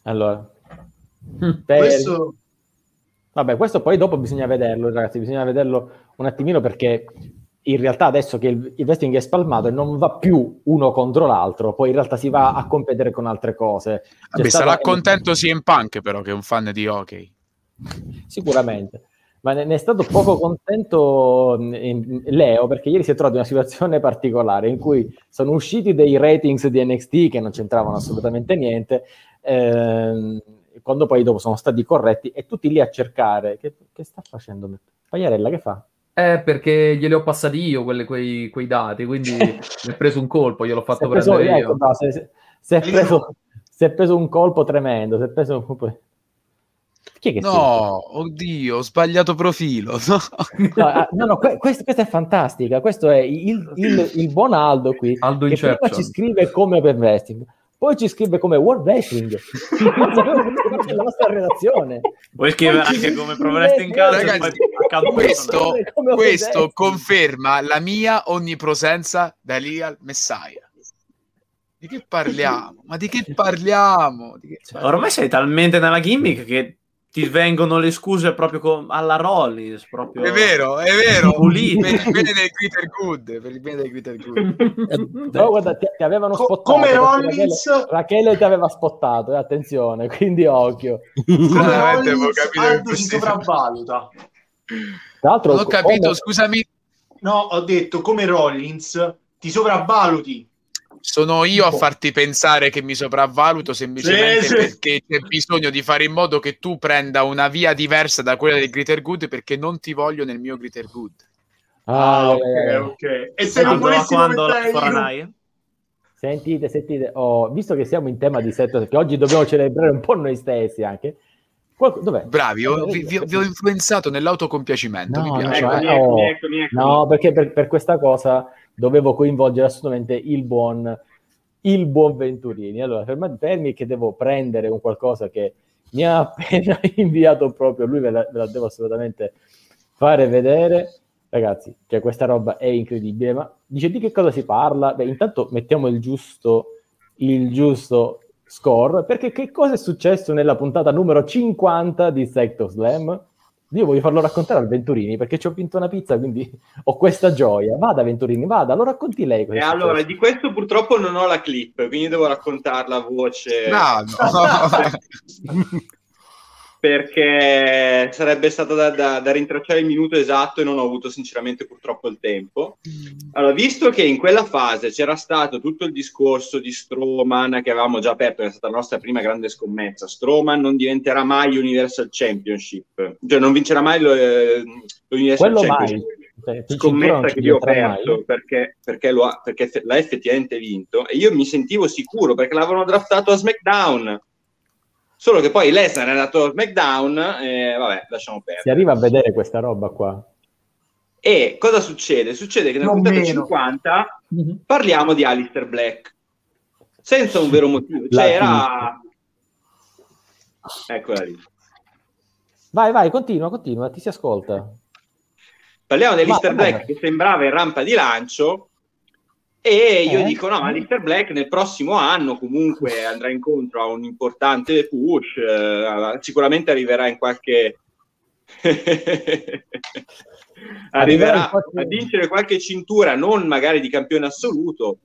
Allora, Questo, Vabbè, questo poi dopo bisogna vederlo, ragazzi, bisogna vederlo un attimino perché in realtà adesso che il, il wrestling è spalmato e non va più uno contro l'altro, poi in realtà si va a competere con altre cose. Vabbè, sarà contento CM Punk però che è un fan di hockey. Sicuramente. Ma ne, ne è stato poco contento mh, in- Leo perché ieri si è trovato in una situazione particolare in cui sono usciti dei ratings di NXT che non c'entravano assolutamente niente, ehm, quando poi dopo sono stati corretti e tutti lì a cercare. Che, che sta facendo? Pagliarella che fa? Eh, perché glieli ho passati io quelle- quei, quei dati, quindi mi è preso un colpo, gliel'ho Si fatto preso, prendere ecco, io. no, si è- si è preso, si è preso un colpo tremendo. Si è preso un colpo... Chi è che No, oddio, ho sbagliato profilo. No. No, ah, no, no, que- quest- questa è fantastica. Questo è il, il- il buon Aldo qui, Aldo che ci scrive come Open Wrestling, poi ci scrive come World Wrestling. La nostra redazione. Puoi scrivere ci anche come Pro Wrestling Calcio questo, questo conferma la mia onnipresenza da lì al Messiah. Di che parliamo? Ma di che parliamo? Di che Cioè, ormai sei talmente nella gimmick che ti vengono le scuse proprio alla Rollins. Proprio È vero, è vero. Pulite. Per il bene del Glitter Good. Per il bene del Glitter Good. Però guarda, ti, ti avevano Co- spottato. come Rollins- Rachele, Rachele ti aveva spottato, eh, attenzione, quindi occhio. Veramente avevo Rollins, capito si sopravvaluta. Tra l'altro, Non ho capito, come- scusami. No, ho detto come Rollins ti sopravvaluti. Sono io a farti pensare che mi sopravvaluto semplicemente Sì, sì. perché c'è bisogno di fare in modo che tu prenda una via diversa da quella del Glitter Good perché non ti voglio nel mio Glitter Good. Ah, ok, eh, ok. E se non Quando, volessimo quando la. Foranai? Sentite, sentite, oh, visto che siamo in tema di set, perché oggi dobbiamo celebrare un po' noi stessi anche. Qual- dov'è? Bravi, ho- vi, vi- vi ho influenzato nell'autocompiacimento, No, mi piace. no, Eccomi, eh, oh, eccomi, eccomi, eccomi. no, perché per, per questa cosa dovevo coinvolgere assolutamente il buon, il buon Venturini. Allora, fermi che devo prendere un qualcosa che mi ha appena inviato proprio lui, ve la, ve la devo assolutamente fare vedere. Ragazzi, cioè questa roba è incredibile, ma dice di che cosa si parla? Beh, intanto mettiamo il giusto, il giusto score, perché che cosa è successo nella puntata numero 50 di Sector Slam? Io voglio farlo raccontare al Venturini perché ci ho vinto una pizza, quindi ho questa gioia. Vada Venturini, vada, lo racconti lei. cosa E allora, successo. di questo purtroppo non ho la clip, quindi devo raccontarla a voce. Bravo. perché sarebbe stato da, da- da rintracciare il minuto esatto e non ho avuto sinceramente purtroppo il tempo. Allora, visto che in quella fase c'era stato tutto il discorso di Strowman che avevamo già aperto, è stata la nostra prima grande scommessa, Strowman non diventerà mai Universal Championship, cioè non vincerà mai lo, eh, l'Universal Quello mai. Championship. Cioè, il cinturone Scommessa che io ho perso mai. perché, perché, lo ha, perché l'ha effettivamente vinto e io mi sentivo sicuro perché l'avevano draftato a SmackDown. Solo che poi Lesnar è andato a SmackDown e vabbè, lasciamo perdere. Si arriva a vedere questa roba qua. E cosa succede? Succede che nella Non puntata meno. 50 parliamo di Alistair Black senza un vero motivo. Cioè, era. Eccola lì. Vai, vai, continua, continua, ti si ascolta. Parliamo di Alistair Black che sembrava in rampa di lancio. E io Eh? dico: no, ma Alistair Black nel prossimo anno comunque andrà incontro a un importante push. eh, sicuramente arriverà in qualche. Arriverà a vincere qualche cintura, non magari di campione assoluto,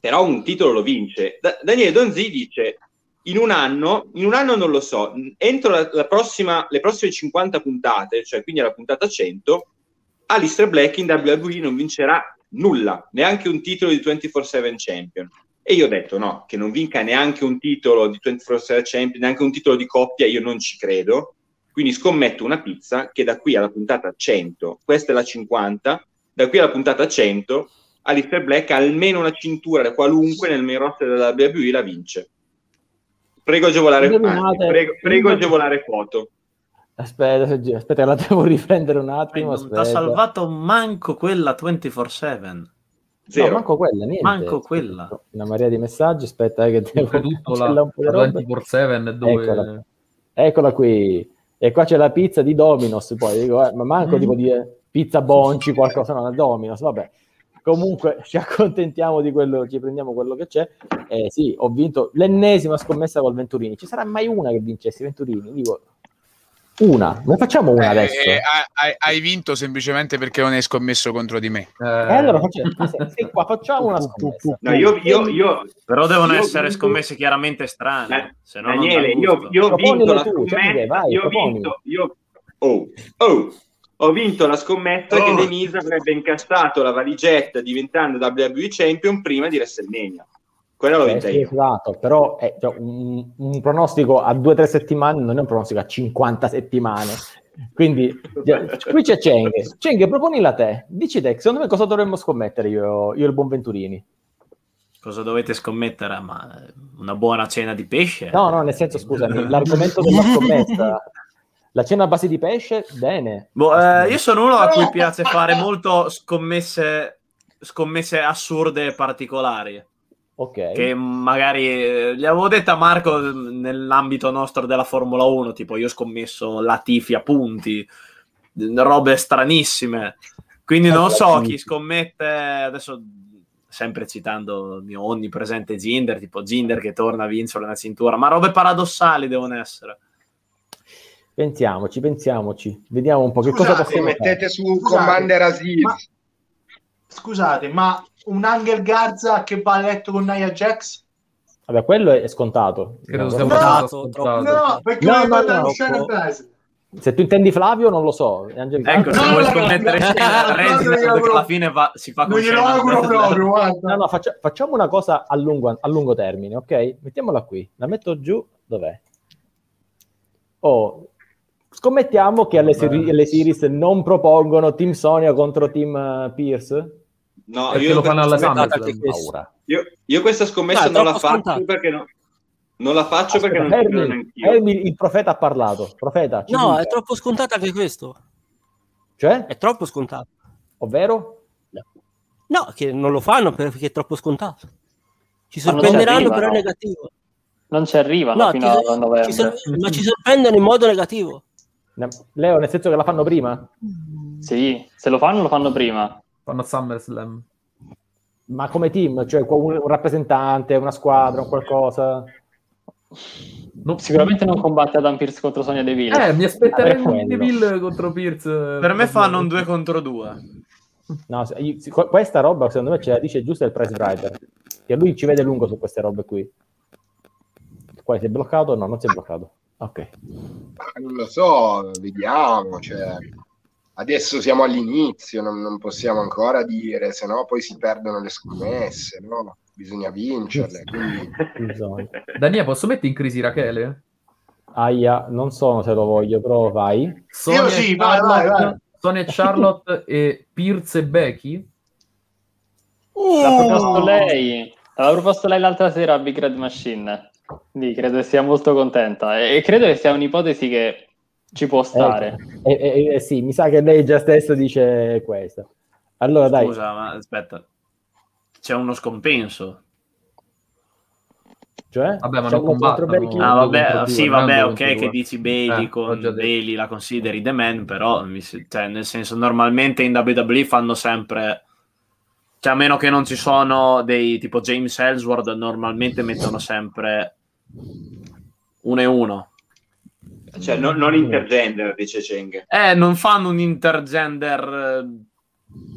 però un titolo lo vince. Da- Daniele Donzi dice: in un anno, in un anno non lo so, entro la, la prossima, le prossime 50 puntate, cioè quindi alla puntata 100, Alistair Black in WWE non vincerà nulla, neanche un titolo di 24-7 Champion. E io ho detto no, che non vinca neanche un titolo di 24-7 Champion, neanche un titolo di coppia, io non ci credo. Quindi scommetto una pizza che da qui alla puntata 100, questa è la 50, da qui alla puntata 100, Alistair Black ha almeno una cintura qualunque nel main roster della WWE la vince. Prego agevolare, prego, prego agevolare foto. Aspetta, aspetta, la devo riprendere un attimo. Non ti ha salvato manco quella 24-7. No, manco quella, niente. Manco quella. Una marea di messaggi, aspetta eh, che devo la, la roba. 24-7 dove... Eccola. Eccola qui. E qua c'è la pizza di Dominos, poi dico, eh, ma manco Mm. tipo di eh, pizza Bonci, qualcosa, no, Dominos, vabbè. Comunque ci accontentiamo di quello, ci prendiamo quello che c'è. Eh, sì, ho vinto l'ennesima scommessa col Venturini. Ci sarà mai una che vincesse Venturini? Dico, Una, ne facciamo una Eh, adesso. eh, hai, hai vinto semplicemente perché non hai scommesso contro di me. E allora facciamo, qua facciamo una scommessa. No, io, io, io, Però devono essere vinto- scommesse chiaramente strane. Se no Daniele, io, io ho vinto la tu, vai, io ho vinto, io, oh, oh, ho vinto la scommessa Oh. che Denise avrebbe incassato la valigetta diventando WWE Champion prima di WrestleMania. Quella l'ho Eh, esatto, però eh, cioè, un, un pronostico a 2-3 settimane non è un pronostico a 50 settimane. Quindi già- qui c'è Cenghe. Cenghe, proponila te. Dici te, secondo me cosa dovremmo scommettere io, io e il buon Venturini? Cosa dovete scommettere? Ma una buona cena di pesce? No, no, nel senso, scusami, l'argomento della scommessa. La cena a base di pesce, bene. Boh, eh, io sono uno a cui piace fare molto scommesse, scommesse assurde e particolari. Ok. Che magari eh, gli avevo detto a Marco eh, nell'ambito nostro della Formula 1, tipo io ho scommesso Latifi a punti, eh, robe stranissime. Quindi non so chi scommette adesso sempre citando il mio onnipresente Ginder, tipo Ginder che torna a vincere una cintura, ma robe paradossali devono essere. Pensiamoci, pensiamoci. Vediamo un po' che cosa Scusate, possiamo fare. mettete su Scusate, Commander Aziz. ma- Scusate, ma un Angel Garza che va a letto con Nia Jax? Vabbè, quello è scontato. Credo sia No, abbastanza No, scontato. perché No, no, no, Shannon troppo. Price. Se tu intendi Flavio, non lo so. Angel Ecco, se vuoi no, scommettere no, scena, no, no, no, no, alla fine va- si fa Non con glielo Shayna auguro Baszler. proprio, guarda. No, no, faccia- facciamo una cosa a lungo, a lungo termine, ok? Mettiamola qui. La metto giù. Dov'è? Oh, scommettiamo che alle, seri- alle series non propongono Team Sonia contro Team eh, Pierce. No, Perché io lo fanno SummerSlam. Paura. Io, io questa scommessa No, non la faccio perché no- non la faccio perché non credo Hermi, neanch'io. Hermi, il profeta ha parlato. Profeta, No, dica. è troppo scontato anche questo. Cioè? È troppo scontato. Ovvero? No, che non lo fanno perché è troppo scontato. Ci sorprenderanno, però è negativo. Non ci arrivano No, fino ci- a novembre. ci sor- ma ci sorprendono in modo negativo. Ne- Leo, nel senso che la fanno prima? Sì, se lo fanno, lo fanno prima. Fanno SummerSlam. Ma come team? Cioè un, un rappresentante, una squadra, un qualcosa? Sicuramente non combatte Adam Pierce contro Sonia Deville. Eh, mi aspetterei un. Deville contro Pierce. Per me fanno un 2 contro 2. No, se- io- si- questa roba secondo me ce la dice giusto il price writer. Che lui ci vede lungo su queste robe qui. Qua si è bloccato? No, non si è bloccato. Ok. Non lo so, vediamo. Cioè, adesso siamo all'inizio, non, non possiamo ancora dire, se no poi si perdono le scommesse, no? Bisogna vincerle. Quindi... Bisogna. Daniele, posso mettere in crisi Rachele? Aia, non so se lo voglio, però vai. Sonia Io sì, vai, vai, vai. Sonia e Charlotte e Pierce e Becky? L'ha proposto lei. L'aveva proposto lei l'altra sera a Big Red Machine. Quindi credo che sia molto contenta. E credo che sia un'ipotesi che ci può stare. Eh, eh, eh, sì, mi sa che lei già stesso dice questa. Allora dai, Scusa, ma aspetta. C'è uno scompenso. cioè? Vabbè, ma non combattono. Ah, vabbè, sì, vabbè, ok, che due. dici Bailey Eh, con. Bailey la consideri The Man, però cioè, nel senso normalmente in WWE fanno sempre cioè a meno che non ci sono dei tipo James Ellsworth normalmente mettono sempre uno e uno. Cioè, non, non intergender, dice Cheng. Eh, non fanno un intergender eh,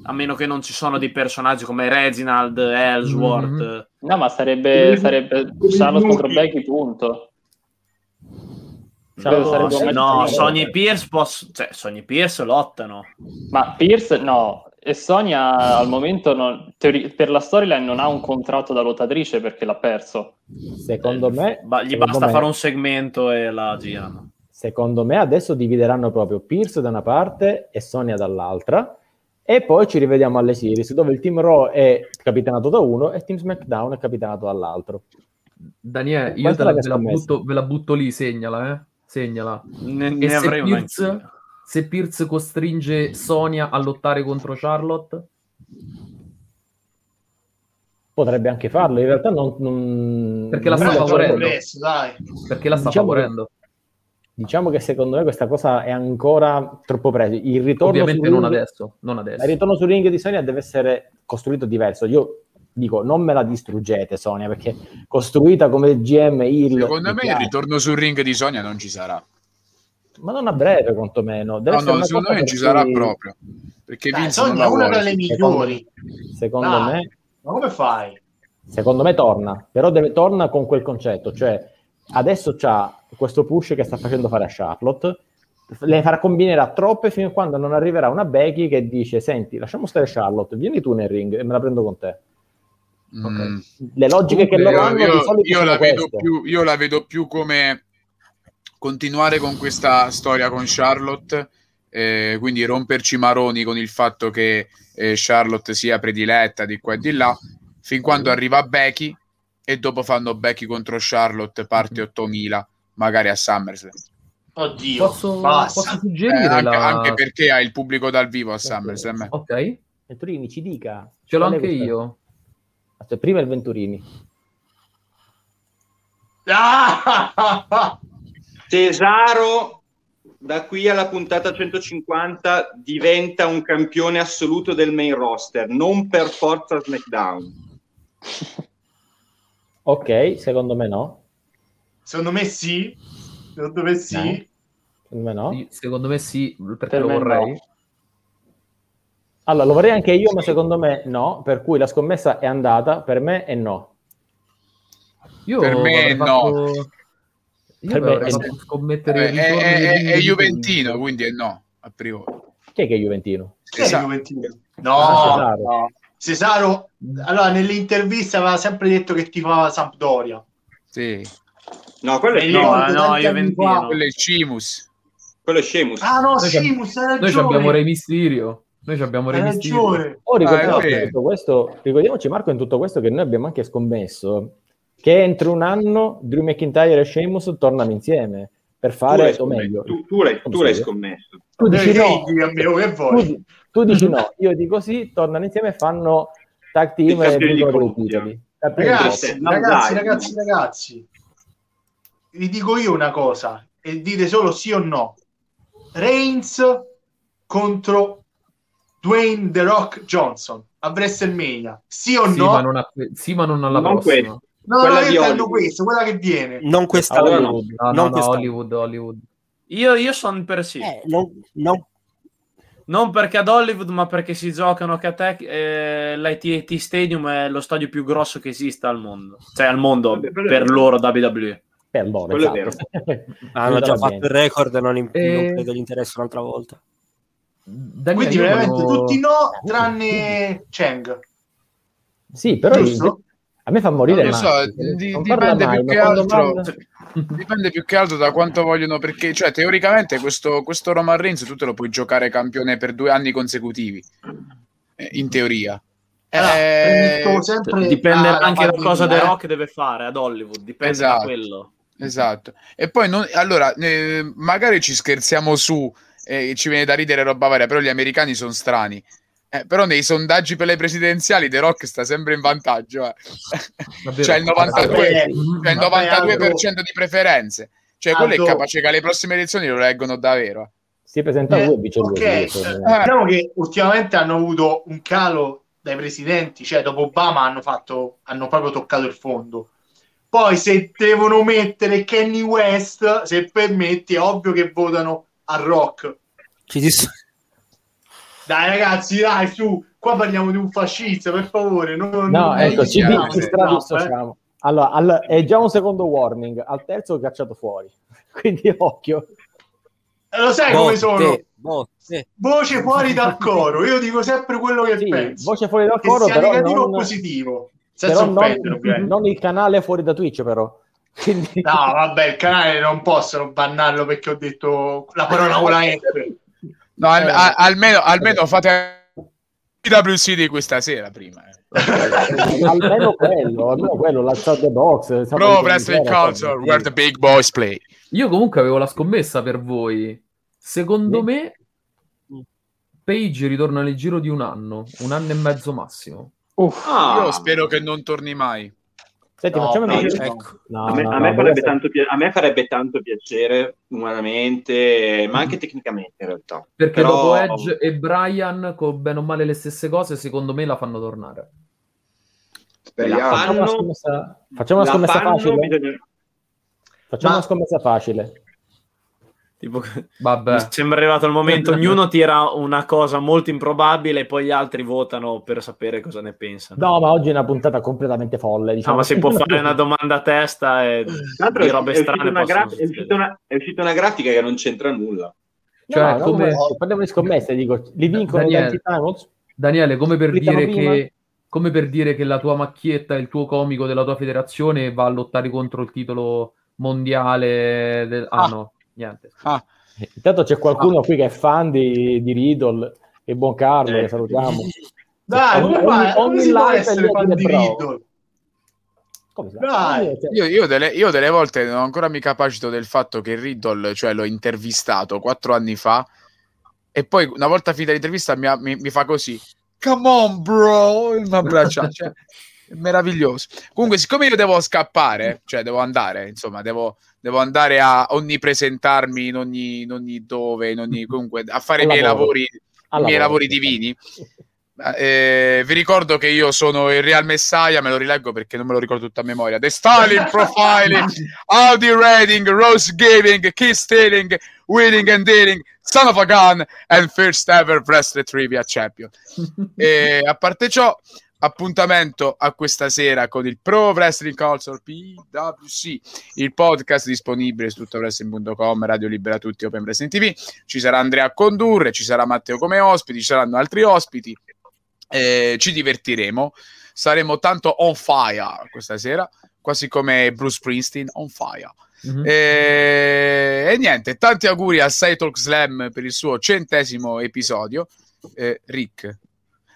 a meno che non ci sono dei personaggi come Reginald, Ellsworth. Mhm. No, ma sarebbe, sarebbe Charlotte contro Becky, punto. Un match no, finale. Sonya e Pierce posso, cioè Sonya e Pierce lottano. Ma Pierce no, e Sonia al momento non- teori- per la storyline non ha un contratto da lottatrice perché l'ha perso. Secondo me, Ba- gli secondo basta me- fare un segmento e la girano. Secondo me adesso divideranno proprio Pierce da una parte e Sonia dall'altra e poi ci rivediamo alle series dove il team Raw è capitanato da uno e il team SmackDown è capitanato dall'altro. Daniele, io te la, ve, la butto, ve la butto lì, segnala, eh? Segnala. Ne, ne se avrei una Pierce, anch'io. se Pierce costringe Sonia a lottare contro Charlotte? Potrebbe anche farlo, in realtà non... non- Perché la sta favorendo. Perché la sta Diciamo favorendo. Diciamo che secondo me questa cosa è ancora troppo preso. Il ritorno Ovviamente sul non ring- adesso, non adesso. Il ritorno sul ring di Sonia deve essere costruito diverso. Io dico, non me la distruggete Sonia, perché costruita come GM il Secondo me il ritorno sul ring di Sonia non ci sarà. Ma non a breve, quantomeno. Deve No, no, una secondo me per ci sarà cui- proprio. Perché Dai, non Sonia è una delle migliori. Secondo Dai, me, Ma come fai? secondo me torna, però deve torna con quel concetto, cioè adesso c'ha questo push che sta facendo fare a Charlotte, le farà combinerà troppe fino a quando non arriverà una Becky che dice "Senti, lasciamo stare Charlotte, vieni tu nel ring e me la prendo con te". Mm. Le logiche che Comunque, loro hanno io, di solito io sono la vedo queste. più, io la vedo più come continuare con questa storia con Charlotte, eh, quindi romperci i maroni con il fatto che eh, Charlotte sia prediletta di qua e di là, fin quando arriva Becky e dopo fanno Becky contro Charlotte parte 8000, magari a SummerSlam. Oddio, Posso, posso suggerire Eh, anche, la... anche perché ha il pubblico dal vivo a SummerSlam. Ok, Venturini ci dica. ce l'ho anche questa? io. Aspetta, prima il Venturini. Ah! Cesaro da qui alla puntata 150 diventa un campione assoluto del main roster, non per forza SmackDown. Ok, secondo me no. Secondo me sì. Secondo me sì. No. Secondo me no. Sì, Secondo me sì, perché Per lo vorrei. no. Allora, lo vorrei anche io, ma secondo me no, per cui la scommessa è andata, per me è no. Io Per me avrei no. fatto... Io Per me è- fatto scommettere è, è- è- è Juventino, quindi è no, a priori. Chi è che è Juventino? Chi è Esatto. Juventino? Ah, No, Cesaro. no. Cesaro, allora nelle interviste aveva sempre detto che tifava Sampdoria. Sì. No, quello è, No, ricordo no, anni Juventino. Quello è Cimus. quello è Sheamus. Ah no, Noi ci ab- Simus, hai Noi ci ragione. abbiamo Re Mysterio. Noi ci abbiamo Re Mysterio. Oh, ricordiamoci, Ah, questo, ricordiamoci, Marco, in tutto questo che noi abbiamo anche scommesso che entro un anno Drew McIntyre e Sheamus tornano insieme per fare, o meglio, Tu, tu l'hai, tu l'hai scommesso. tu dici Eh, no, che tu, vuoi? Tu dici no, io dico sì, tornano insieme e fanno tag I team e vincono coppia. titoli. Ragazzi. No, ragazzi, ragazzi, ragazzi, vi dico io una cosa e dite solo sì o no. Reigns contro Dwayne The Rock Johnson a WrestleMania. Sì o Sì, no? ma non, a- sì, ma non alla Non prossima. questo. no, no, quella io di intendo Hollywood. questo, quella che viene. Non quest'anno. Allora no. Hollywood. No, no, Non no, quest'anno. Hollywood, Hollywood. Io, io sono per sì. Eh, non, non- Non perché ad Hollywood, ma perché si giocano che a te eh, l'IT Stadium è lo stadio più grosso che esista al mondo. Cioè al mondo Vabbè, per vero. loro WWE. Per loro, Quello è esatto. hanno già fatto bene. il record, non, im- Eh, non credo gli interessi un'altra volta. Daniele, Quindi veramente volevo- tutti no, tranne Cheng. Sì, però Giusto? A me fa morire Non lo so, di- non parla dipende mai, più altro. parla- Dipende più che altro da quanto vogliono, perché cioè, teoricamente questo, questo Roman Reigns tu te lo puoi giocare campione per due anni consecutivi, eh, in teoria. Allora, Eh, penso sempre Dipende anche da cosa The eh. Rock deve fare ad Hollywood. Dipende Esatto. da quello. Esatto. E poi non, allora, eh, magari ci scherziamo su e ci viene da ridere roba varia, però gli americani sono strani. Eh, però nei sondaggi per le presidenziali The Rock sta sempre in vantaggio. eh. Davvero? C'è il 92%, Vabbè, c'è il vabbè, 92% di preferenze. Cioè, quello è capace che alle prossime elezioni lo leggono davvero. Si presenta Eh, lui e dice lui. eh, secondo me. diciamo che ultimamente hanno avuto un calo dai presidenti, cioè dopo Obama hanno, fatto, hanno proprio toccato il fondo. Poi se devono mettere Kenny West, se permetti, è ovvio che votano a Rock. Ci dis- Dai ragazzi, dai, su, qua parliamo di un fascista, per favore. Non, No, non ecco, ci, ci che stradissociamo. Allora, al- è già un secondo warning, al terzo cacciato fuori. Quindi occhio. Eh, Lo sai Boh, come sono? te, boh, te. Voce fuori dal coro. Io dico sempre quello che Sì, penso. voce fuori dal che coro, sia però negativo non- o positivo. Senza offendere, non, non il canale fuori da Twitch, però. Quindi... No, vabbè, il canale non possono bannarlo perché ho detto la parola con la F. No, al- Eh. a- almeno, almeno fate WC di questa sera prima. eh. almeno quello, almeno quello, la the box. sabato Pro Wrestling sabato where the big boys play. Io comunque avevo la scommessa per voi. Secondo me Page ritorna nel giro di un anno, un anno e mezzo massimo. Ah, Io spero che non torni mai. Senti, No, facciamo no, vedere- ecco. No, a me, no, a me farebbe tanto a me farebbe tanto piacere umanamente, ma anche tecnicamente in realtà. Perché Però- dopo Edge e Brian, con bene o male le stesse cose, secondo me la fanno tornare. Speriamo. La Facciamo una fanno- scommessa, facciamo una scommessa fanno, facile. bisogna- Facciamo Ma- una scommessa facile. Tipo, Vabbè. mi sembra arrivato il momento, ognuno tira una cosa molto improbabile e poi gli altri votano per sapere cosa ne pensano. No, ma oggi è una puntata completamente folle. No, Diciamo. ma si può fare una domanda a testa e di è, robe strane gra- è uscita una- è uscita una grafica che non c'entra nulla. Cioè, no, come- no, parliamo di scommesse, dico, li vincono Daniele. Daniele, come per, dire prima? che, come per dire che la tua macchietta, il tuo comico della tua federazione va a lottare contro il titolo mondiale del... Ah, Ah. no, niente. Intanto c'è qualcuno qui che è fan di, di Riddle, e buon Carlo, Eh. che salutiamo. Dai, Ogni- come fai? ogni- live è fan di Pro. Riddle? Fa? Dai. Eh, cioè, Io, io delle, io delle volte non ho ancora mi capacito del fatto che Riddle, cioè l'ho intervistato quattro anni fa e poi una volta finita l'intervista mi, mi- mi fa così come on bro mi abbraccia cioè, meraviglioso comunque siccome io devo scappare cioè devo andare insomma devo, devo andare a onnipresentarmi in ogni, in ogni dove in ogni, comunque a fare i miei lavoro. lavori i miei lavoro. lavori divini eh, vi ricordo che io sono il Real Messiah, me lo rileggo perché non me lo ricordo tutto a memoria. The Stalin Profiling, Audi Rating, Rose Giving, Kiss Stealing, Winning and Dealing, Son of a Gun and First Ever Wrestling Trivia Champion. E a parte ciò, appuntamento a questa sera con il Pro Wrestling Culture PWC, il podcast disponibile su tuttowrestling.com, Radio Libera Tutti, Open Wrestling TV. Ci sarà Andrea a condurre, ci sarà Matteo come ospiti, ci saranno altri ospiti. Eh, ci divertiremo, saremo tanto on fire questa sera, quasi come Bruce Springsteen on fire. Mhm. Eh, e niente, tanti auguri a Cytalk Slam per il suo centesimo episodio. Eh, Rick.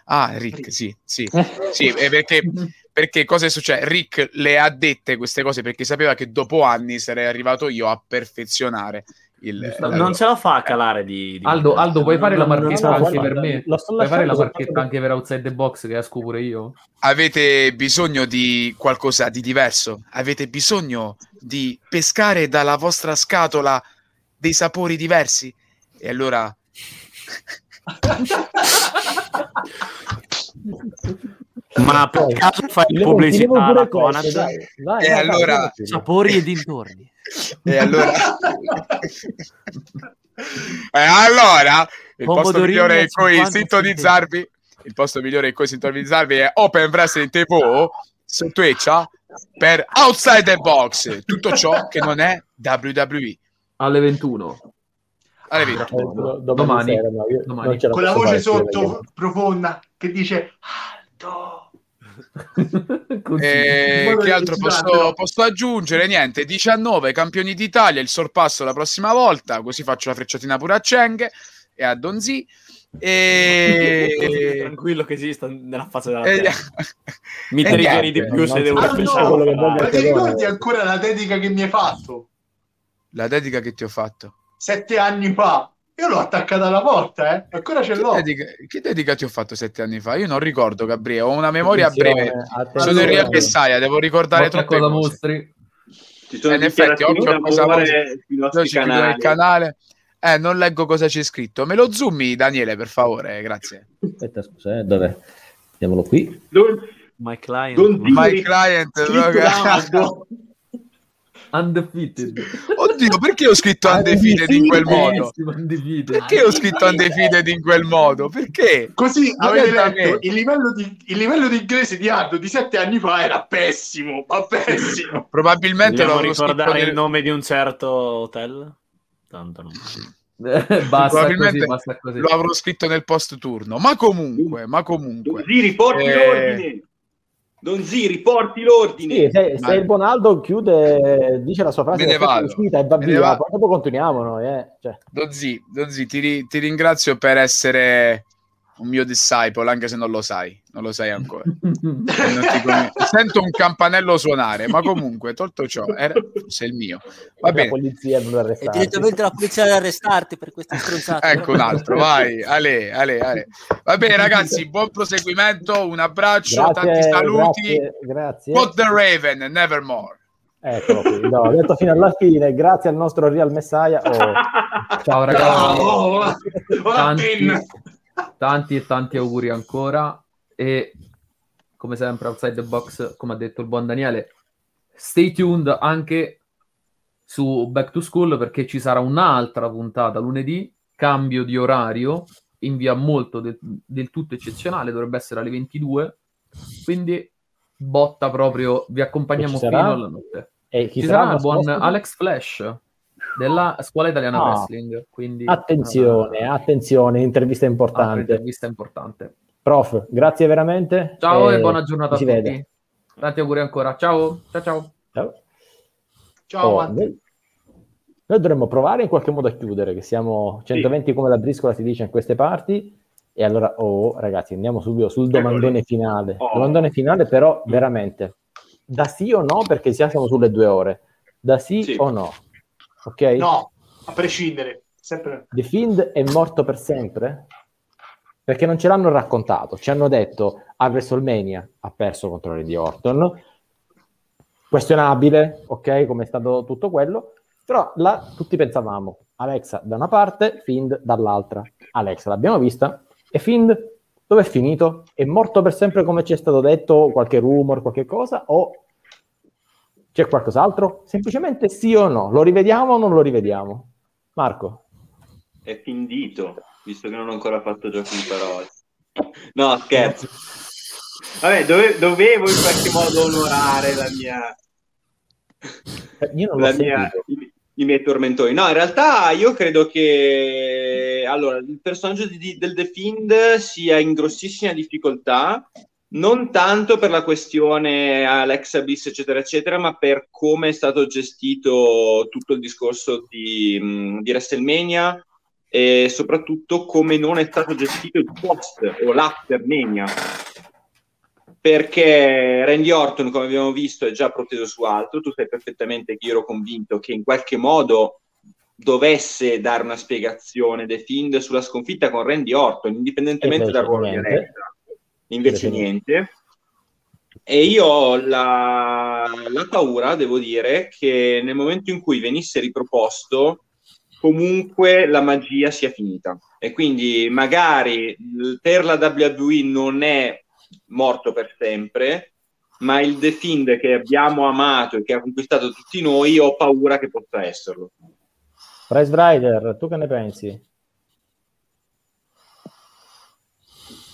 Ah, Rick, sì, sì, sì, eh, perché, perché cosa è successo? Rick le ha dette queste cose perché sapeva che dopo anni sarei arrivato io a perfezionare il... Non ce la fa a calare di... di- Aldo, Aldo, puoi fare la No, no, marchetta no, anche guarda, per me? lo sto Puoi fare la marchetta anche per Outside the Box che esco pure io? Avete bisogno di qualcosa di diverso? Avete bisogno di pescare dalla vostra scatola dei sapori diversi? E allora Ma per caso fai Levo- pubblicità alla Conad? dai. Vai, E vai, allora- vai. Sapori e dintorni. E allora, e allora il posto migliore in cui 50 sintonizzarvi, il posto migliore in cui sintonizzarvi è Open Wrestling TV su Twitch per Outside the Box, tutto ciò che non è WWE. Alle 21. 20. do- Domani. sera, no, io Domani. Con la voce sotto perché- profonda che dice Aldo. Eh, che altro posso, posso aggiungere? Niente, 19 campioni d'Italia, il sorpasso la prossima volta, così faccio la frecciatina pure a Cheng e a Donzi. E... Tranquillo che esista nella faccia della terra. Mi niente, di più non se si devo pensare. voglio ma ti ricordi ancora la dedica che mi hai fatto? La dedica che ti ho fatto. Sette anni fa. Io l'ho attaccata alla porta, eh. Ancora ce Che l'ho. dedica, che dedica ti ho fatto sette anni fa? Io non ricordo, Gabriele. Ho una memoria Attenzione, breve. attenzione. Sono il Real Messiah, devo ricordare troppe cosa cose. mostri. Ci sono Eh, in effetti, occhio a cosa chiudo il canale. Eh, non leggo cosa c'è scritto. Me lo zoomi, Daniele, per favore, grazie. Aspetta, scusa, eh, dov'è? Vediamolo qui. Dove- My client. My client. Undefeated. Oddio, perché ho scritto undefeated in quel modo? Perché ho scritto undefeated in quel modo? Perché? Così avete letto il livello, di, il livello di inglese di Aldo di sette anni fa era pessimo, ma pessimo. Probabilmente scritto ricordare nel- il nome di un certo hotel? Tanto non. basta Probabilmente così, basta così. lo avrò scritto nel post turno. Ma comunque, ma comunque. Don Ziri, porti Eh, l'ordine. Don Ziri, porti l'ordine. Sì, se, se il Bonaldo chiude, dice la sua frase Me ne che è vado. uscita e va Me via, poi dopo continuiamo noi. Eh. Cioè, Dozzi, Dozzi, ti, ri- ti ringrazio per essere un mio disciple, anche se non lo sai, non lo sai ancora. Sento un campanello suonare, ma comunque, tolto ciò, era forse il mio. Va la bene, polizia non È arrestarti. direttamente la polizia ad arrestarti per queste stronzate. ecco un altro, vai, Ale, Ale, Ale. Va bene ragazzi, buon proseguimento, un abbraccio, Grazie, tanti saluti. grazie, grazie. What the Raven, nevermore. Eccolo qui, no, ho detto fino alla fine, grazie al nostro Real Messiah. Oh, Ciao ragazzi. Bravo, ora, ora tanti, penna. Tanti e tanti auguri ancora. E come sempre outside the box come ha detto il buon Daniele stay tuned anche su Back to School perché ci sarà un'altra puntata lunedì, cambio di orario, in via molto del, del tutto eccezionale, dovrebbe essere alle 22, quindi botta proprio, vi accompagniamo ci fino alla notte. E chi ci sarà sarà il buon? Alex Flash della Scuola Italiana Ah. Wrestling, quindi Attenzione, attenzione, intervista ah, importante. intervista importante. Prof, grazie veramente. Ciao e Eh, buona giornata a tutti. vede. Tanti auguri ancora. Ciao, ciao, ciao. Ciao. Ciao, Oh, noi, noi dovremmo provare in qualche modo a chiudere, che siamo 120 come la briscola si dice in queste parti. E allora, oh, ragazzi, andiamo subito sul domandone finale. Oh. Domandone finale, però, veramente, da sì o no, perché già siamo sulle due ore. Da sì, o no? Ok? No, a prescindere. Sempre... The Fiend è morto per sempre? Perché non ce l'hanno raccontato. Ci hanno detto a WrestleMania ha perso contro Randy Orton. Questionabile, ok, come è stato tutto quello. Però là tutti pensavamo Alexa da una parte, Fiend dall'altra. Alexa l'abbiamo vista e Fiend dove è finito? È morto per sempre come ci è stato detto? Qualche rumor, qualche cosa? O c'è qualcos'altro? Semplicemente sì o no? Lo rivediamo o non lo rivediamo? Marco? È findito, visto che non ho ancora fatto giochi di parole. No, scherzo. Vabbè, dove- dovevo in qualche modo onorare la mia... Io non la mia- i, i miei tormentori. No, in realtà io credo che allora, il personaggio di- del The Fiend sia in grossissima difficoltà, non tanto per la questione Alexa Bliss, eccetera, eccetera, ma per come è stato gestito tutto il discorso di, mh, di WrestleMania e soprattutto come non è stato gestito il post o l'after Mania perché Randy Orton, come abbiamo visto, è già proteso su altro. Tu sai perfettamente che io ero convinto che in qualche modo dovesse dare una spiegazione The Fiend sulla sconfitta con Randy Orton, indipendentemente dal ruolo di. Alexa. Invece niente. E io ho la, la paura, devo dire, che nel momento in cui venisse riproposto, comunque la magia sia finita. E quindi magari per la WWE non è morto per sempre, ma il The Fiend che abbiamo amato e che ha conquistato tutti noi, ho paura che possa esserlo. Price Rider, tu che ne pensi?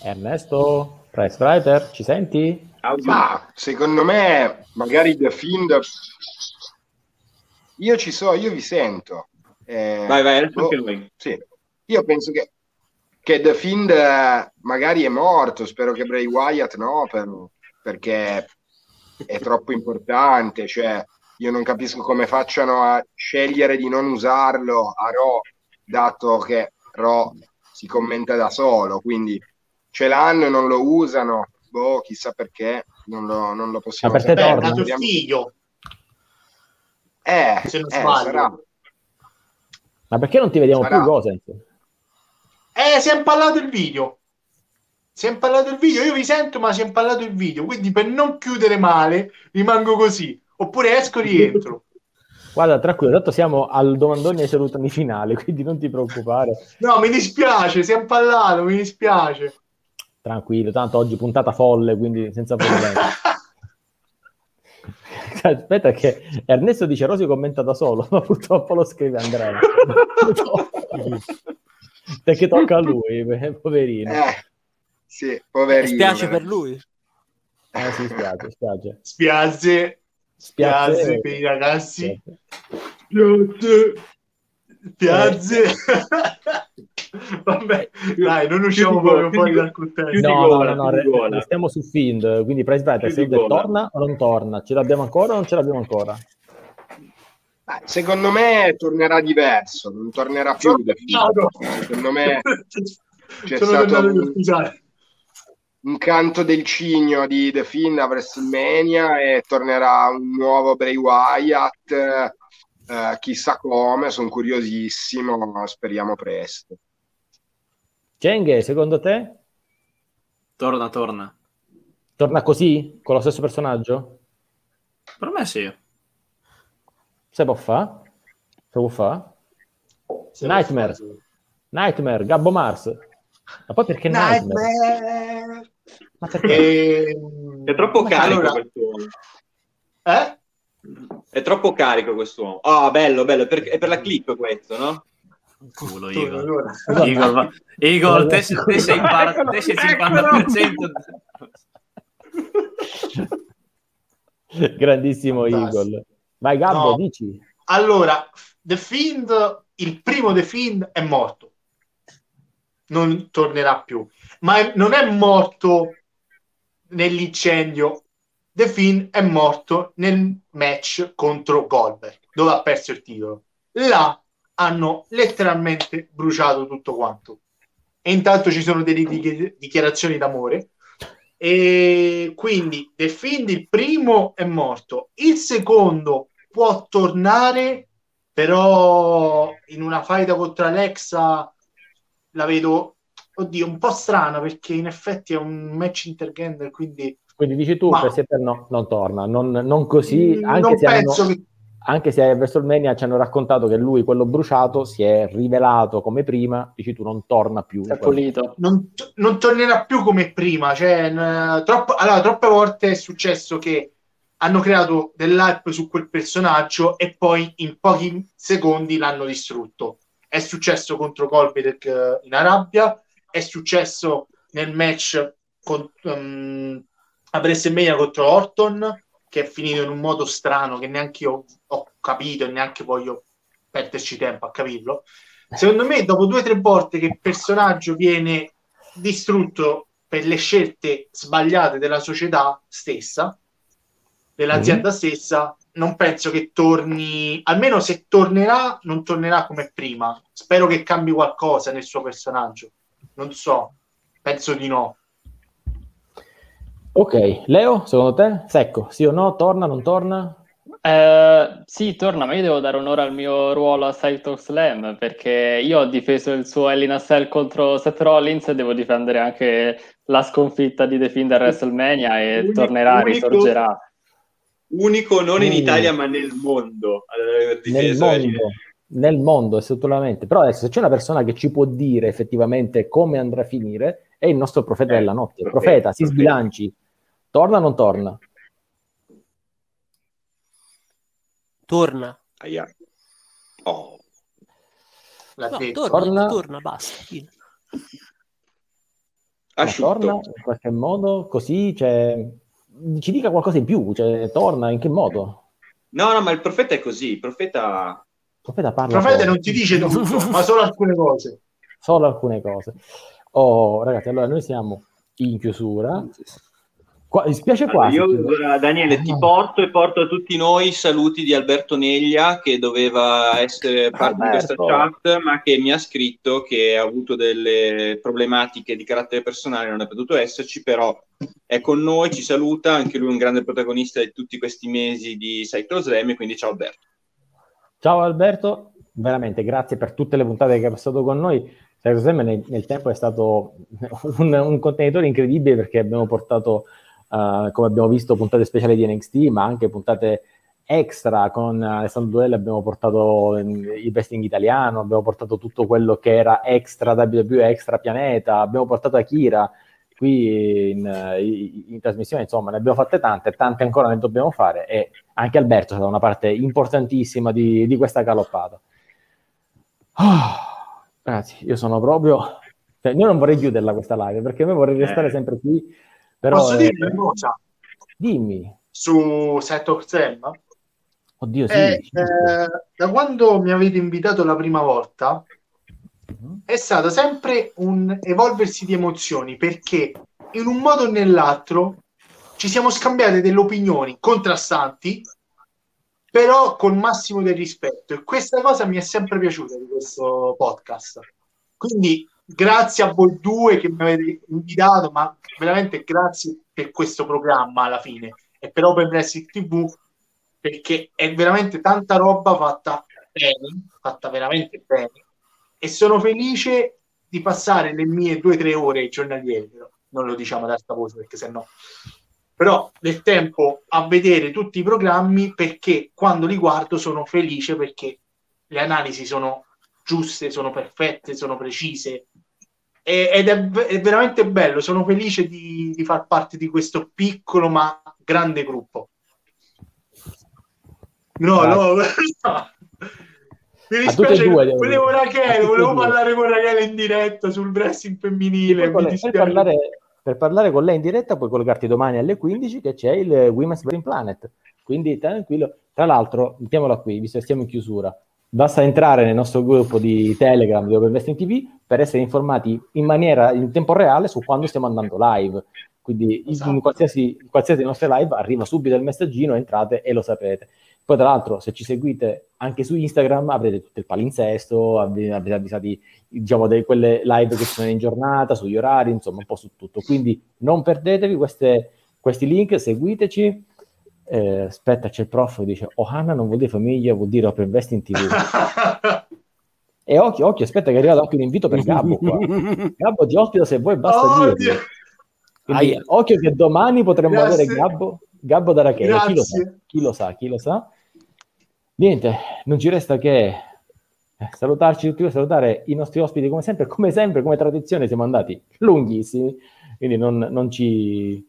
Ernesto, Price Rider, ci senti? Ma secondo me, magari The Fiend. Io ci so, io vi sento. Eh, Vai, vai, adesso boh, anche noi. Sì. Io penso che, che The Fiend eh, magari è morto. Spero che Bray Wyatt no, per- perché è troppo importante. Cioè, io non capisco come facciano a scegliere di non usarlo a Raw, dato che Raw si commenta da solo. Quindi ce l'hanno e non lo usano. Boh, chissà perché, non lo, non lo possiamo Ma per te torna? Vediamo- figlio. Eh, Se non eh, sbaglio. sarà. Ma perché non ti vediamo Sarà. più Gosens? Eh, si è impallato il video. Si è impallato il video. Io vi sento, ma si è impallato il video. Quindi per non chiudere male, rimango così. Oppure esco e rientro. Guarda, tranquillo, tanto siamo al domandone ai salutami finale, quindi non ti preoccupare. No, mi dispiace, si è impallato, mi dispiace. Tranquillo, tanto oggi puntata folle, quindi senza problemi. Aspetta che Ernesto dice Rosy commenta da solo, ma purtroppo lo scrive Andrea. Perché tocca a lui, eh, poverino. Eh, sì, poverino. Spiace per lui. Eh sì, spiace, spiace. Spiazze. spiazze per i ragazzi. Spiazze, spiazze. Vabbè, dai, non usciamo proprio fuori dal contesto. No, no, gola, no, no, gola. restiamo su Fiend, quindi Price Fiend gola. torna o non torna? Ce l'abbiamo ancora o non ce l'abbiamo ancora? Eh, Secondo me tornerà diverso, non tornerà più The Fiend. Secondo me c'è Sono stato un, un canto del cigno di The Fiend a WrestleMania e tornerà un nuovo Bray Wyatt, eh, chissà come, sono curiosissimo, speriamo presto. Chenghe, secondo te? Torna, torna. Torna così? Con lo stesso personaggio? Per me sì. Se può fa? Se può fa? Nightmare. Nightmare, Gabbo Mars. Ma poi perché Nightmare? Nightmare. Ma perché? Ehm, È troppo carico allora, questo. eh? È troppo carico quest'uomo. Ah, bello, bello. Per- è per la clip questo, no? Culo, Igor. Igor, va- Igor, te, sei- te sei par- te sei 50%. Grandissimo Eagle. Vai Gabbo, No. dici. Allora, The Fiend, il primo The Fiend è morto. Non tornerà più. Ma è- non è morto nell'incendio. The Fiend è morto nel match contro Goldberg, dove ha perso il titolo. Là hanno letteralmente bruciato tutto quanto. E intanto ci sono delle di- dichiarazioni d'amore. E quindi The Fiend il primo è morto, il secondo può tornare, però in una faida contro Alexa la vedo, oddio, un po' strana perché in effetti è un match intergender, quindi Quindi dici tu, Ma- per per no, non torna, non, non così, Mm, anche, non se penso hanno, che- anche se a WrestleMania ci hanno raccontato che lui, quello bruciato, si è rivelato come prima, dici tu non torna più. non, non tornerà più come prima. Cioè, n- troppo- allora, troppe volte è successo che hanno creato dell'hype su quel personaggio e poi in pochi secondi l'hanno distrutto. È successo contro Goldberg eh, in Arabia, è successo nel match con, um, a WrestleMania contro Orton, che è finito in un modo strano che neanche io ho capito e neanche voglio perderci tempo a capirlo. Secondo me, dopo due o tre volte che il personaggio viene distrutto per le scelte sbagliate della società stessa, dell'azienda stessa, non penso che torni, almeno se tornerà, non tornerà come prima. Spero che cambi qualcosa nel suo personaggio. Non so, penso di no. Ok, Leo, secondo te? Secco, sì o no? Torna, non torna? Eh, sì, torna, ma io devo dare onore al mio ruolo a Cyto Slam perché io ho difeso il suo Hell in a Cell contro Seth Rollins e devo difendere anche la sconfitta di The Fiend a WrestleMania e Unico- tornerà, unico- risorgerà. Unico non in Mm. Italia, ma nel mondo. Nel mondo, nel mondo, assolutamente. Però adesso se c'è una persona che ci può dire effettivamente come andrà a finire, è il nostro profeta della notte. profeta, Profeta, si profeta. sbilanci. Torna o non torna? Torna. Aia. Oh. L'ha No, torna, Torna. torna, basta. torna in qualche modo così, cioè, ci dica qualcosa in più, cioè, torna in che modo? No, no, ma il profeta è così. Il profeta... Il profeta Il parla profeta poco. non ti dice tutto, ma solo alcune cose. solo alcune cose. Oh, ragazzi, allora noi siamo in chiusura. Qua, mi spiace Allora, quasi. io, eh, Daniele, ti porto e porto a tutti noi i saluti di Alberto Neglia, che doveva essere parte di questa Alberto. chat, ma che mi ha scritto che ha avuto delle problematiche di carattere personale, non è potuto esserci, però è con noi, ci saluta, anche lui è un grande protagonista di tutti questi mesi di Cyclo Slam, e quindi ciao Alberto. Ciao Alberto, veramente grazie per tutte le puntate che hai passato con noi. José, nel, nel tempo è stato un, un contenitore incredibile perché abbiamo portato, eh, come abbiamo visto, puntate speciali di NXT, ma anche puntate extra con Alessandro Duelli abbiamo portato in- il wrestling italiano, abbiamo portato tutto quello che era extra WWE, extra pianeta, abbiamo portato Akira qui in, in- in trasmissione, insomma, ne abbiamo fatte tante, tante ancora ne dobbiamo fare e anche Alberto è stata una parte importantissima di, di questa galoppata. Ah, ragazzi, io sono proprio... Cioè, io non vorrei chiuderla questa live perché io vorrei restare Eh. sempre qui, però... Posso eh, dire una cosa Dimmi. su Set of Sam? Oddio, sì. Eh, eh, da quando mi avete invitato la prima volta è stato sempre un evolversi di emozioni perché in un modo o nell'altro ci siamo scambiate delle opinioni contrastanti però col massimo del rispetto e questa cosa mi è sempre piaciuta di questo podcast quindi grazie a voi due che mi avete invitato ma veramente grazie per questo programma alla fine. E per Open Wrestling TV perché è veramente tanta roba fatta bene, fatta veramente bene. E sono felice di passare le mie due o tre ore giornaliere, non lo diciamo ad alta voce perché sennò però del tempo a vedere tutti i programmi perché quando li guardo sono felice perché le analisi sono giuste, sono perfette, sono precise E- ed è, è veramente bello, sono felice di, di far parte di questo piccolo ma grande gruppo. No, no, no. Mi dispiace, due, volevo Rachele, volevo parlare con Rachele in diretta sul wrestling femminile. Per, parlare, per parlare con lei in diretta puoi collegarti domani alle 15 che c'è il Women's Brain Planet. Quindi tranquillo. Tra l'altro, mettiamola qui, visto che siamo in chiusura, basta entrare nel nostro gruppo di Telegram di Open Wrestling TV per essere informati in maniera in tempo reale su quando stiamo andando live. Quindi in- in qualsiasi, in qualsiasi nostre live arriva subito il messaggino, entrate e lo sapete. Poi, tra l'altro, se ci seguite anche su Instagram, avrete tutto il palinsesto, avete avete avvisati diciamo, di quelle live che sono in giornata, sugli orari, insomma, un po' su tutto. Quindi non perdetevi queste- questi link, seguiteci. Eh, aspetta, c'è il prof che dice Ohana non vuol dire famiglia, vuol dire Open Investing TV. e occhio, occhio, aspetta che è arrivato anche un invito per Gabbo qua. Gabbo ti ospita se vuoi, basta Oh. Dio. Quindi, occhio che domani potremmo Grazie. avere Gabbo, Gabbo da Rachele. Chi lo, sa, chi lo sa, chi lo sa. Niente, non ci resta che eh, salutarci tutti, salutare i nostri ospiti come sempre, come sempre, come tradizione siamo andati lunghissimi, quindi non, non ci,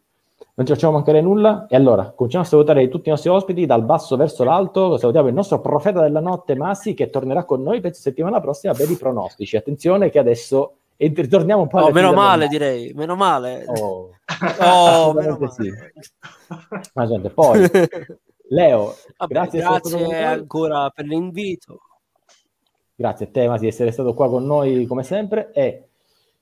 non ci facciamo mancare nulla. E allora, cominciamo a salutare tutti i nostri ospiti dal basso verso l'alto, salutiamo il nostro profeta della notte Massi che tornerà con noi penso settimana prossima per i pronostici. Attenzione che adesso e ritorniamo un po' Oh, meno male, direi, meno male. Oh, Oh, meno assolutamente sì. Ma gente, poi Leo, Vabbè, grazie, grazie ancora per l'invito. Grazie a te, Masi, di essere stato qua con noi come sempre. E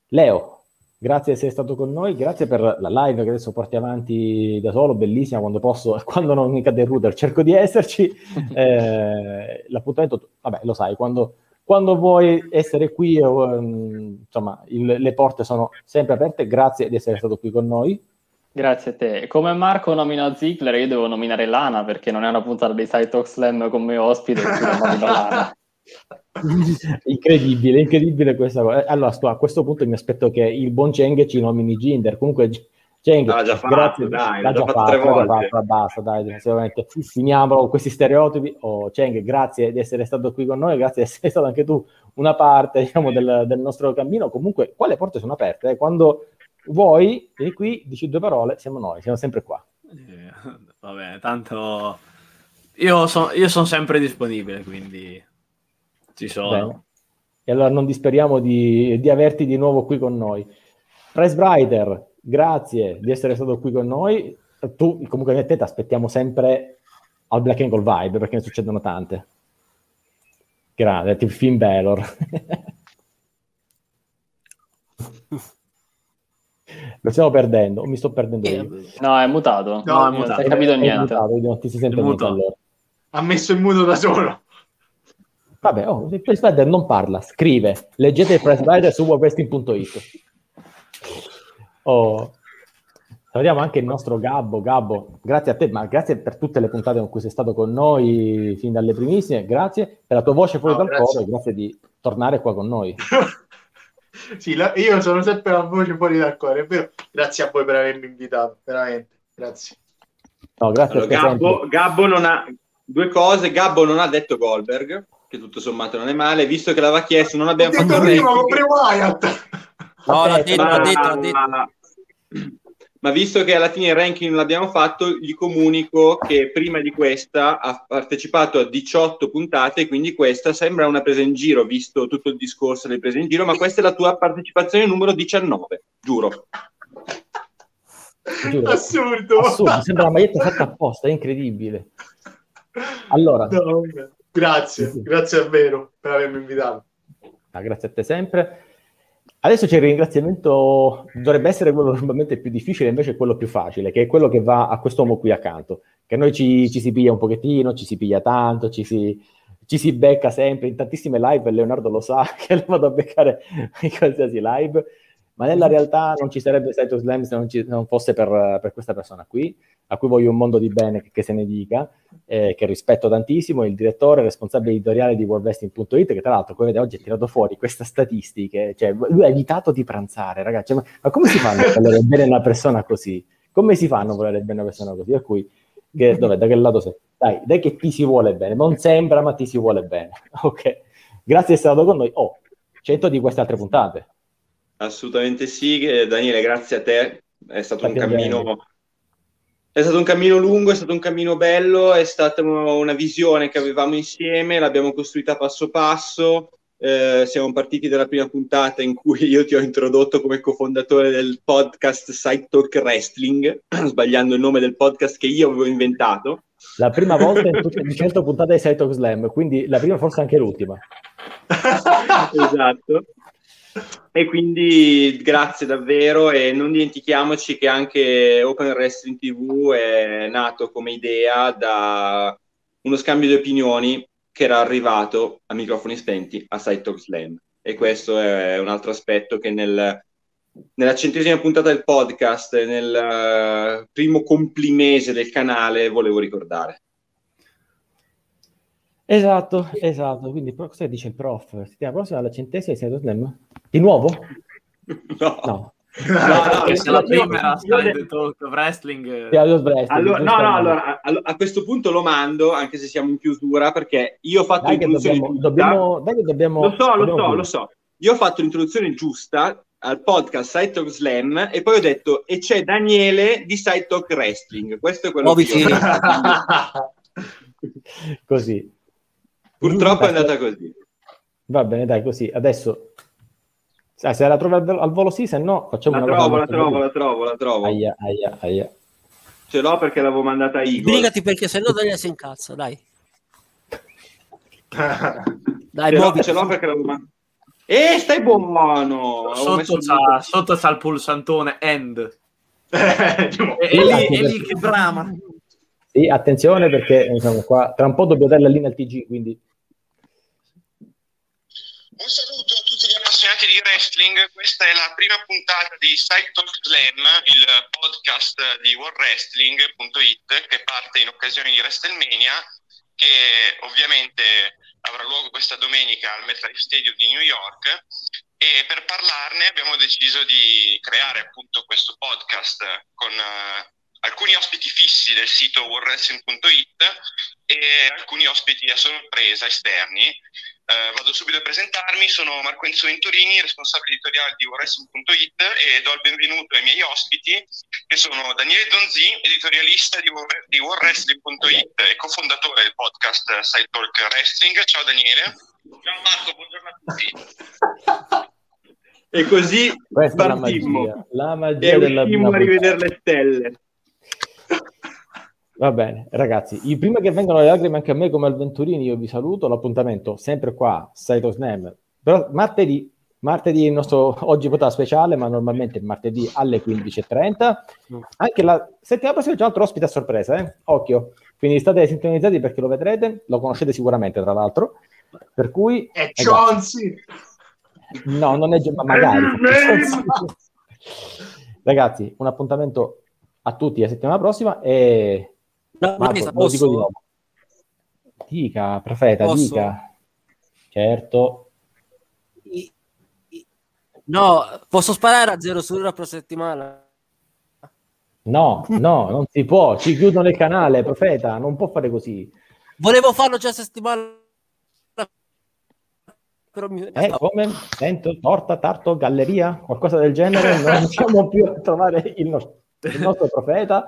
Leo, grazie di essere stato con noi, grazie per la live che adesso porti avanti da solo, bellissima quando posso, quando non mi cade il router, cerco di esserci. Eh, l'appuntamento, vabbè, lo sai, quando, quando vuoi essere qui, ehm, insomma, il- le porte sono sempre aperte. Grazie di essere stato qui con noi. Grazie a te. Come Marco nomina Ziggler, io devo nominare Lana perché non è una puntata di Side Talk Slam con me ospite, quindi nomino Lana. Incredibile, incredibile questa cosa. Eh, Allora, sto- a questo punto mi aspetto che il buon Cheng ci nomini Ginder. Comunque, Cheng, L'ha già fatto, grazie, dai, l'ha l'ha già fatto tre l'ha già volte. fatto, basta, dai, sicuramente. Finiamo con questi stereotipi. Oh, Cheng, grazie di essere stato qui con noi, grazie di essere stato anche tu una parte, diciamo, del, del nostro cammino. Comunque, qua le porte sono aperte. eh. Quando vuoi, vieni qui, dici due parole, siamo noi, siamo sempre qua. Eh, Va bene, tanto io, so- io sono sempre disponibile, quindi ci sono. Bene. E allora non disperiamo di, di averti di nuovo qui con noi. Price Brighter, grazie di essere stato qui con noi. Tu, comunque, a te ti aspettiamo sempre al Black Angle Vibe perché ne succedono tante. Grande, tipo Finn Balor. Lo stiamo perdendo, o mi sto perdendo io. No, è mutato. No, è non mutato. hai capito È niente. mutato, non ti si sente È mutato. allora. Ha messo il muto da solo. Vabbè, oh, il Price Rider non parla, scrive. Leggete il Price Rider su webwrestling.it. Oh. Salutiamo anche il nostro Gabbo. Gabbo, grazie a te, ma grazie per tutte le puntate con cui sei stato con noi fin dalle primissime. Grazie per la tua voce fuori No, dal grazie. coro grazie di tornare qua con noi. Sì, la- io sono sempre la voce fuori dal cuore, è vero. Grazie a voi per avermi invitato, veramente. Grazie. No, grazie Allora, a te. Gabbo. Gabbo non ha due cose. Gabbo non ha detto Goldberg, che tutto sommato non è male, visto che l'aveva chiesto, non abbiamo fatto Wyatt. No, l'ha Vabbè, detto, ma, l'ha detto, l'ha detto. ma visto che alla fine il ranking non l'abbiamo fatto, gli comunico che prima di questa ha partecipato a 18 puntate, quindi questa sembra una presa in giro, visto tutto il discorso delle prese in giro, ma questa è la tua partecipazione numero 19, giuro. Giuro. Assurdo. Assurdo, sembra una maglietta fatta apposta, è incredibile. Allora, No. Grazie, grazie davvero per avermi invitato. Ah, grazie a te sempre. Adesso c'è il ringraziamento, dovrebbe essere quello normalmente più difficile, invece è quello più facile, che è quello che va a quest'uomo qui accanto, che a noi ci, ci si piglia un pochettino, ci si piglia tanto, ci si, ci si becca sempre in tantissime live, Leonardo lo sa che lo vado a beccare in qualsiasi live, ma nella realtà non ci sarebbe Saito Slam se non, ci- non fosse per, per questa persona qui, a cui voglio un mondo di bene che, che se ne dica, eh, che rispetto tantissimo, il direttore responsabile editoriale di worldwrestling.it, che tra l'altro, come vedete, oggi ha tirato fuori queste statistiche, cioè lui ha evitato di pranzare, ragazzi, ma, ma come si fanno a volere bene una persona così? Come si fanno a volere bene una persona così? Per cui, che, dov'è, da che lato sei? Dai, dai che ti si vuole bene, non sembra, ma ti si vuole bene. Ok, grazie di essere stato con noi. Oh, 100 di queste altre puntate. Assolutamente sì, eh, Daniele, grazie a te, è stato un Sappiamo cammino bene. È stato un cammino lungo, è stato un cammino bello, è stata una visione che avevamo insieme, l'abbiamo costruita passo passo. Eh, siamo partiti dalla prima puntata in cui io ti ho introdotto come cofondatore del podcast Side Talk Wrestling, sbagliando il nome del podcast che io avevo inventato. La prima volta in tutte le 100 puntate di Side Talk Slam, quindi la prima forse anche l'ultima. esatto. E quindi grazie davvero e non dimentichiamoci che anche Open Wrestling TV è nato come idea da uno scambio di opinioni che era arrivato a microfoni spenti a Side Talk Slam. E questo è un altro aspetto che nel, nella centesima puntata del podcast, nel eh, primo complimese del canale, volevo ricordare. Esatto, esatto. Quindi cosa dice il prof? Settimana prossima alla centesima Talk Slam? Di nuovo? No. no. No, no, la prima era Talk Wrestling. Allora, no, no, giustamente. allora, a, a questo punto lo mando, anche se siamo in chiusura, perché io ho fatto Dai l'introduzione dobbiamo, giusta. dobbiamo, dai che dobbiamo... Lo so, lo so, lo so. Io ho fatto l'introduzione giusta al podcast Side Talk Slam e poi ho detto e c'è Daniele di Side Talk Wrestling. Questo è quello Nuovi che fili. Così. Purtroppo è andata così. Va bene, dai, così. Adesso... Ah, se la trovi al, al volo sì, se no facciamo La una trovo, cosa la trovo, la trovo, la trovo. Aia, aia, aia. Ce l'ho perché l'avevo mandata a Igor. Sbrigati perché se no Daniele si incazza, dai. Dai, ce, l'ho, ce l'ho perché l'avevo mandata. Eh, stai buono! Sotto c'ha, sotto c'ha il pulsantone end. E, e lì, e lì che brama. Sì, attenzione perché diciamo, qua, tra un po' dobbiamo dare la linea al TG, quindi appassionati di wrestling, questa è la prima puntata di Side Talk Slam, il podcast di worldwrestling.it che parte in occasione di WrestleMania, che ovviamente avrà luogo questa domenica al MetLife Stadium di New York e per parlarne abbiamo deciso di creare appunto questo podcast con eh, alcuni ospiti fissi del sito worldwrestling.it e alcuni ospiti a sorpresa esterni. Eh, vado subito a presentarmi, sono Marco Enzo Venturini, responsabile editoriale di Wrestling.it e do il benvenuto ai miei ospiti che sono Daniele Donzi, editorialista di, War- di Wrestling.it e cofondatore del podcast Side Talk Wrestling. Ciao Daniele. Ciao Marco, buongiorno a tutti. E così questa è la partimmo. magia, la E magia della uscimmo a della rivedere le stelle. Va bene, ragazzi, io- prima che vengano le lacrime anche a me come al Venturini, io vi saluto, l'appuntamento sempre qua, Saito Slam, però martedì, martedì il nostro, oggi puntata speciale, ma normalmente il martedì alle 15.30, anche la settimana prossima c'è un altro ospite a sorpresa, eh? occhio, quindi state sintonizzati perché lo vedrete, lo conoscete sicuramente tra l'altro, per cui... È Chauncey. No, non è ma magari. Ragazzi, un appuntamento a tutti la settimana prossima e No, Marco, Vanessa, lo dico di posso? nuovo. Dica, profeta, Posso? dica. Certo. No, posso sparare a zero su una per settimana? No, no, non si può. Ci chiudono il canale, profeta, non può fare così. Volevo farlo già settimana. Però mi... Eh, come? Sento, torta, tarto, galleria, qualcosa del genere. Non riusciamo più a trovare il nostro, il nostro profeta,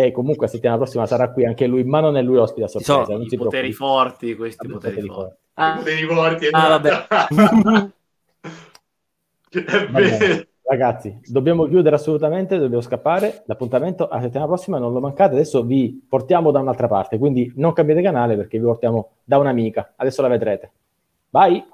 che comunque la settimana prossima sarà qui anche lui, ma non è lui l'ospite a sorpresa. non si I poteri forti, questi poteri, forti. Ah, poteri forti. Ah, esatto. Va bene. Ragazzi, dobbiamo chiudere assolutamente, dobbiamo scappare. L'appuntamento alla settimana prossima non lo mancate. Adesso vi portiamo da un'altra parte, quindi non cambiate canale perché vi portiamo da un'amica. Adesso la vedrete. Bye!